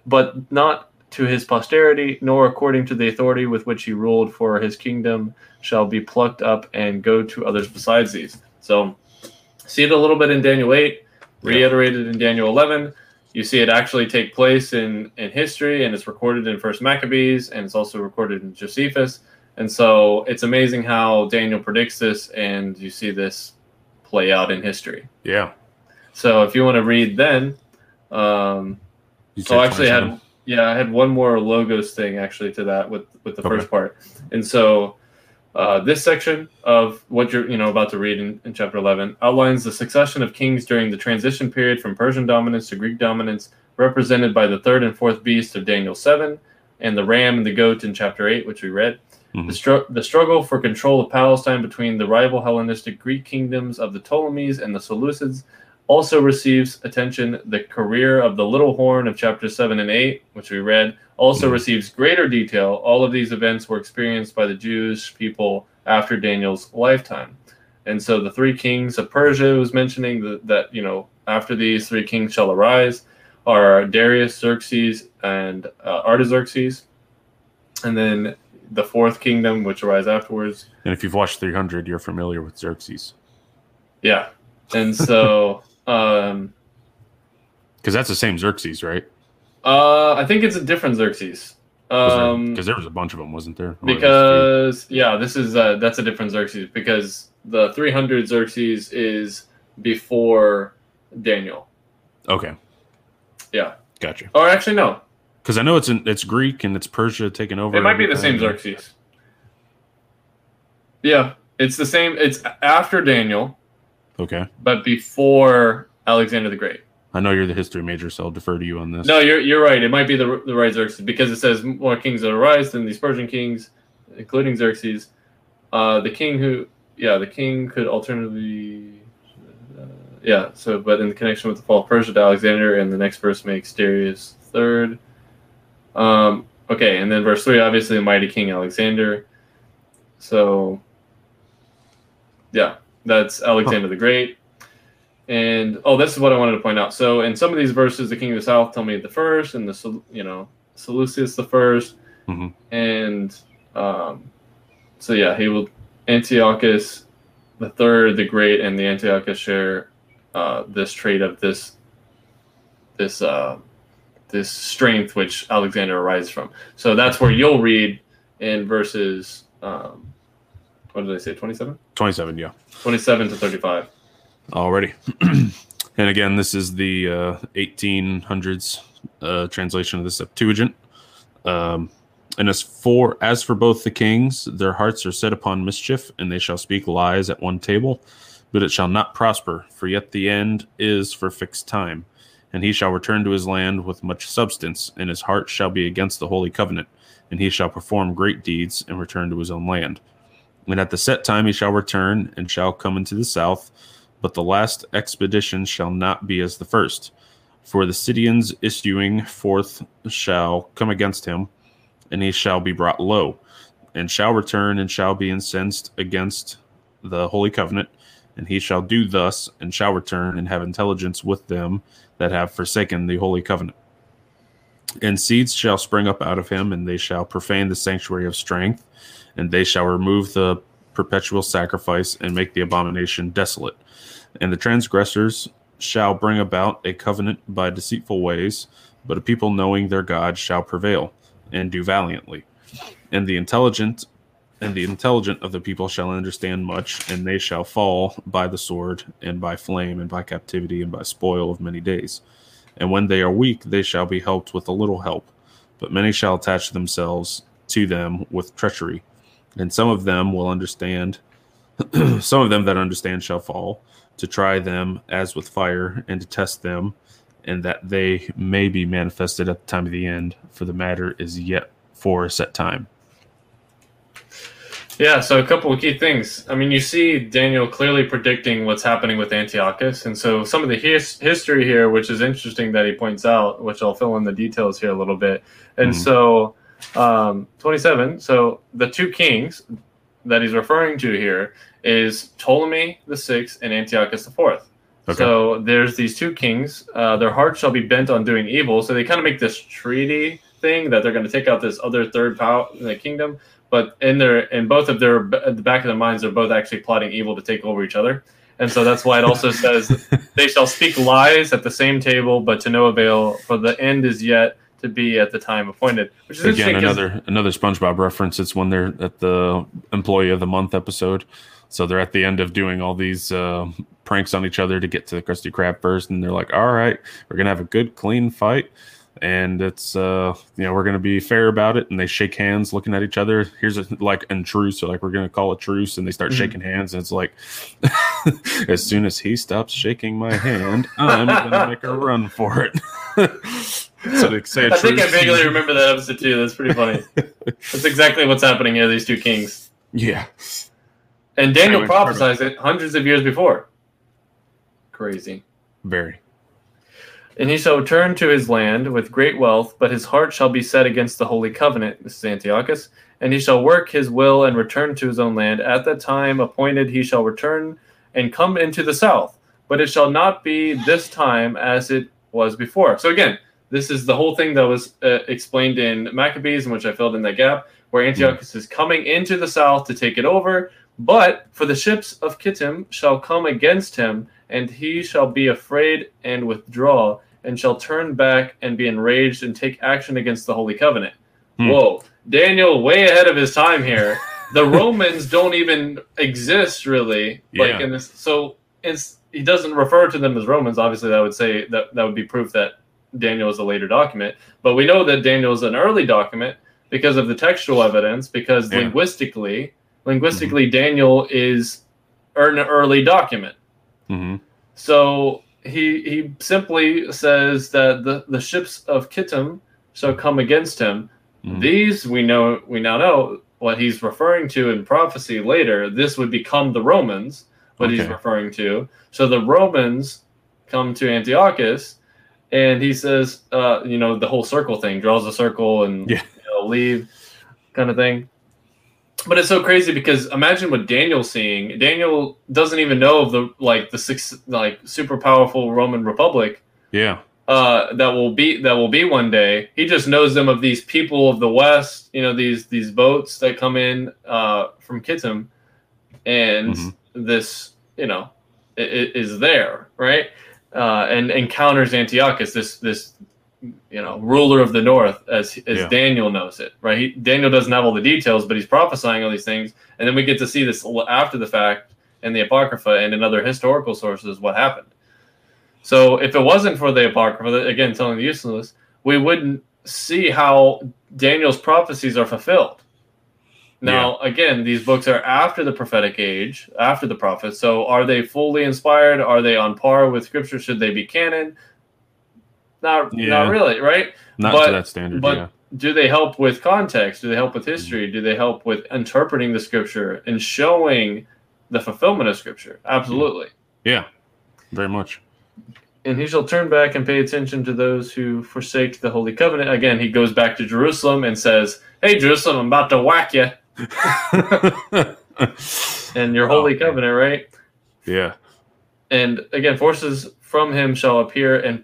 but not to his posterity, nor according to the authority with which he ruled, for his kingdom shall be plucked up and go to others besides these. So see it a little bit in Daniel 8, reiterated in Daniel 11. You see it actually take place in, in history, and it's recorded in First Maccabees, and it's also recorded in Josephus. And so it's amazing how Daniel predicts this, and you see this play out in history.
Yeah.
So if you want to read then, um, so actually I had yeah I had one more Logos thing actually to that with with the okay. first part, and so uh, this section of what you're you know about to read in, in, chapter 11 outlines the succession of kings during the transition period from Persian dominance to Greek dominance, represented by the third and fourth beast of Daniel 7, and the ram and the goat in chapter 8, which we read. Mm-hmm. The, the struggle for control of Palestine between the rival Hellenistic Greek kingdoms of the Ptolemies and the Seleucids also receives attention. The career of the little horn of chapter 7 and 8, which we read, also mm-hmm. receives greater detail. All of these events were experienced by the Jewish people after Daniel's lifetime. And so the three kings of Persia was mentioning that, that you know, after these three kings shall arise are Darius, Xerxes, and uh, Artaxerxes. And then the fourth kingdom, which arise afterwards.
And if you've watched 300, you're familiar with Xerxes.
Yeah. And so um,
because that's the same Xerxes, right?
Uh, I think it's a different Xerxes. Um,
because there, there, was a bunch of them, wasn't there?
Or because yeah, this is uh, that's a different Xerxes because the 300 Xerxes is before Daniel.
Okay.
Yeah.
Gotcha.
Or actually, no.
Because I know it's in, it's Greek and it's Persia taking over.
It might be the same Xerxes. Yeah, it's the same. It's after Daniel.
Okay.
But before Alexander the Great.
I know you're the history major, so I'll defer to you on this.
No, you're you're right. It might be the the right Xerxes because it says more kings that arise than these Persian kings, including Xerxes. Uh, the king who, yeah, the king could alternatively, uh, yeah. So, but in connection with the fall of Persia to Alexander, and the next verse makes Darius third. Um, okay, and then verse three, obviously the mighty king Alexander. So, yeah, that's Alexander huh. the Great. And oh, this is what I wanted to point out. So in some of these verses, the king of the south Ptolemy the first, and the you know Seleucus the 1st
mm-hmm.
and um, so yeah, he will Antiochus the third, the great, and the Antiochus share uh, this trait of this this uh, this strength which Alexander arises from. So that's where you'll read in verses. Um, what did I say? Twenty-seven.
Twenty-seven. Yeah.
Twenty-seven to thirty-five.
Already. and again, this is the uh, 1800s uh, translation of the Septuagint. Um, and as for as for both the kings, their hearts are set upon mischief, and they shall speak lies at one table, but it shall not prosper. For yet the end is for fixed time, and he shall return to his land with much substance, and his heart shall be against the holy covenant, and he shall perform great deeds and return to his own land. And at the set time he shall return and shall come into the south but the last expedition shall not be as the first. For the Sidonians issuing forth shall come against him, and he shall be brought low, and shall return and shall be incensed against the holy covenant, and he shall do thus, and shall return and have intelligence with them that have forsaken the holy covenant. And seeds shall spring up out of him, and they shall profane the sanctuary of strength, and they shall remove the perpetual sacrifice and make the abomination desolate and the transgressors shall bring about a covenant by deceitful ways, but a people knowing their God shall prevail and do valiantly. And the intelligent and the intelligent of the people shall understand much, and they shall fall by the sword, and by flame, and by captivity, and by spoil of many days. And when they are weak, they shall be helped with a little help. But many shall attach themselves to them with treachery. And some of them will understand, some of them that understand shall fall to try them as with fire and to test them, and that they may be manifested at the time of the end, for the matter is yet for a set time.
Yeah, so a couple of key things. I mean, you see Daniel clearly predicting what's happening with Antiochus. And so some of the his- history here, which is interesting that he points out, which I'll fill in the details here a little bit. And mm-hmm. so, um, 27, so the two kings that he's referring to here is Ptolemy the sixth and Antiochus the fourth. Okay. So there's these two kings. Uh, their hearts shall be bent on doing evil. So they kind of make this treaty thing that they're going to take out this other third power in the kingdom. But in their in both of their at the back of their minds, they're both actually plotting evil to take over each other. And so that's why it also says they shall speak lies at the same table, but to no avail. For the end is yet to be at the time appointed. Which is
again another another SpongeBob reference. It's when they're at the employee of the month episode. So they're at the end of doing all these uh, pranks on each other to get to the Krusty Krab first, and they're like, "All right, we're gonna have a good, clean fight." And it's uh you know we're gonna be fair about it and they shake hands looking at each other here's a like in truce so like we're gonna call a truce and they start mm-hmm. shaking hands and it's like as soon as he stops shaking my hand i'm gonna make a run for it
so they say I think I vaguely remember that episode too. That's pretty funny. That's exactly what's happening here. These two kings.
Yeah.
And Daniel prophesied it hundreds of years before. Crazy.
Very.
And he shall return to his land with great wealth, but his heart shall be set against the holy covenant. This is Antiochus. And he shall work his will and return to his own land. At the time appointed, he shall return and come into the south. But it shall not be this time as it was before. So again, this is the whole thing that was uh, explained in Maccabees, in which I filled in that gap, where Antiochus is coming into the south to take it over. But for the ships of Kittim shall come against him, and he shall be afraid and withdraw, and shall turn back and be enraged and take action against the Holy Covenant. Hmm. Whoa, Daniel, way ahead of his time here. the Romans don't even exist really, yeah. like in this. So it's, he doesn't refer to them as Romans. Obviously, that would say that that would be proof that Daniel is a later document, but we know that Daniel is an early document because of the textual evidence. Because yeah. linguistically, linguistically, mm-hmm. Daniel is an early document.
Mm-hmm.
So he he simply says that the, the ships of Kittim shall come against him. Mm-hmm. These we know we now know what he's referring to in prophecy later. This would become the Romans, what okay. he's referring to. So the Romans come to Antiochus, and he says, uh, you know, the whole circle thing, draws a circle and yeah. you know, leave, kind of thing but it's so crazy because imagine what Daniel's seeing. Daniel doesn't even know of the like the six like super powerful Roman Republic.
Yeah.
Uh, that will be that will be one day. He just knows them of these people of the West. You know these these boats that come in uh, from Kittim, and mm-hmm. this you know is there right, uh, and encounters Antiochus. This this you know ruler of the north as as yeah. Daniel knows it right? He, Daniel doesn't have all the details but he's prophesying all these things. And then we get to see this after the fact in the apocrypha and in other historical sources what happened. So if it wasn't for the apocrypha again telling the useless we wouldn't see how Daniel's prophecies are fulfilled. Now yeah. again these books are after the prophetic age after the prophets. So are they fully inspired? Are they on par with scripture? Should they be canon not, yeah. not really, right?
Not but, to that standard. But yeah.
do they help with context? Do they help with history? Do they help with interpreting the scripture and showing the fulfillment of scripture? Absolutely.
Yeah, very much.
And he shall turn back and pay attention to those who forsake the holy covenant. Again, he goes back to Jerusalem and says, "Hey, Jerusalem, I'm about to whack you." and your holy oh, covenant, right?
Yeah.
And again, forces from him shall appear and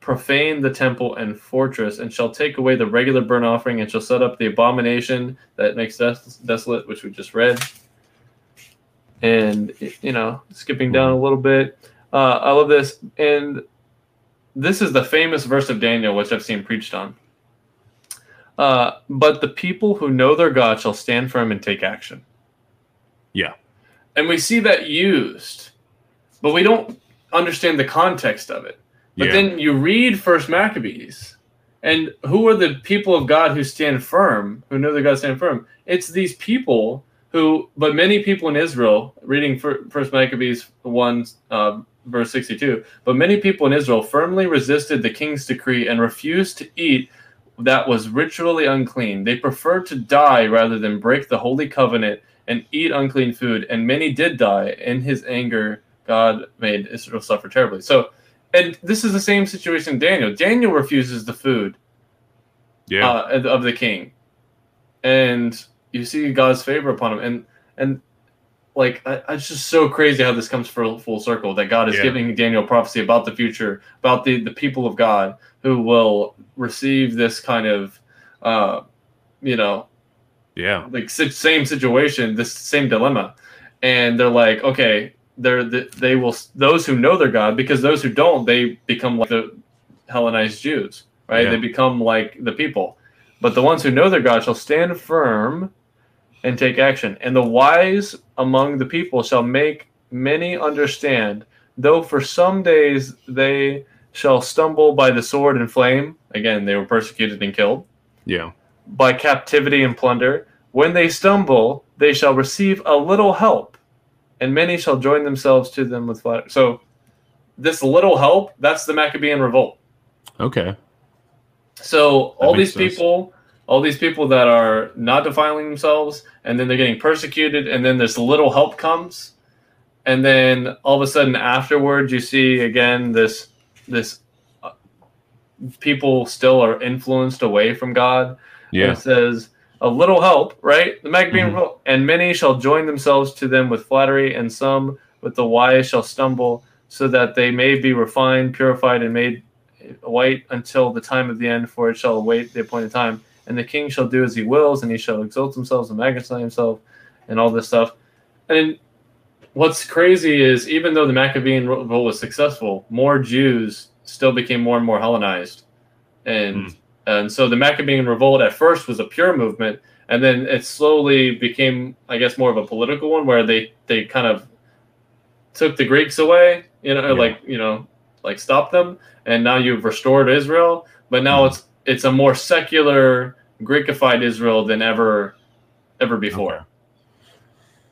profane the temple and fortress, and shall take away the regular burnt offering, and shall set up the abomination that makes des- desolate, which we just read. And you know, skipping down a little bit, uh, I love this, and this is the famous verse of Daniel, which I've seen preached on. Uh, but the people who know their God shall stand firm and take action.
Yeah,
and we see that used, but we don't understand the context of it. But yeah. then you read First Maccabees, and who are the people of God who stand firm, who know that God stand firm? It's these people who, but many people in Israel, reading First Maccabees one uh, verse sixty two, but many people in Israel firmly resisted the king's decree and refused to eat that was ritually unclean. They preferred to die rather than break the holy covenant and eat unclean food, and many did die. In his anger, God made Israel suffer terribly. So and this is the same situation Daniel. Daniel refuses the food
yeah.
Uh, of the king. And you see God's favor upon him. And and like I, it's just so crazy how this comes full, full circle that God is yeah. giving Daniel prophecy about the future, about the, the people of God who will receive this kind of uh you know
yeah
like same situation this same dilemma and they're like okay they're they will those who know their God because those who don't they become like the Hellenized Jews, right? Yeah. They become like the people. But the ones who know their God shall stand firm and take action. And the wise among the people shall make many understand, though for some days they shall stumble by the sword and flame. Again, they were persecuted and killed.
Yeah.
By captivity and plunder. When they stumble, they shall receive a little help and many shall join themselves to them with flattery. So this little help, that's the Maccabean revolt.
Okay.
So that all these sense. people, all these people that are not defiling themselves, and then they're getting persecuted, and then this little help comes, and then all of a sudden afterwards, you see again this this uh, people still are influenced away from God.
Yeah.
And it says a little help, right? The Maccabean mm-hmm. and many shall join themselves to them with flattery, and some with the wise shall stumble, so that they may be refined, purified, and made white until the time of the end, for it shall await the appointed time. And the king shall do as he wills, and he shall exalt himself and magnify himself, and all this stuff. And what's crazy is even though the Maccabean revolt was successful, more Jews still became more and more Hellenized, and mm. And so the Maccabean revolt at first was a pure movement, and then it slowly became, I guess, more of a political one where they they kind of took the Greeks away, you know, yeah. like you know, like stopped them, and now you've restored Israel. But now mm. it's it's a more secular Greekified Israel than ever ever before. Okay.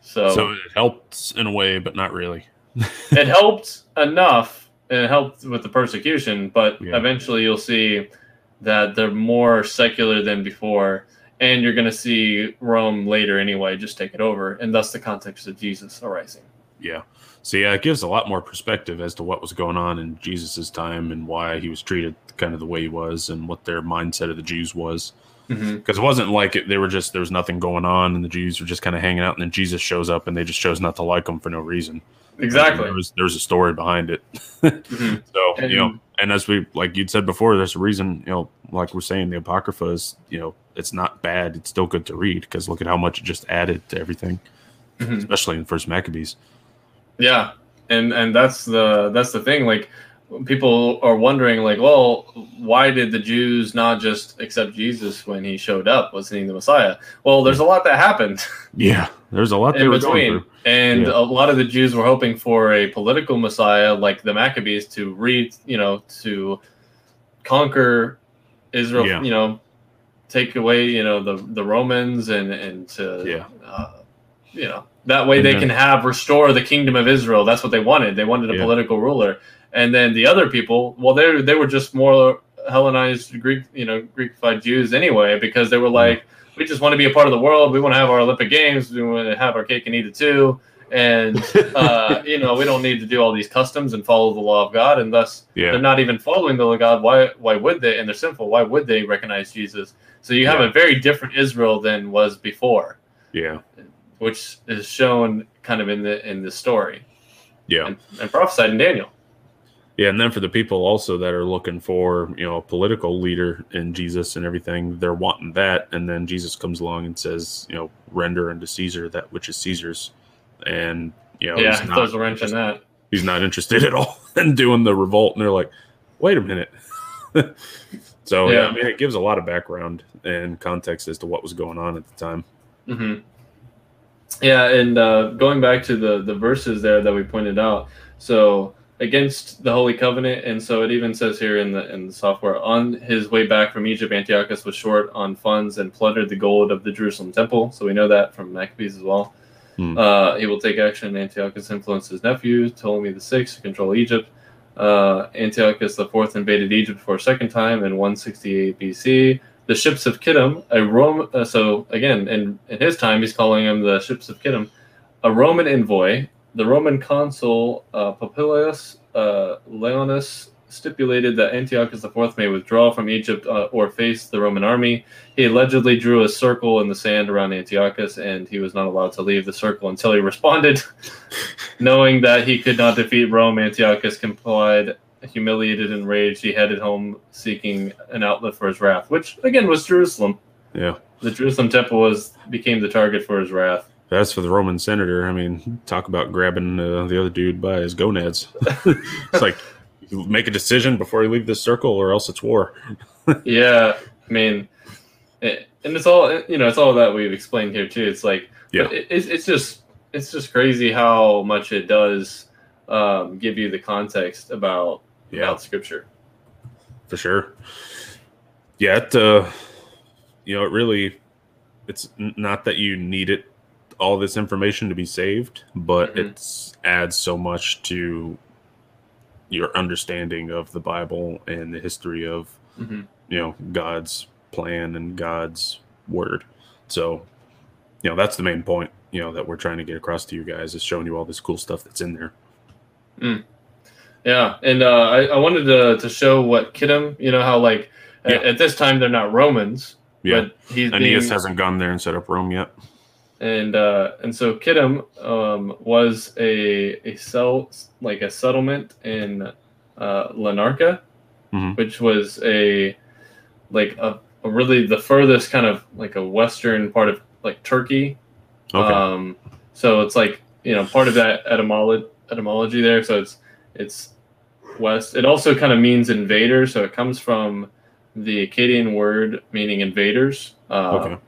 So
so it helped in a way, but not really.
it helped enough and it helped with the persecution. But yeah. eventually, you'll see that they're more secular than before, and you're going to see Rome later anyway just take it over, and thus the context of Jesus arising.
Yeah. So yeah, it gives a lot more perspective as to what was going on in Jesus's time and why he was treated kind of the way he was and what their mindset of the Jews was. Because mm-hmm. it wasn't like it, they were just there was nothing going on and the Jews were just kind of hanging out and then Jesus shows up and they just chose not to like him for no reason.
Exactly.
there was there's a story behind it. mm-hmm. So and, you know, and as we like you'd said before, there's a reason. You know, like we're saying, the Apocrypha is you know it's not bad. It's still good to read because look at how much it just added to everything, mm-hmm. especially in First Maccabees.
Yeah, and and that's the that's the thing. Like people are wondering, like, well, why did the Jews not just accept Jesus when he showed up? Wasn't he the Messiah? Well, there's a lot that happened.
Yeah, there's a lot in between,
and yeah. a lot of the Jews were hoping for a political Messiah like the Maccabees to read, you know, to conquer Israel. Yeah. You know, take away, you know, the the Romans and and to
yeah.
Uh, you know that way they can have restore the kingdom of Israel. That's what they wanted. They wanted a yeah. political ruler. And then the other people, well, they they were just more Hellenized Greek, you know, Greekified Jews anyway, because they were like, we just want to be a part of the world. We want to have our Olympic Games. We want to have our cake and eat it too. And uh, you know, we don't need to do all these customs and follow the law of God. And thus, yeah. they're not even following the law of God. Why? Why would they? And they're sinful. Why would they recognize Jesus? So you have yeah. a very different Israel than was before.
Yeah
which is shown kind of in the in the story.
Yeah,
and, and prophesied in Daniel.
Yeah, and then for the people also that are looking for you know a political leader in Jesus and everything, they're wanting that, and then Jesus comes along and says, you know, render unto Caesar that which is Caesar's, and you know,
yeah, throws a wrench in that.
He's not interested at all in doing the revolt, and they're like, wait a minute. so yeah. yeah. I mean, it gives a lot of background and context as to what was going on at the time.
Mm-hmm. Yeah, and uh, going back to the the verses there that we pointed out, so against the holy covenant, and so it even says here in the in the software, on his way back from Egypt, Antiochus was short on funds and plundered the gold of the Jerusalem temple. So we know that from Maccabees as well. Hmm. Uh, he will take action. Antiochus influenced his nephew Ptolemy the Sixth to control Egypt. Uh, Antiochus the Fourth invaded Egypt for a second time in 168 BC the ships of Kittim, a Rome. Uh, so again, in, in his time, he's calling them the ships of Kittim, a Roman envoy. The Roman consul uh, Popilius uh, Laenas stipulated that Antiochus IV may withdraw from Egypt uh, or face the Roman army. He allegedly drew a circle in the sand around Antiochus, and he was not allowed to leave the circle until he responded. Knowing that he could not defeat Rome, Antiochus complied humiliated and enraged, he headed home seeking an outlet for his wrath, which again was Jerusalem.
Yeah.
The Jerusalem temple was became the target for his wrath.
That's for the Roman senator. I mean, talk about grabbing uh, the other dude by his gonads. it's like make a decision before you leave this circle, or else it's war.
yeah, I mean, it, and it's all you know. It's all that we've explained here too. It's like, yeah, it, it's it's just it's just crazy how much it does um, give you the context about yeah. about scripture.
For sure. Yeah, it, uh, you know, it really, it's not that you need it, all this information to be saved, but mm-hmm. it adds so much to your understanding of the Bible and the history of, mm-hmm. you know, God's plan and God's word. So, you know, that's the main point, you know, that we're trying to get across to you guys is showing you all this cool stuff that's in there.
Mm. Yeah, and uh, I, I wanted to, to show what Kittim, you know, how like yeah. at, at, this time they're not Romans.
Yeah, he's Aeneas being, hasn't gone there and set up Rome yet.
And uh, and so Kittim um, was a a cell like a settlement in uh, Larnaca, mm-hmm. which was a like a, a, really the furthest kind of like a western part of like Turkey. Okay. Um, so it's like you know part of that etymology etymology there. So it's it's west. It also kind of means invader. So it comes from the Akkadian word meaning invaders. Uh, okay.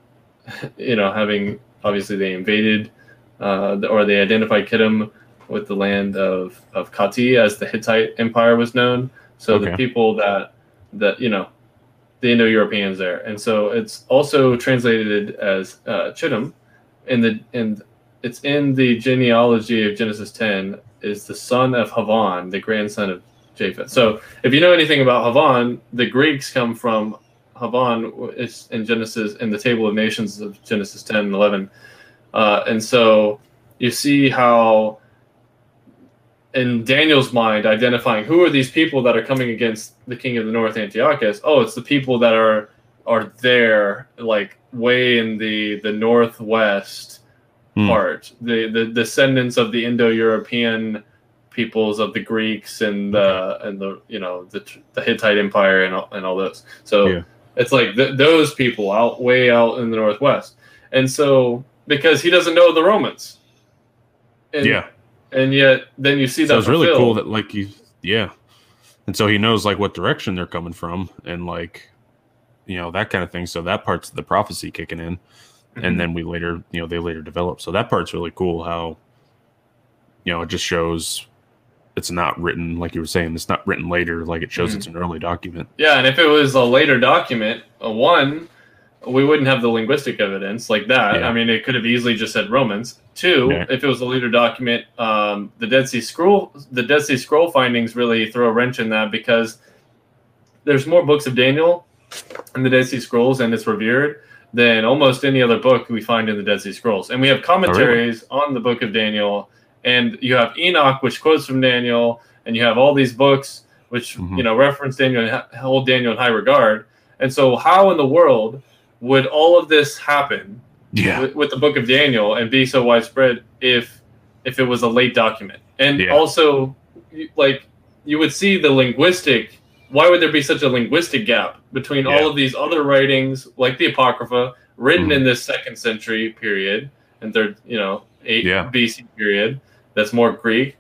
You know, having obviously they invaded uh, or they identified Kittim with the land of of Kati as the Hittite Empire was known. So okay. the people that that you know the Indo-Europeans there, and so it's also translated as uh, Chittim, in the and it's in the genealogy of Genesis 10 is the son of Havan, the grandson of Japheth. So if you know anything about Havan, the Greeks come from Havan is in Genesis in the table of nations of Genesis 10 and 11. Uh, and so you see how in Daniel's mind identifying who are these people that are coming against the king of the north Antiochus? Oh, it's the people that are are there like way in the the northwest mm. part. The the descendants of the Indo-European peoples of the Greeks and the and the you know the the Hittite Empire and all, and all those. So yeah. It's like th- those people out way out in the northwest, and so because he doesn't know the Romans.
And, yeah,
and yet then you see that.
So it's really cool that like you, yeah, and so he knows like what direction they're coming from and like you know that kind of thing. So that part's the prophecy kicking in, mm-hmm. and then we later you know they later develop. So that part's really cool. How you know it just shows it's not written like you were saying it's not written later like it shows mm-hmm. it's an early document
yeah and if it was a later document a one we wouldn't have the linguistic evidence like that. Yeah. I mean, it could have easily just said Romans. Two, yeah. if it was a later document, um, the Dead Sea Scroll, the Dead Sea Scroll findings really throw a wrench in that because there's more books of Daniel in the Dead Sea Scrolls, and it's revered than almost any other book we find in the Dead Sea Scrolls. And we have commentaries oh, really? on the Book of Daniel, and you have Enoch, which quotes from Daniel, and you have all these books which mm-hmm. you know reference Daniel and hold Daniel in high regard. And so, how in the world would all of this happen
yeah.
with, with, the book of Daniel and be so widespread if if it was a late document? And yeah. also, like you would see the linguistic. Why would there be such a linguistic gap between yeah. all of these other writings, like the Apocrypha, written mm. in this second century period and third, you know, eight. BC period? That's more Greek.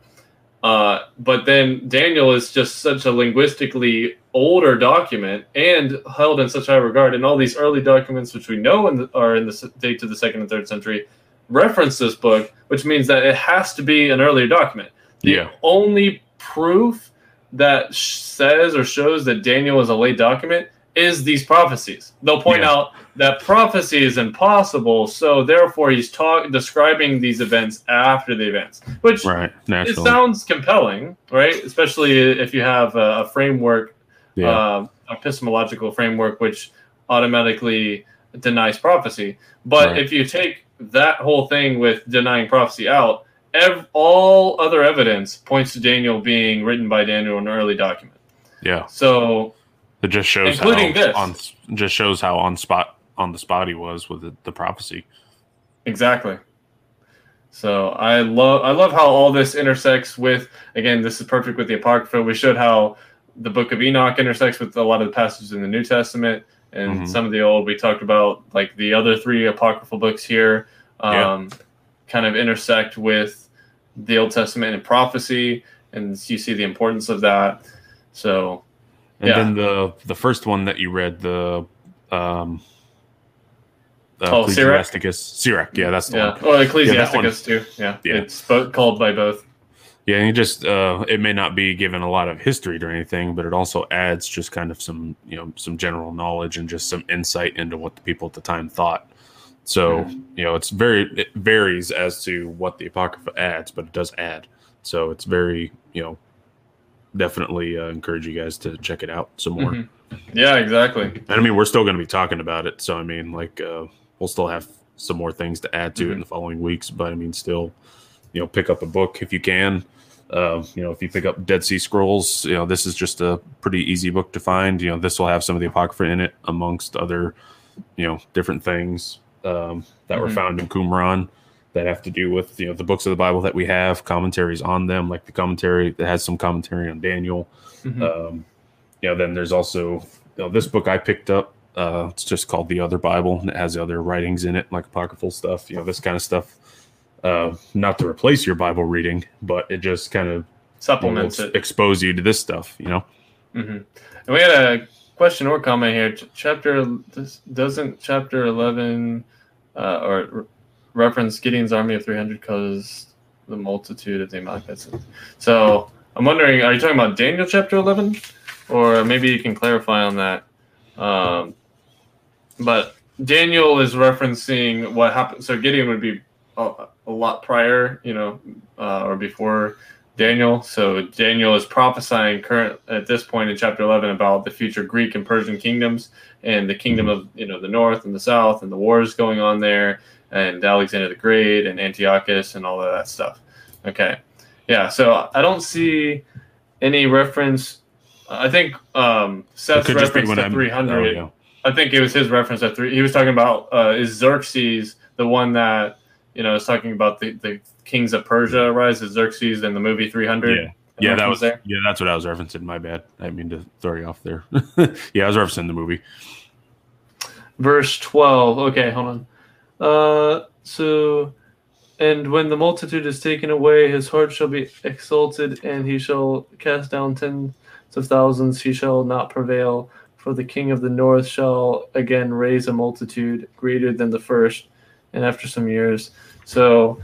Uh, but then Daniel is just such a linguistically older document and held in such high regard. And all these early documents, which we know in the, are in the date to the second and third century, reference this book, which means that it has to be an earlier document. The
yeah.
only proof that says or shows that Daniel is a late document is these prophecies. They'll point yeah. out that prophecy is impossible, so therefore he's talk describing these events after the events, which
right,
it sounds compelling, right? Especially if you have a, a framework yeah. uh, epistemological framework which automatically denies prophecy. But right. if you take that whole thing with denying prophecy out, ev- all other evidence points to Daniel being written by Daniel in an early document.
Yeah.
So
it just shows
including
how
this.
on just shows how on spot on the spot he was with the, the prophecy.
Exactly. So I love I love how all this intersects with again this is perfect with the apocrypha. We showed how the book of Enoch intersects with a lot of the passages in the New Testament and mm-hmm. some of the old. We talked about like the other three apocryphal books here, um, yeah. kind of intersect with the Old Testament and prophecy, and you see the importance of that. So,
and yeah. then the the first one that you read, the um,
uh, oh,
Ecclesiasticus, Sirach. Yeah, that's the
yeah.
one.
Oh, Ecclesiasticus yeah, too. Yeah, yeah. It's called by both.
Yeah, and just uh, it may not be given a lot of history or anything, but it also adds just kind of some you know some general knowledge and just some insight into what the people at the time thought. So you know, it's very it varies as to what the apocrypha adds, but it does add. So it's very you know definitely uh, encourage you guys to check it out some more. Mm-hmm.
Yeah, exactly.
And I mean, we're still going to be talking about it, so I mean, like uh, we'll still have some more things to add to mm-hmm. it in the following weeks, but I mean, still, you know, pick up a book if you can uh, you know, if you pick up Dead Sea Scrolls, you know, this is just a pretty easy book to find. You know, this will have some of the Apocrypha in it, amongst other, you know, different things um, that mm-hmm. were found in Qumran that have to do with, you know, the books of the Bible that we have, commentaries on them, like the commentary that has some commentary on Daniel. Mm-hmm. Um, you know, then there's also, you know, this book I picked up. Uh, it's just called The Other Bible, and it has other writings in it, like apocryphal stuff, you know, this kind of stuff uh, not to replace your Bible reading, but it just kind of
supplements
you
know,
it, expose you to this stuff, you know.
Mm-hmm. And we had a question or comment here. Chapter doesn't chapter eleven uh, or reference Gideon's army of three hundred because the multitude of the Amalekites. So I'm wondering, are you talking about Daniel chapter eleven, or maybe you can clarify on that? Um, but Daniel is referencing what happened. So Gideon would be a lot prior, you know, uh, or before Daniel. So Daniel is prophesying current at this point in chapter 11 about the future Greek and Persian kingdoms and the kingdom of you know the north and the south and the wars going on there and Alexander the Great and Antiochus and all of that stuff. Okay, yeah. So I don't see any reference. I think um, Seth's reference to I'm, 300. I think it was his reference at three. He was talking about uh, is Xerxes the one that you know is talking about the the kings of Persia rise as Xerxes in the movie 300.
Yeah. Yeah, that was there. Yeah, that's what I was referencing. My bad. I didn't mean to throw you off there. yeah, I was referencing the movie.
Verse twelve. Okay, hold on. Uh, so, and when the multitude is taken away, his heart shall be exalted, and he shall cast down tens of thousands. He shall not prevail, for the king of the north shall again raise a multitude greater than the first, and after some years. So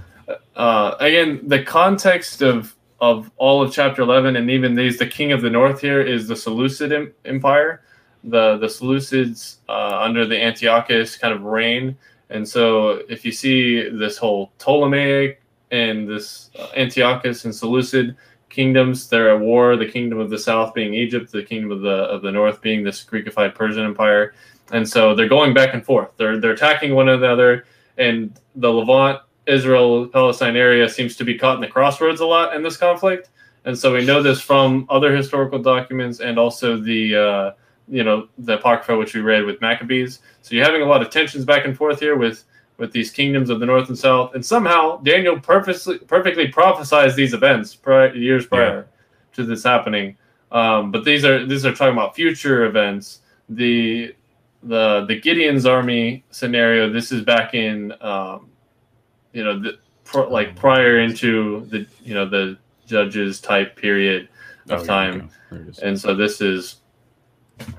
uh, again, the context of of all of chapter 11 and even these the king of the north here is the seleucid empire the the seleucids uh, under the antiochus kind of reign and so if you see this whole ptolemaic and this uh, antiochus and seleucid kingdoms they're at war the kingdom of the south being egypt the kingdom of the of the north being this greekified persian empire and so they're going back and forth they're they're attacking one another and the levant Israel Palestine area seems to be caught in the crossroads a lot in this conflict. And so we know this from other historical documents and also the uh, you know the apocrypha which we read with Maccabees. So you're having a lot of tensions back and forth here with with these kingdoms of the north and south. And somehow Daniel perfectly perfectly prophesies these events prior, years prior yeah. to this happening. Um, but these are these are talking about future events. The the the Gideon's army scenario. This is back in um, you know, the, like prior into the you know the judges type period of oh, time, and so this is,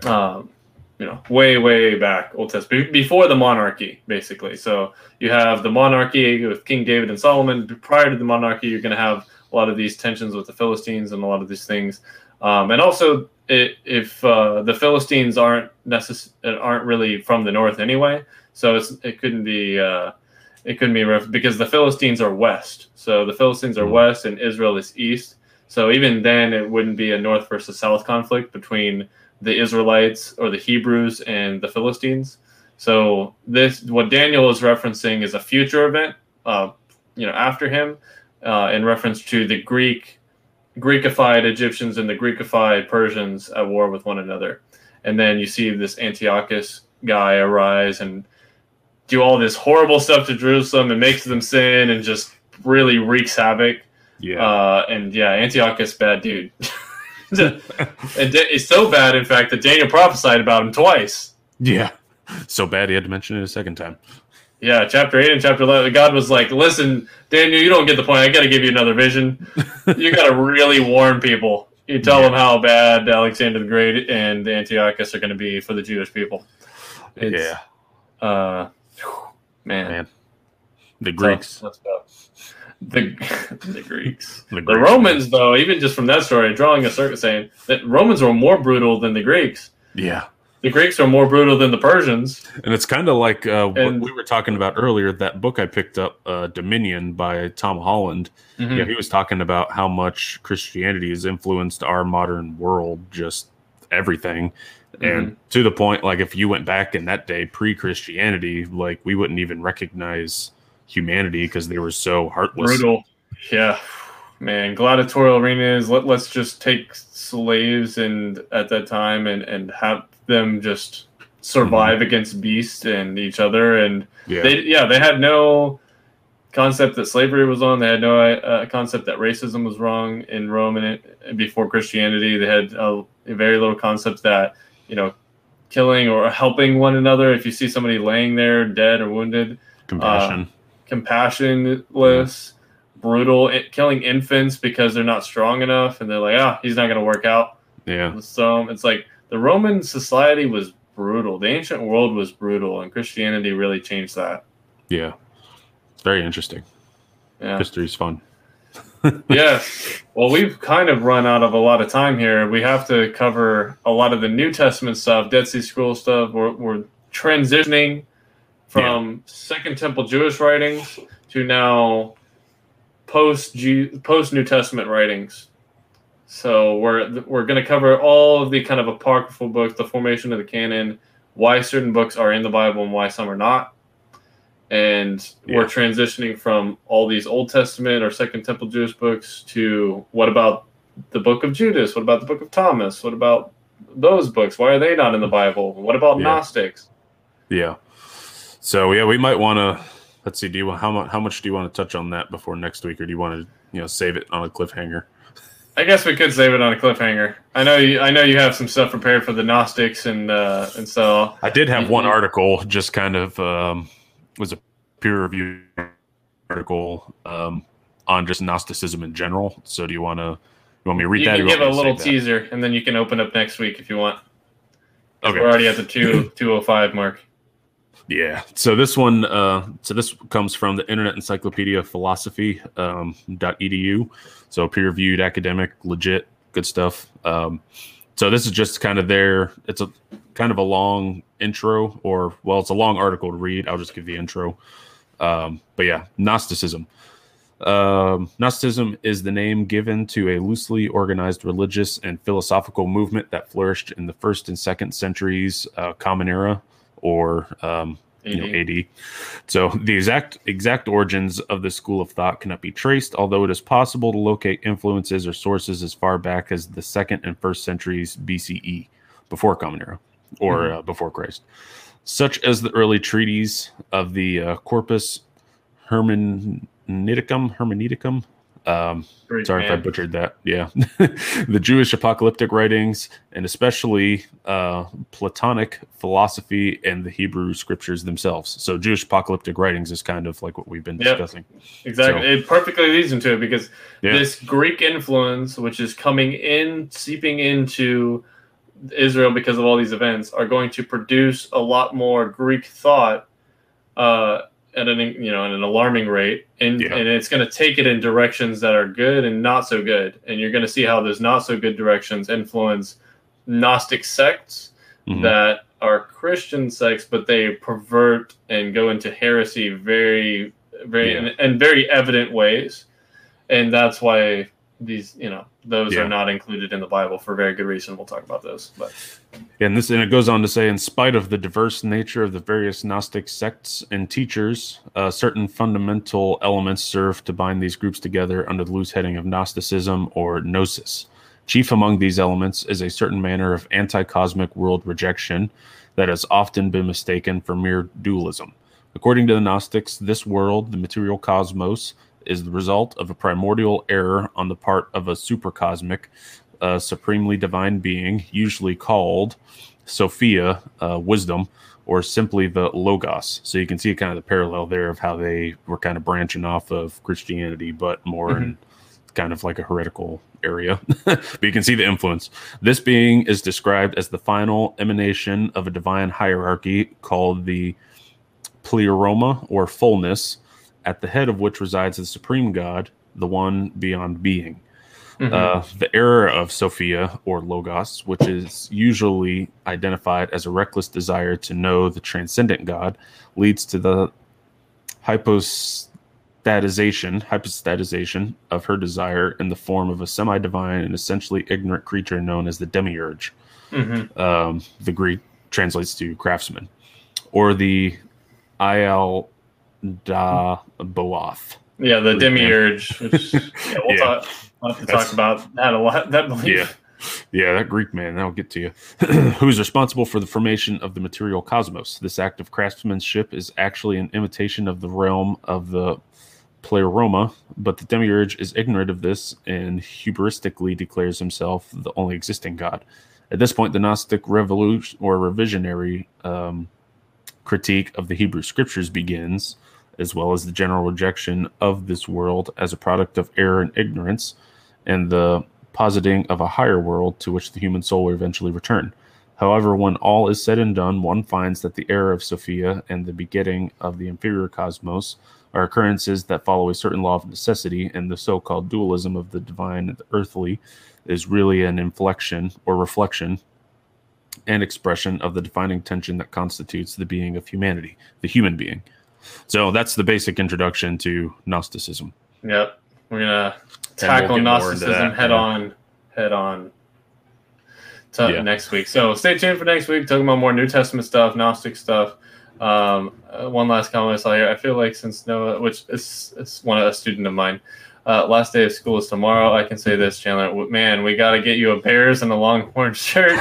um, you know, way way back Old Testament before the monarchy, basically. So you have the monarchy with King David and Solomon. Prior to the monarchy, you're going to have a lot of these tensions with the Philistines and a lot of these things, um, and also it, if uh, the Philistines aren't necess- aren't really from the north anyway, so it's it couldn't be. Uh, it couldn't be rough because the Philistines are west. So the Philistines are mm-hmm. west and Israel is east. So even then, it wouldn't be a north versus south conflict between the Israelites or the Hebrews and the Philistines. So this, what Daniel is referencing, is a future event, uh, you know, after him, uh, in reference to the Greek, Greekified Egyptians and the Greekified Persians at war with one another. And then you see this Antiochus guy arise and do all this horrible stuff to Jerusalem and makes them sin and just really wreaks havoc. Yeah. Uh, and yeah, Antiochus, bad dude. and it's so bad, in fact, that Daniel prophesied about him twice.
Yeah. So bad he had to mention it a second time.
Yeah, chapter 8 and chapter 11, God was like, listen, Daniel, you don't get the point. I got to give you another vision. you got to really warn people. You tell yeah. them how bad Alexander the Great and Antiochus are going to be for the Jewish people. It's, yeah. Uh, Man. Man.
The Greeks.
Let's go. The, the Greeks. the, Greeks. the Romans, though, even just from that story, drawing a circle saying that Romans were more brutal than the Greeks.
Yeah.
The Greeks are more brutal than the Persians.
And it's kind of like uh, and, what we were talking about earlier. That book I picked up, uh, Dominion by Tom Holland. Mm-hmm. Yeah, he was talking about how much Christianity has influenced our modern world, just everything and mm-hmm. to the point like if you went back in that day pre-christianity like we wouldn't even recognize humanity because they were so heartless
brutal yeah man gladiatorial arenas let, let's just take slaves and at that time and and have them just survive mm-hmm. against beasts and each other and yeah. they yeah they had no concept that slavery was on they had no uh, concept that racism was wrong in rome and it, before christianity they had a, a very little concept that you know, killing or helping one another. If you see somebody laying there dead or wounded,
compassion, uh,
compassionless, brutal, killing infants because they're not strong enough, and they're like, ah, he's not going to work out.
Yeah.
So it's like the Roman society was brutal. The ancient world was brutal, and Christianity really changed that.
Yeah, it's very interesting. Yeah, history's fun
yeah. Well, we've kind of run out of a lot of time here. We have to cover a lot of the New Testament stuff, Dead Sea Scroll stuff. We're, we're transitioning from yeah. Second Temple Jewish writings to now post post New Testament writings. So we're we're going to cover all of the kind of apocryphal books, the formation of the canon, why certain books are in the Bible and why some are not. And yeah. we're transitioning from all these Old Testament or Second Temple Jewish books to what about the book of Judas? What about the book of Thomas? What about those books? Why are they not in the Bible? What about yeah. Gnostics?
Yeah. So yeah, we might want to let's see. Do you how much how much do you want to touch on that before next week, or do you want to you know save it on a cliffhanger?
I guess we could save it on a cliffhanger. I know you. I know you have some stuff prepared for the Gnostics, and uh, and so
I did have one article, just kind of um, was a peer review article um, on just Gnosticism in general. So do you want to you want me to read
you
that?
Can give a little teaser, that? and then you can open up next week if you want. Okay, we're already at the two two oh five mark.
Yeah. So this one, uh, so this comes from the Internet Encyclopedia of Philosophy um, .edu. So peer reviewed, academic, legit, good stuff. Um, so this is just kind of their. It's a kind of a long intro, or well, it's a long article to read. I'll just give the intro. Um, but yeah, Gnosticism. Um, Gnosticism is the name given to a loosely organized religious and philosophical movement that flourished in the first and second centuries uh, Common Era or um, you know, AD. So the exact exact origins of this school of thought cannot be traced, although it is possible to locate influences or sources as far back as the second and first centuries BCE, before Common Era, or mm-hmm. uh, before Christ, such as the early treaties of the uh, Corpus Hermeneticum, Hermeneticum, um, sorry man. if I butchered that. Yeah, the Jewish apocalyptic writings, and especially uh, Platonic philosophy and the Hebrew scriptures themselves. So, Jewish apocalyptic writings is kind of like what we've been yep. discussing.
Exactly, so, it perfectly leads into it because yeah. this Greek influence, which is coming in, seeping into Israel because of all these events, are going to produce a lot more Greek thought. Uh, at an you know at an alarming rate, and yeah. and it's going to take it in directions that are good and not so good, and you're going to see how those not so good directions influence Gnostic sects mm-hmm. that are Christian sects, but they pervert and go into heresy very very yeah. in, in very evident ways, and that's why these you know those yeah. are not included in the bible for very good reason. We'll talk about those but
and this and it goes on to say in spite of the diverse nature of the various gnostic sects and teachers uh, certain fundamental elements serve to bind these groups together under the loose heading of gnosticism or gnosis. Chief among these elements is a certain manner of anti-cosmic world rejection that has often been mistaken for mere dualism. According to the gnostics this world the material cosmos is the result of a primordial error on the part of a supercosmic, uh, supremely divine being, usually called Sophia, uh, wisdom, or simply the Logos. So you can see kind of the parallel there of how they were kind of branching off of Christianity, but more mm-hmm. in kind of like a heretical area. but you can see the influence. This being is described as the final emanation of a divine hierarchy called the pleroma or fullness at the head of which resides the supreme God, the one beyond being. Mm-hmm. Uh, the error of Sophia or Logos, which is usually identified as a reckless desire to know the transcendent God, leads to the hypostatization, hypostatization of her desire in the form of a semi-divine and essentially ignorant creature known as the demiurge. Mm-hmm. Um, the Greek translates to craftsman, or the Ial da Boath.
Yeah, the demiurge. Which, yeah, we'll, yeah. Talk, we'll have to talk about that a lot. That belief.
Yeah. Yeah, that Greek man, that'll get to you. Who's responsible for the formation of the material cosmos? This act of craftsmanship is actually an imitation of the realm of the Pleroma, but the demiurge is ignorant of this and hubristically declares himself the only existing god. At this point, the Gnostic revolution or revisionary um, critique of the Hebrew scriptures begins, as well as the general rejection of this world as a product of error and ignorance, and the positing of a higher world to which the human soul will eventually return. However, when all is said and done, one finds that the error of Sophia and the begetting of the inferior cosmos are occurrences that follow a certain law of necessity, and the so called dualism of the divine and the earthly is really an inflection or reflection and expression of the defining tension that constitutes the being of humanity, the human being. So that's the basic introduction to Gnosticism.
Yep. we're gonna tackle we'll Gnosticism head yeah. on, head on. To yeah. next week. So stay tuned for next week. Talking about more New Testament stuff, Gnostic stuff. Um, uh, one last comment I saw here. I feel like since Noah, which is, is one a student of mine, uh, last day of school is tomorrow. I can say this, Chandler. Man, we got to get you a Bears and a Longhorn shirt.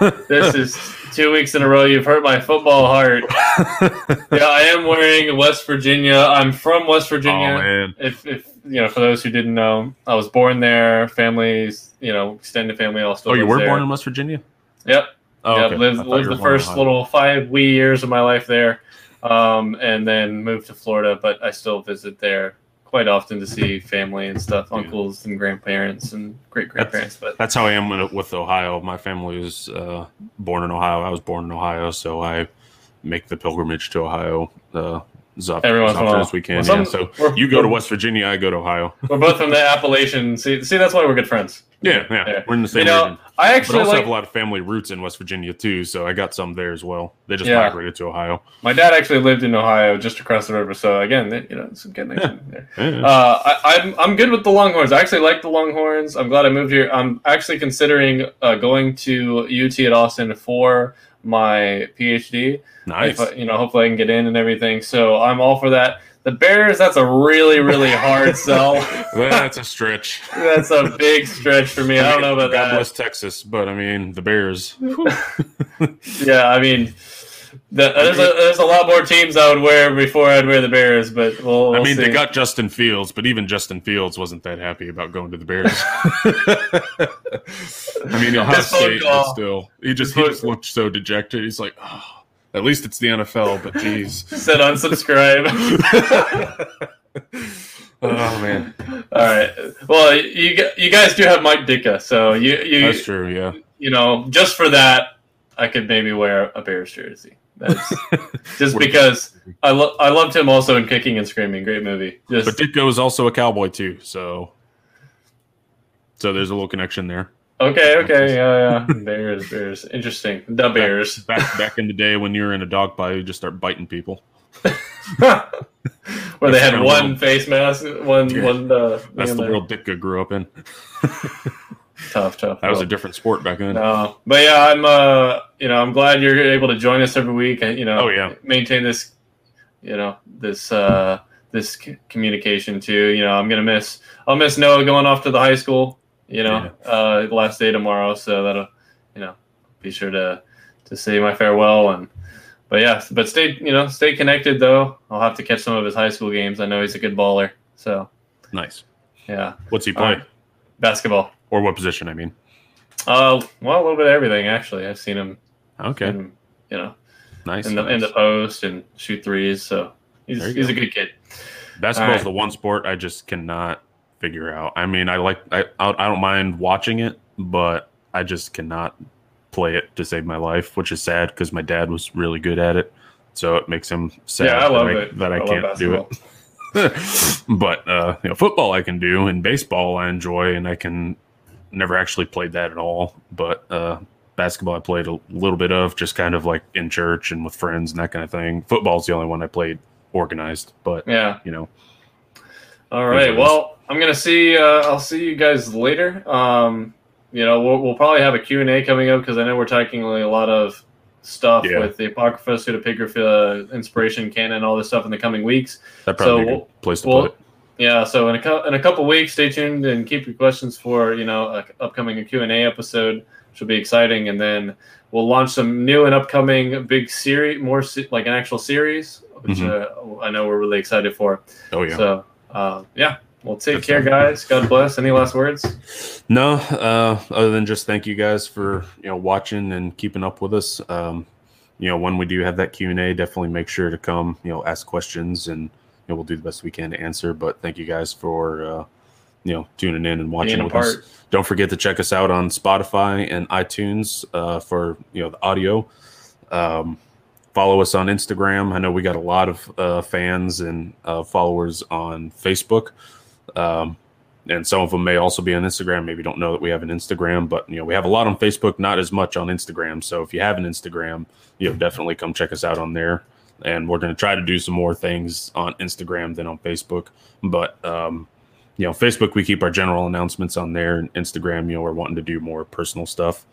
This is two weeks in a row. You've hurt my football heart. yeah, I am wearing West Virginia. I'm from West Virginia. Oh, man. If, if you know, for those who didn't know, I was born there. Families, you know, extended family all still.
Oh, you were
there.
born in West Virginia.
Yep. Oh, yep. Okay. Lived, lived the first little five wee years of my life there, um, and then moved to Florida. But I still visit there quite often to see family and stuff, uncles and grandparents and great grandparents. But
that's how I am with Ohio. My family was uh, born in Ohio. I was born in Ohio, so I make the pilgrimage to Ohio uh, as often as we can. Some, yeah. So you go to West Virginia, I go to Ohio.
We're both from the Appalachian. See, see, that's why we're good friends.
Yeah, yeah, yeah. we're in the same you know, region. I actually but also like, have a lot of family roots in West Virginia too, so I got some there as well. They just yeah. migrated to Ohio.
My dad actually lived in Ohio, just across the river. So again, they, you know, some connection yeah. there. Yeah. Uh, I, am I'm, I'm good with the Longhorns. I actually like the Longhorns. I'm glad I moved here. I'm actually considering uh, going to UT at Austin for my PhD.
Nice.
If, you know, hopefully I can get in and everything. So I'm all for that. The Bears, that's a really, really hard sell.
that's a stretch.
that's a big stretch for me. I, don't know about
God
that.
God bless Texas, but I mean the Bears.
yeah, I mean, the, there's a there's a lot more teams I would wear before I'd wear the Bears, but we'll, we'll
I mean,
see.
they got Justin Fields, but even Justin Fields wasn't that happy about going to the Bears. I mean, Ohio State, but still, he just he just looked so dejected. He's like, oh. At least it's the NFL, but geez.
Said unsubscribe.
oh man.
All right. Well, you you guys do have Mike Ditka, so you you
That's true, yeah.
You know, just for that, I could maybe wear a Bears jersey. That's just because I lo- I loved him also in Kicking and Screaming. Great movie.
Just, but Ditka was also a cowboy too, so so there's a little connection there.
Okay, okay, yeah, yeah. Bears, bears. Interesting. The bears.
Back, back, back in the day when you were in a dog bite, you just start biting people.
Where they had one face mask, one, one. Uh,
That's the there. world Ditka grew up in.
tough, tough.
That was a different sport back then.
No, but yeah, I'm. Uh, you know, I'm glad you're able to join us every week. And you know,
oh yeah,
maintain this. You know, this uh, this communication too. You know, I'm gonna miss. I'll miss Noah going off to the high school you know, yeah. uh, last day tomorrow. So that'll, you know, be sure to to say my farewell and. But yeah, but stay you know stay connected though. I'll have to catch some of his high school games. I know he's a good baller. So
nice.
Yeah.
What's he play?
basketball.
Or what position? I mean.
Uh, well, a little bit of everything actually. I've seen him.
Okay.
Seen him, you know,
nice
in the
nice.
in the post and shoot threes. So he's he's go. a good kid.
Basketball is right. the one sport I just cannot figure out. I mean, I like I I don't mind watching it, but I just cannot play it to save my life, which is sad because my dad was really good at it. So it makes him sad
yeah, I love
that,
I,
it. that I, I can't do it. but uh, you know, football I can do, and baseball I enjoy, and I can never actually played that at all. But uh, basketball I played a little bit of, just kind of like in church and with friends and that kind of thing. Football's the only one I played organized, but
yeah,
you know.
All right. Well, I'm gonna see. Uh, I'll see you guys later. Um, you know, we'll, we'll probably have a Q and A coming up because I know we're talking like, a lot of stuff yeah. with the Apocrypha, Pseudepigrapha, Inspiration, Canon, all this stuff in the coming weeks.
That probably so we'll, place to we'll, put it.
Yeah, so in a, in a couple weeks, stay tuned and keep your questions for you know a upcoming Q and A episode, which will be exciting, and then we'll launch some new and upcoming big series, more se- like an actual series, which mm-hmm. uh, I know we're really excited for.
Oh yeah.
So uh, yeah, well, take That's care, guys. God bless. Any last words?
No, uh, other than just thank you guys for you know watching and keeping up with us. Um, you know, when we do have that Q and A, definitely make sure to come. You know, ask questions, and you know, we'll do the best we can to answer. But thank you guys for uh, you know tuning in and watching Being with us. Don't forget to check us out on Spotify and iTunes uh, for you know the audio. Um, follow us on Instagram. I know we got a lot of uh, fans and uh, followers on Facebook. Um, and some of them may also be on Instagram. Maybe don't know that we have an Instagram, but you know we have a lot on Facebook, not as much on Instagram. So if you have an Instagram, you know definitely come check us out on there. And we're going to try to do some more things on Instagram than on Facebook. But um, you know, Facebook we keep our general announcements on there, and Instagram, you know, we're wanting to do more personal stuff.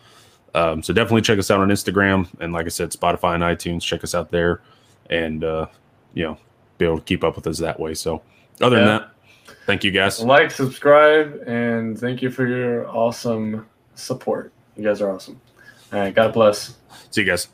Um, so definitely check us out on Instagram, and like I said, Spotify and iTunes. Check us out there, and uh, you know, be able to keep up with us that way. So other yeah. than that Thank you guys.
Like, subscribe, and thank you for your awesome support. You guys are awesome. All right. God bless.
See you guys.